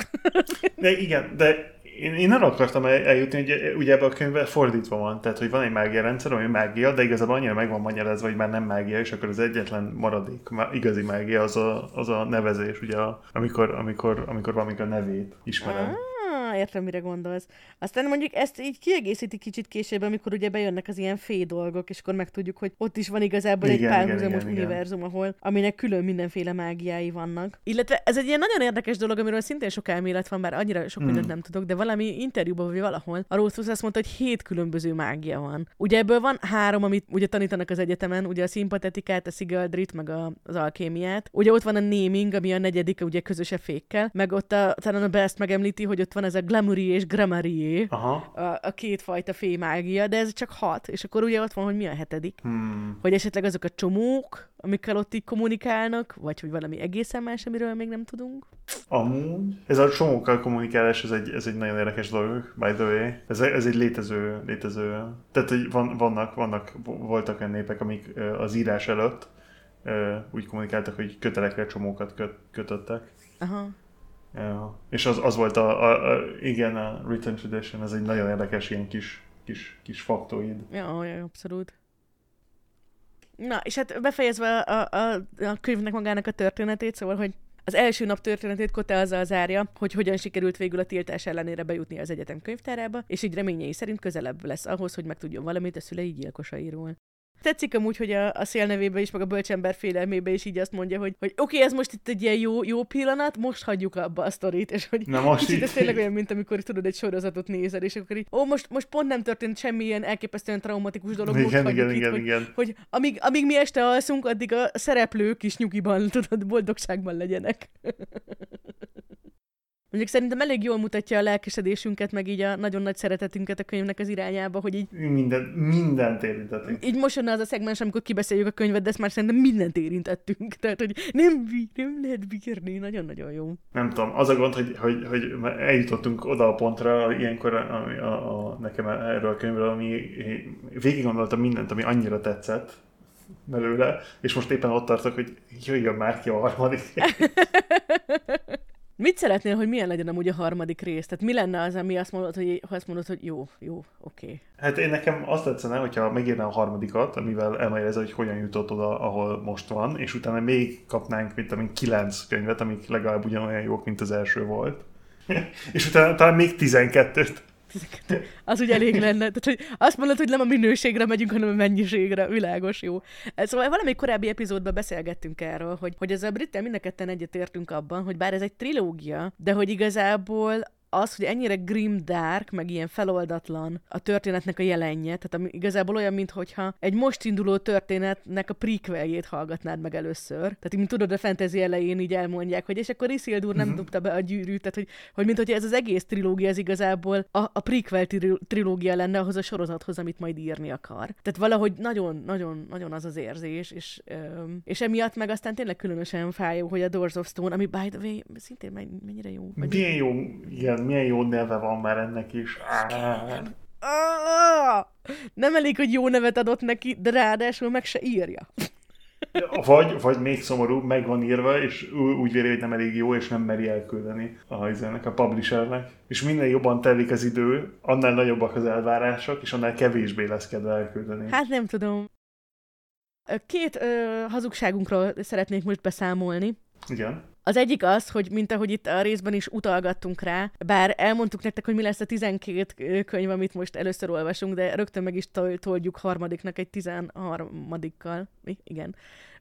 de igen, de én, én arra akartam eljutni, hogy ugye ebben a könyvben fordítva van, tehát hogy van egy mágia rendszer, ami mágia, de igazából annyira meg van magyarázva, hogy már nem mágia, és akkor az egyetlen maradék igazi mágia az a, az a nevezés, ugye, amikor, amikor, amikor valamikor a nevét ismerem. Ah értem, mire gondolsz. Aztán mondjuk ezt így kiegészíti kicsit később, amikor ugye bejönnek az ilyen fé dolgok, és akkor megtudjuk, hogy ott is van igazából igen, egy párhuzamos univerzum, igen. ahol, aminek külön mindenféle mágiái vannak. Illetve ez egy ilyen nagyon érdekes dolog, amiről szintén sok elmélet van, bár annyira sok mindent hmm. nem tudok, de valami interjúban vagy valahol a Rothfuss azt mondta, hogy hét különböző mágia van. Ugye ebből van három, amit ugye tanítanak az egyetemen, ugye a szimpatetikát, a szigaldrit, meg a, az alkémiát. Ugye ott van a naming, ami a negyedik, ugye közös fékkel, meg ott a, talán a Best megemlíti, hogy ott van ez a glamourier és grammarier, Aha. A, a kétfajta fémágia, de ez csak hat, és akkor ugye ott van, hogy mi a hetedik. Hmm. Hogy esetleg azok a csomók, amikkel ott így kommunikálnak, vagy hogy valami egészen más, amiről még nem tudunk. Amúgy. Ez a csomókkal kommunikálás, ez egy, ez egy nagyon érdekes dolog, by the way. Ez, ez egy létező, létező. Tehát, hogy van, vannak, vannak, voltak olyan népek, amik az írás előtt úgy kommunikáltak, hogy kötelekre csomókat köt, kötöttek. Aha. És az, az volt a, a, a, igen, a written tradition, ez egy nagyon érdekes ilyen kis, kis, kis faktoid. Ja, ja, abszolút. Na, és hát befejezve a, a, a könyvnek magának a történetét, szóval, hogy az első nap történetét Kote azzal zárja, hogy hogyan sikerült végül a tiltás ellenére bejutni az egyetem könyvtárába, és így reményei szerint közelebb lesz ahhoz, hogy megtudjon valamit a szülei gyilkosairól. Tetszik amúgy, hogy a, a szélnevébe is, meg a bölcsember félelmébe is így azt mondja, hogy, hogy oké, okay, ez most itt egy ilyen jó, jó pillanat, most hagyjuk abba a sztorit, és hogy Na most kicsit ez tényleg olyan, mint amikor tudod egy sorozatot nézel, és akkor így, ó, most, most pont nem történt semmilyen elképesztően traumatikus dolog, igen, most igen, igen, itt, igen, hogy, igen. hogy amíg, amíg mi este alszunk, addig a szereplők is nyugiban, tudod, boldogságban legyenek. Mondjuk szerintem elég jól mutatja a lelkesedésünket, meg így a nagyon nagy szeretetünket a könyvnek az irányába, hogy így... Minden, mindent érintettünk. Így most az a szegmens, amikor kibeszéljük a könyvet, de ezt már szerintem mindent érintettünk. Tehát, hogy nem, nem lehet bírni, nagyon-nagyon jó. Nem tudom, az a gond, hogy, hogy, hogy eljutottunk oda a pontra, ilyenkor a, a, a, nekem erről a könyvről, ami végig gondoltam mindent, ami annyira tetszett, belőle, és most éppen ott tartok, hogy jöjjön már ki a harmadik. Mit szeretnél, hogy milyen legyen amúgy a harmadik rész? Tehát mi lenne az, ami azt mondod, hogy, ha azt mondod, hogy jó, jó, oké. Okay. Hát én nekem azt tetszene, hogyha megírná a harmadikat, amivel elmagyarázza, hogy hogyan jutott oda, ahol most van, és utána még kapnánk, mint amint kilenc könyvet, amik legalább ugyanolyan jók, mint az első volt. és utána talán még tizenkettőt. Az ugye elég lenne. Tehát, hogy azt mondod, hogy nem a minőségre megyünk, hanem a mennyiségre. Világos, jó. Szóval valami korábbi epizódban beszélgettünk erről, hogy, hogy ez a Brittel mind a ketten egyetértünk abban, hogy bár ez egy trilógia, de hogy igazából az, hogy ennyire grim dark, meg ilyen feloldatlan a történetnek a jelenje, tehát ami igazából olyan, mintha egy most induló történetnek a prequeljét hallgatnád meg először. Tehát, mint tudod, a fantasy elején így elmondják, hogy és akkor Isildur nem uh-huh. dugta be a gyűrűt, tehát, hogy, hogy mint hogy ez az egész trilógia az igazából a, a prequel trilógia lenne ahhoz a sorozathoz, amit majd írni akar. Tehát valahogy nagyon, nagyon, nagyon az az érzés, és, és emiatt meg aztán tényleg különösen fájó, hogy a Doors of Stone, ami by the way, szintén mennyire jó. Milyen jó, igen, milyen jó neve van már ennek is. Nem elég, hogy jó nevet adott neki, de ráadásul meg se írja. Vagy, vagy még szomorú, meg van írva, és úgy véli, hogy nem elég jó, és nem meri elküldeni a, ennek a publishernek. És minél jobban telik az idő, annál nagyobbak az elvárások, és annál kevésbé lesz kedve elküldeni. Hát nem tudom. Két ö, hazugságunkról szeretnék most beszámolni. Igen. Az egyik az, hogy mint ahogy itt a részben is utalgattunk rá, bár elmondtuk nektek, hogy mi lesz a 12 könyv, amit most először olvasunk, de rögtön meg is toldjuk harmadiknak egy 13-kal. Mi? Igen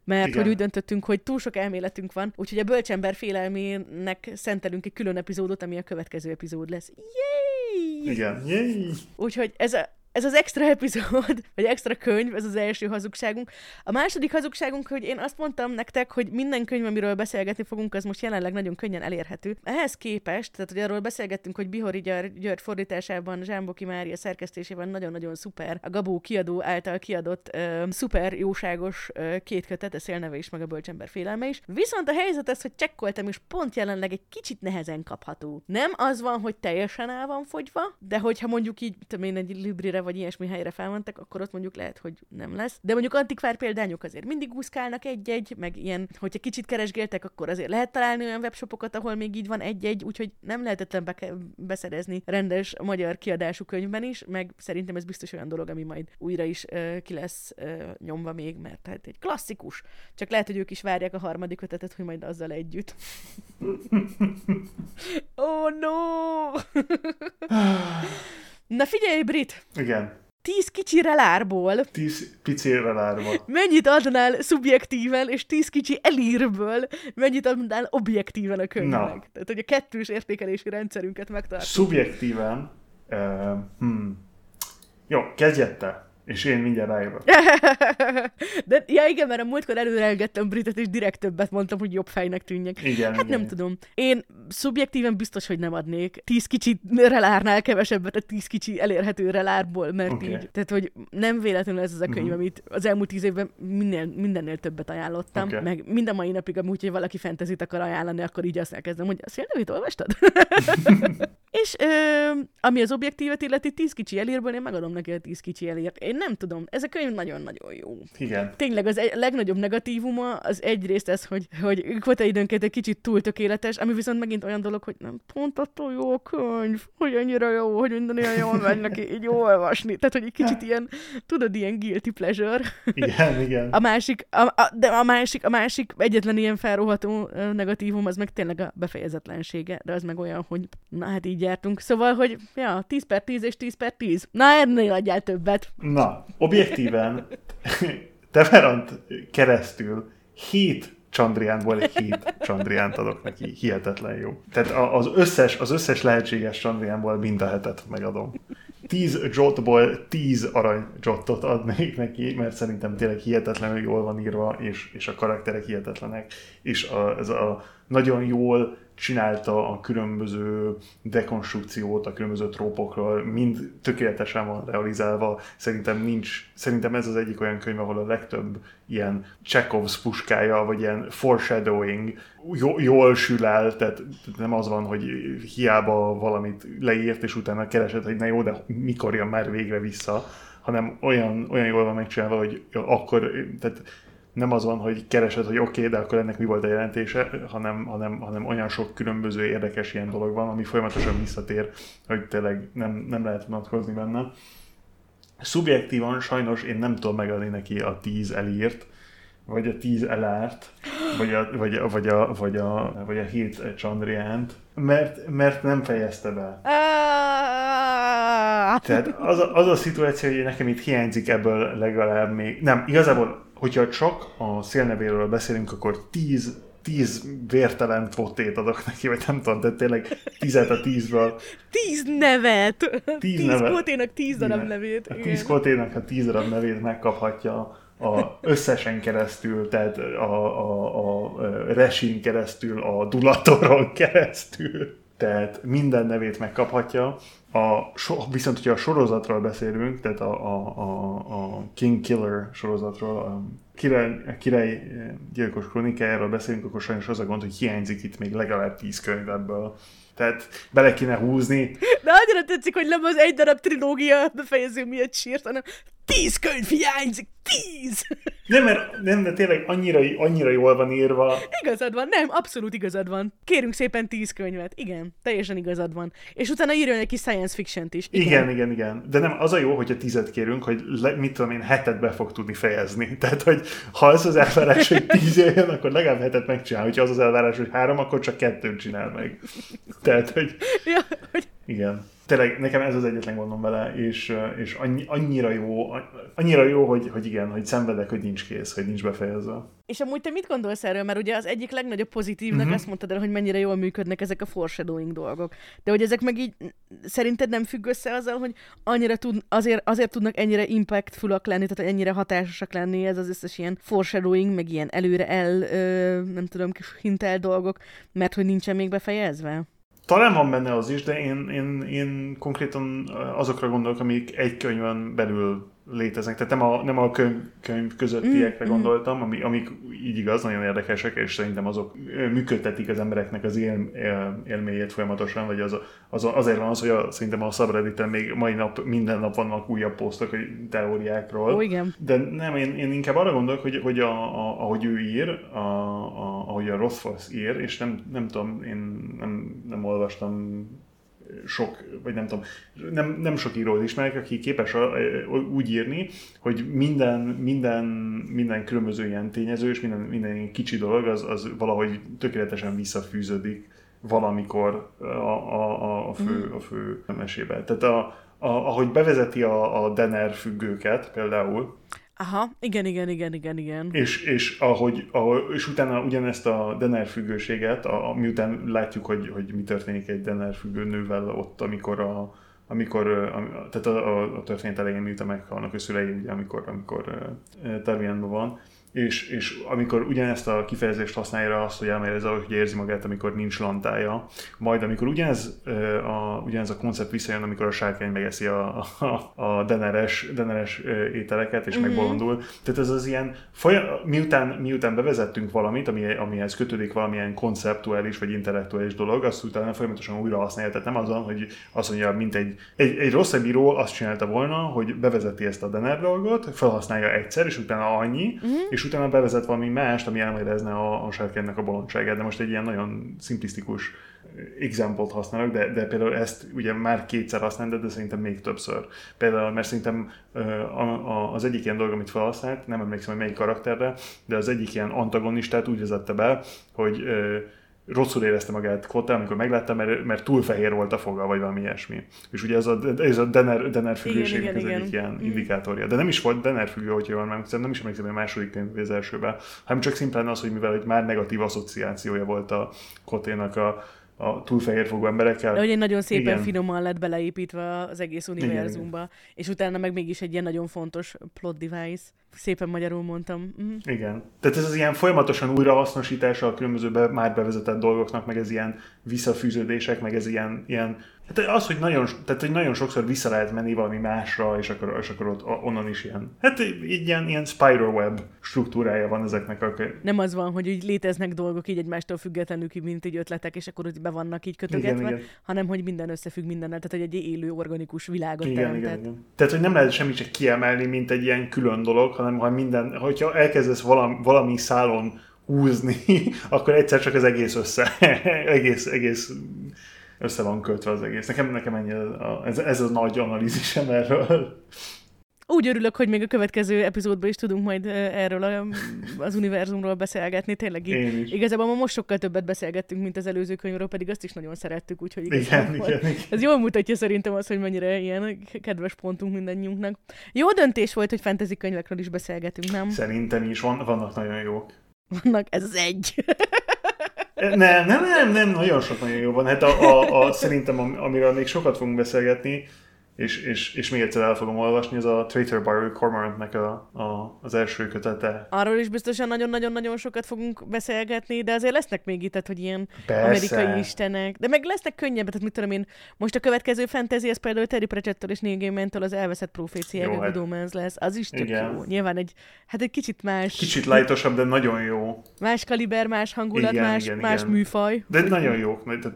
mert Igen. hogy úgy döntöttünk, hogy túl sok elméletünk van, úgyhogy a bölcsember félelmének szentelünk egy külön epizódot, ami a következő epizód lesz. Yay! Igen, yay! Úgyhogy ez a, ez az extra epizód, vagy extra könyv, ez az első hazugságunk. A második hazugságunk, hogy én azt mondtam nektek, hogy minden könyv, amiről beszélgetni fogunk, az most jelenleg nagyon könnyen elérhető. Ehhez képest, tehát hogy arról beszélgettünk, hogy Bihori György fordításában, Zsámboki Mária szerkesztésében nagyon-nagyon szuper, a Gabó kiadó által kiadott ö, szuper jóságos ö, két kötet, a szélneve is, meg a bölcsember félelme is. Viszont a helyzet az, hogy csekkoltam, és pont jelenleg egy kicsit nehezen kapható. Nem az van, hogy teljesen el van fogyva, de hogyha mondjuk így, tudom én, egy librire vagy ilyesmi helyre felmentek, akkor ott mondjuk lehet, hogy nem lesz. De mondjuk antikvár példányok azért mindig úszkálnak egy-egy, meg ilyen, hogyha kicsit keresgéltek, akkor azért lehet találni olyan webshopokat, ahol még így van egy-egy, úgyhogy nem lehetetlen be- beszerezni rendes magyar kiadású könyvben is, meg szerintem ez biztos olyan dolog, ami majd újra is uh, ki lesz uh, nyomva még, mert hát egy klasszikus. Csak lehet, hogy ők is várják a harmadik ötetet, hogy majd azzal együtt. oh no! Na figyelj, Brit! Igen. Tíz kicsi relárból. Tíz pici relárból. Mennyit adnál szubjektíven, és tíz kicsi elírből mennyit adnál objektíven a könyvnek? Na. Tehát, hogy a kettős értékelési rendszerünket megtartjuk. Szubjektíven, uh, hmm. jó, kezdjette és én mindjárt rájövök. De, ja igen, mert a múltkor előre elgettem Britet, és direkt többet mondtam, hogy jobb fejnek tűnjek. Igen, hát igen. nem tudom. Én szubjektíven biztos, hogy nem adnék. Tíz kicsi relárnál kevesebbet a tíz kicsi elérhető relárból, mert okay. így. Tehát, hogy nem véletlenül ez az a könyv, uh-huh. amit az elmúlt tíz évben minden, mindennél többet ajánlottam. Okay. Meg mind a mai napig, amúgy, hogy valaki fentezit akar ajánlani, akkor így azt elkezdem, hogy azt jelenti, olvastad? és ö, ami az objektívet illeti, tíz kicsi elérből, én megadom neki a tíz kicsi elért. Én nem tudom, ez a könyv nagyon-nagyon jó. Igen. Tényleg az egy, legnagyobb negatívuma az egyrészt ez, hogy, hogy kvota időnként egy kicsit túl tökéletes, ami viszont megint olyan dolog, hogy nem pont attól jó a könyv, hogy annyira jó, hogy minden olyan jól megy neki így olvasni. Tehát, hogy egy kicsit ilyen, tudod, ilyen guilty pleasure. Igen, igen. A másik, a, a, de a másik, a másik egyetlen ilyen felróható negatívum, az meg tényleg a befejezetlensége, de az meg olyan, hogy na hát így jártunk. Szóval, hogy ja, 10 per 10 és 10 per 10. Na, ennél adjál többet. Na, objektíven Teverant keresztül hét Csandriánból egy hét Csandriánt adok neki. Hihetetlen jó. Tehát az összes, az összes lehetséges Csandriánból mind a hetet megadom. Tíz jotból tíz arany jotot adnék neki, mert szerintem tényleg hihetetlenül jól van írva, és, és a karakterek hihetetlenek, és a, ez a nagyon jól csinálta a különböző dekonstrukciót a különböző trópokról, mind tökéletesen van realizálva. Szerintem nincs, szerintem ez az egyik olyan könyv, ahol a legtöbb ilyen Chekhov's puskája, vagy ilyen foreshadowing jól sül el, tehát nem az van, hogy hiába valamit leírt, és utána keresett, hogy na jó, de mikor jön már végre vissza, hanem olyan, olyan jól van megcsinálva, hogy akkor, tehát nem az van, hogy keresed, hogy oké, okay, de akkor ennek mi volt a jelentése, hanem, hanem, hanem olyan sok különböző érdekes ilyen dolog van, ami folyamatosan visszatér, hogy tényleg nem, nem lehet vonatkozni benne. Szubjektívan sajnos én nem tudom megadni neki a 10 elírt, vagy a 10 elárt, vagy a, vagy, a, vagy, a, vagy, a, vagy a 7 Csandriánt, mert, mert nem fejezte be. Tehát az a, az a szituáció, hogy nekem itt hiányzik ebből legalább még... Nem, igazából hogyha csak a szélnevéről beszélünk, akkor 10, tíz vértelen fotét adok neki, vagy nem tudom, de tényleg tízet a tízből. Tíz nevet! Tíz Tíz nevet. koténak tíz darab nevét. A tíz koténak a tíz darab nevét megkaphatja a összesen keresztül, tehát a, a, a Resin keresztül, a Dulatoron keresztül, tehát minden nevét megkaphatja. A, so, viszont, hogyha a sorozatról beszélünk, tehát a, a, a, a King Killer sorozatról, a király, a király eh, gyilkos kronikájáról beszélünk, akkor sajnos az a gond, hogy hiányzik itt még legalább tíz könyv ebből. Tehát bele kéne húzni, De annyira tetszik, hogy nem az egy darab trilógia befejező miatt sírt, hanem tíz könyv hiányzik, tíz! Nem, mert nem, de tényleg annyira, annyira jól van írva. Igazad van, nem, abszolút igazad van. Kérünk szépen tíz könyvet. Igen, teljesen igazad van. És utána írjon egy kis science fiction-t is. Igen, igen, igen. igen. De nem, az a jó, hogyha tizet kérünk, hogy le, mit tudom én, hetet be fog tudni fejezni. Tehát, hogy ha az az elvárás, hogy tíz jöjjön, akkor legalább hetet megcsinál. Hogyha az az elvárás, hogy három, akkor csak kettőt csinál meg. Tehát, hogy Ja, hogy igen. Tényleg nekem ez az egyetlen gondom vele, és, és annyi, annyira jó, annyira jó, hogy, hogy igen, hogy szenvedek, hogy nincs kész, hogy nincs befejezve. És amúgy te mit gondolsz erről? Mert ugye az egyik legnagyobb pozitívnak uh-huh. azt mondtad el, hogy mennyire jól működnek ezek a foreshadowing dolgok. De hogy ezek meg így szerinted nem függ össze azzal, hogy annyira tud, azért, azért tudnak ennyire impactfulak lenni, tehát ennyire hatásosak lenni ez az összes ilyen foreshadowing, meg ilyen előre el, ö, nem tudom, kis hintel dolgok, mert hogy nincsen még befejezve? Talán van benne az is, de én, én, én konkrétan azokra gondolok, amik egy könyvön belül léteznek. Tehát nem a, nem a könyv, könyv közöttiekre mm, gondoltam, ami, amik így igaz, nagyon érdekesek, és szerintem azok működtetik az embereknek az él, él, élményét folyamatosan, vagy az, az, azért van az, hogy a, szerintem a subredditen még mai nap, minden nap vannak újabb posztok hogy teóriákról. Ó, igen. De nem, én, én inkább arra gondolok, hogy, hogy a, a, ahogy ő ír, a, a, ahogy a Rothfuss ír, és nem, nem tudom, én nem, nem olvastam sok, vagy nem tudom, nem, nem sok írót ismerek, aki képes úgy írni, hogy minden, minden, minden különböző ilyen tényező, és minden, minden ilyen kicsi dolog, az, az valahogy tökéletesen visszafűződik valamikor a, a, a, fő, a fő mesébe. Tehát a, a, ahogy bevezeti a, a Denner függőket például, Aha, igen, igen, igen, igen, igen. És, és, ahogy, ahogy, és utána ugyanezt a Denner függőséget, a, miután látjuk, hogy, hogy mi történik egy Denner függő nővel ott, amikor a, amikor, a, tehát a, a, a történet elején, miután meghalnak a szülei, ugye, amikor, amikor uh, van, és, és amikor ugyanezt a kifejezést használja azt, hogy elmérezze, hogy érzi magát, amikor nincs lantája, majd amikor ugyanez a, ugyanez a koncept visszajön, amikor a sárkány megeszi a, a, a deneres, deneres ételeket, és mm-hmm. megbolondul. Tehát ez az ilyen, folyam, miután, miután bevezettünk valamit, ami, amihez kötődik valamilyen konceptuális vagy intellektuális dolog, azt utána folyamatosan újra használja. Tehát nem azon, hogy azt mondja, mint egy, egy, egy rosszabb író azt csinálta volna, hogy bevezeti ezt a dener dolgot, felhasználja egyszer, és utána annyi, mm-hmm és utána bevezet valami mást, ami elmagyarázna a, a sárkánynak a bolondságát. De most egy ilyen nagyon szimplisztikus examplet használok, de, de például ezt ugye már kétszer használtam, de szerintem még többször. Például, mert szerintem a, a, az egyik ilyen dolog, amit felhasznált, nem emlékszem, hogy melyik karakterre, de az egyik ilyen antagonistát úgy vezette be, hogy rosszul érezte magát Kotta, amikor meglátta, mert, mert túl fehér volt a foga, vagy valami ilyesmi. És ugye ez a, ez a Denner, Denner függőségnek az egyik ilyen mm. indikátorja. De nem is volt Denner függő, hogy jól emlékszem, nem is emlékszem, hogy a második könyv vagy az elsőben, hanem csak szimplán az, hogy mivel hogy már negatív asszociációja volt a Koténak a, a túlfehér fogú emberekkel. De hogy egy nagyon szépen igen. finoman lett beleépítve az egész univerzumba, igen, igen. és utána meg mégis egy ilyen nagyon fontos plot device. Szépen magyarul mondtam. Mm. Igen. Tehát ez az ilyen folyamatosan újrahasznosítása a különböző be, már bevezetett dolgoknak, meg ez ilyen visszafűződések, meg ez ilyen, ilyen Hát az, hogy nagyon, tehát, hogy nagyon sokszor vissza lehet menni valami másra, és akkor, és akkor ott onnan is ilyen. Hát így ilyen, ilyen spiral web struktúrája van ezeknek a... Nem az van, hogy így léteznek dolgok így egymástól függetlenül, mint így ötletek, és akkor úgy be vannak így kötögetve, igen, igen. hanem hogy minden összefügg mindennel, tehát hogy egy élő organikus világot igen, teremtett. Igen, igen. Tehát, hogy nem lehet semmit csak kiemelni, mint egy ilyen külön dolog, hanem ha minden, hogyha elkezdesz valami, valami szálon húzni, akkor egyszer csak az egész össze, egész, egész össze van kötve az egész. Nekem, nekem ennyi a, ez, ez a nagy analízisem erről. Úgy örülök, hogy még a következő epizódban is tudunk majd erről a, az univerzumról beszélgetni. Tényleg így, igazából ma most sokkal többet beszélgettünk, mint az előző könyvről, pedig azt is nagyon szerettük, úgyhogy igen, igen, igen. ez jól mutatja szerintem azt, hogy mennyire ilyen kedves pontunk mindannyiunknak. Jó döntés volt, hogy fantasy könyvekről is beszélgetünk, nem? Szerintem is van, vannak nagyon jók. Vannak, ez az egy. Nem, nem, nem, nem, nagyon sok nagyon jó van. Hát a, a, a, szerintem, am- amiről még sokat fogunk beszélgetni, és, és, és még egyszer el fogom olvasni, ez a Traitor Barry Cormorantnek a, a, az első kötete. Arról is biztosan nagyon-nagyon-nagyon sokat fogunk beszélgetni, de azért lesznek még itt, tehát, hogy ilyen Persze. amerikai istenek. De meg lesznek könnyebb, tehát mit tudom én, most a következő fantasy, ez például Terry Pratchettől és Neil Gaiman-től az elveszett proféciák, Jó, a hát. Good Omens lesz, az is tök Igen. jó. Nyilván egy, hát egy kicsit más, Kicsit lightosabb, de nagyon jó. más kaliber, más hangulat, Igen, más, igen, más igen. műfaj. De nagyon jók. mert-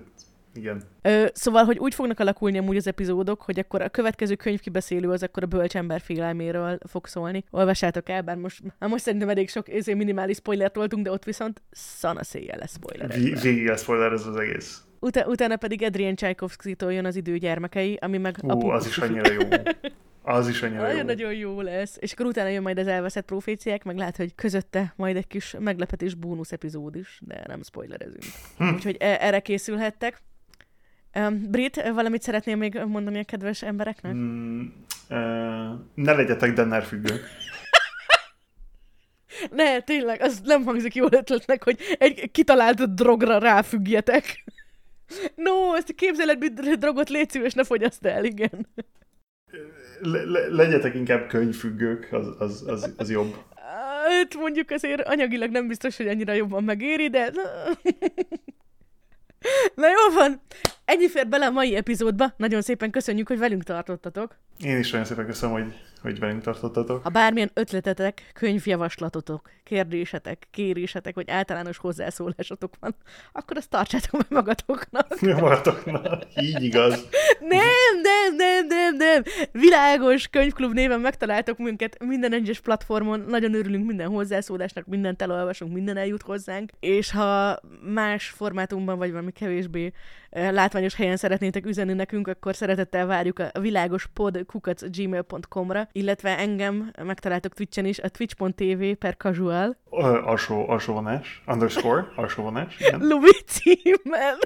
igen. Ö, szóval, hogy úgy fognak alakulni amúgy az epizódok, hogy akkor a következő könyvkibeszélő az akkor a bölcsember félelméről fog szólni. Olvassátok el, bár most, hát most szerintem elég sok ezért minimális spoilert voltunk, de ott viszont szana széjjel lesz spoiler. Végig lesz spoiler ez az egész. Utána, utána pedig Adrian Tchaikovsky-tól jön az idő gyermekei, ami meg Ú, az is annyira jó. Az is annyira jó. Nagyon-nagyon jó lesz. És akkor utána jön majd az elveszett proféciák, meg lehet, hogy közötte majd egy kis meglepetés bónusz epizód is, de nem spoilerezünk. Hm. Úgyhogy e- erre készülhettek. Um, Brit, valamit szeretnél még mondani a kedves embereknek? Mm, uh, ne legyetek Denner függők. Ne, tényleg, az nem hangzik jól ötletnek, hogy egy kitalált drogra ráfüggjetek. No, ezt a képzeletbű drogot légy szíves, ne fogyaszt el, igen. Le- le- legyetek inkább könyvfüggők, az, az, az, az jobb. Hát mondjuk azért anyagilag nem biztos, hogy annyira jobban megéri, de... Na jó van, ennyi fér bele a mai epizódba. Nagyon szépen köszönjük, hogy velünk tartottatok. Én is nagyon szépen köszönöm, hogy, hogy velünk tartottatok. Ha bármilyen ötletetek, könyvjavaslatotok, kérdésetek, kérésetek, vagy általános hozzászólásotok van, akkor azt tartsátok meg magatoknak. Jó maradoknak. Így igaz. Nem, nem, nem, nem, nem. Világos könyvklub néven megtaláltok minket minden egyes platformon. Nagyon örülünk minden hozzászólásnak, mindent elolvasunk, minden eljut hozzánk. És ha más formátumban, vagy valami kevésbé eh, látványos helyen szeretnétek üzenni nekünk, akkor szeretettel várjuk a világos pod gmail.com-ra, illetve engem megtaláltok Twitchen is, a twitch.tv per casual, alsó, alsó vonás, underscore, alsó vonás. Lubi címen.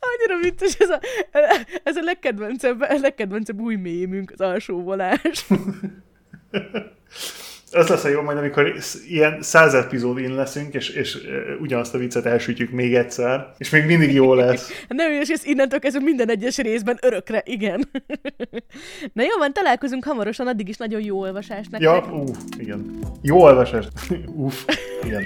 Annyira vicces ez a, ez a legkedvencebb, a legkedvencebb új mémünk, az alsó volás. az lesz a jó majd, amikor ilyen száz epizód epizódin leszünk, és, és ugyanazt a viccet elsütjük még egyszer, és még mindig jó lesz. Nem, és ez innentől kezdve minden egyes részben örökre, igen. Na jó van, találkozunk hamarosan, addig is nagyon jó olvasást nektek. Ja, ú, igen. Jó olvasást. Uff, igen.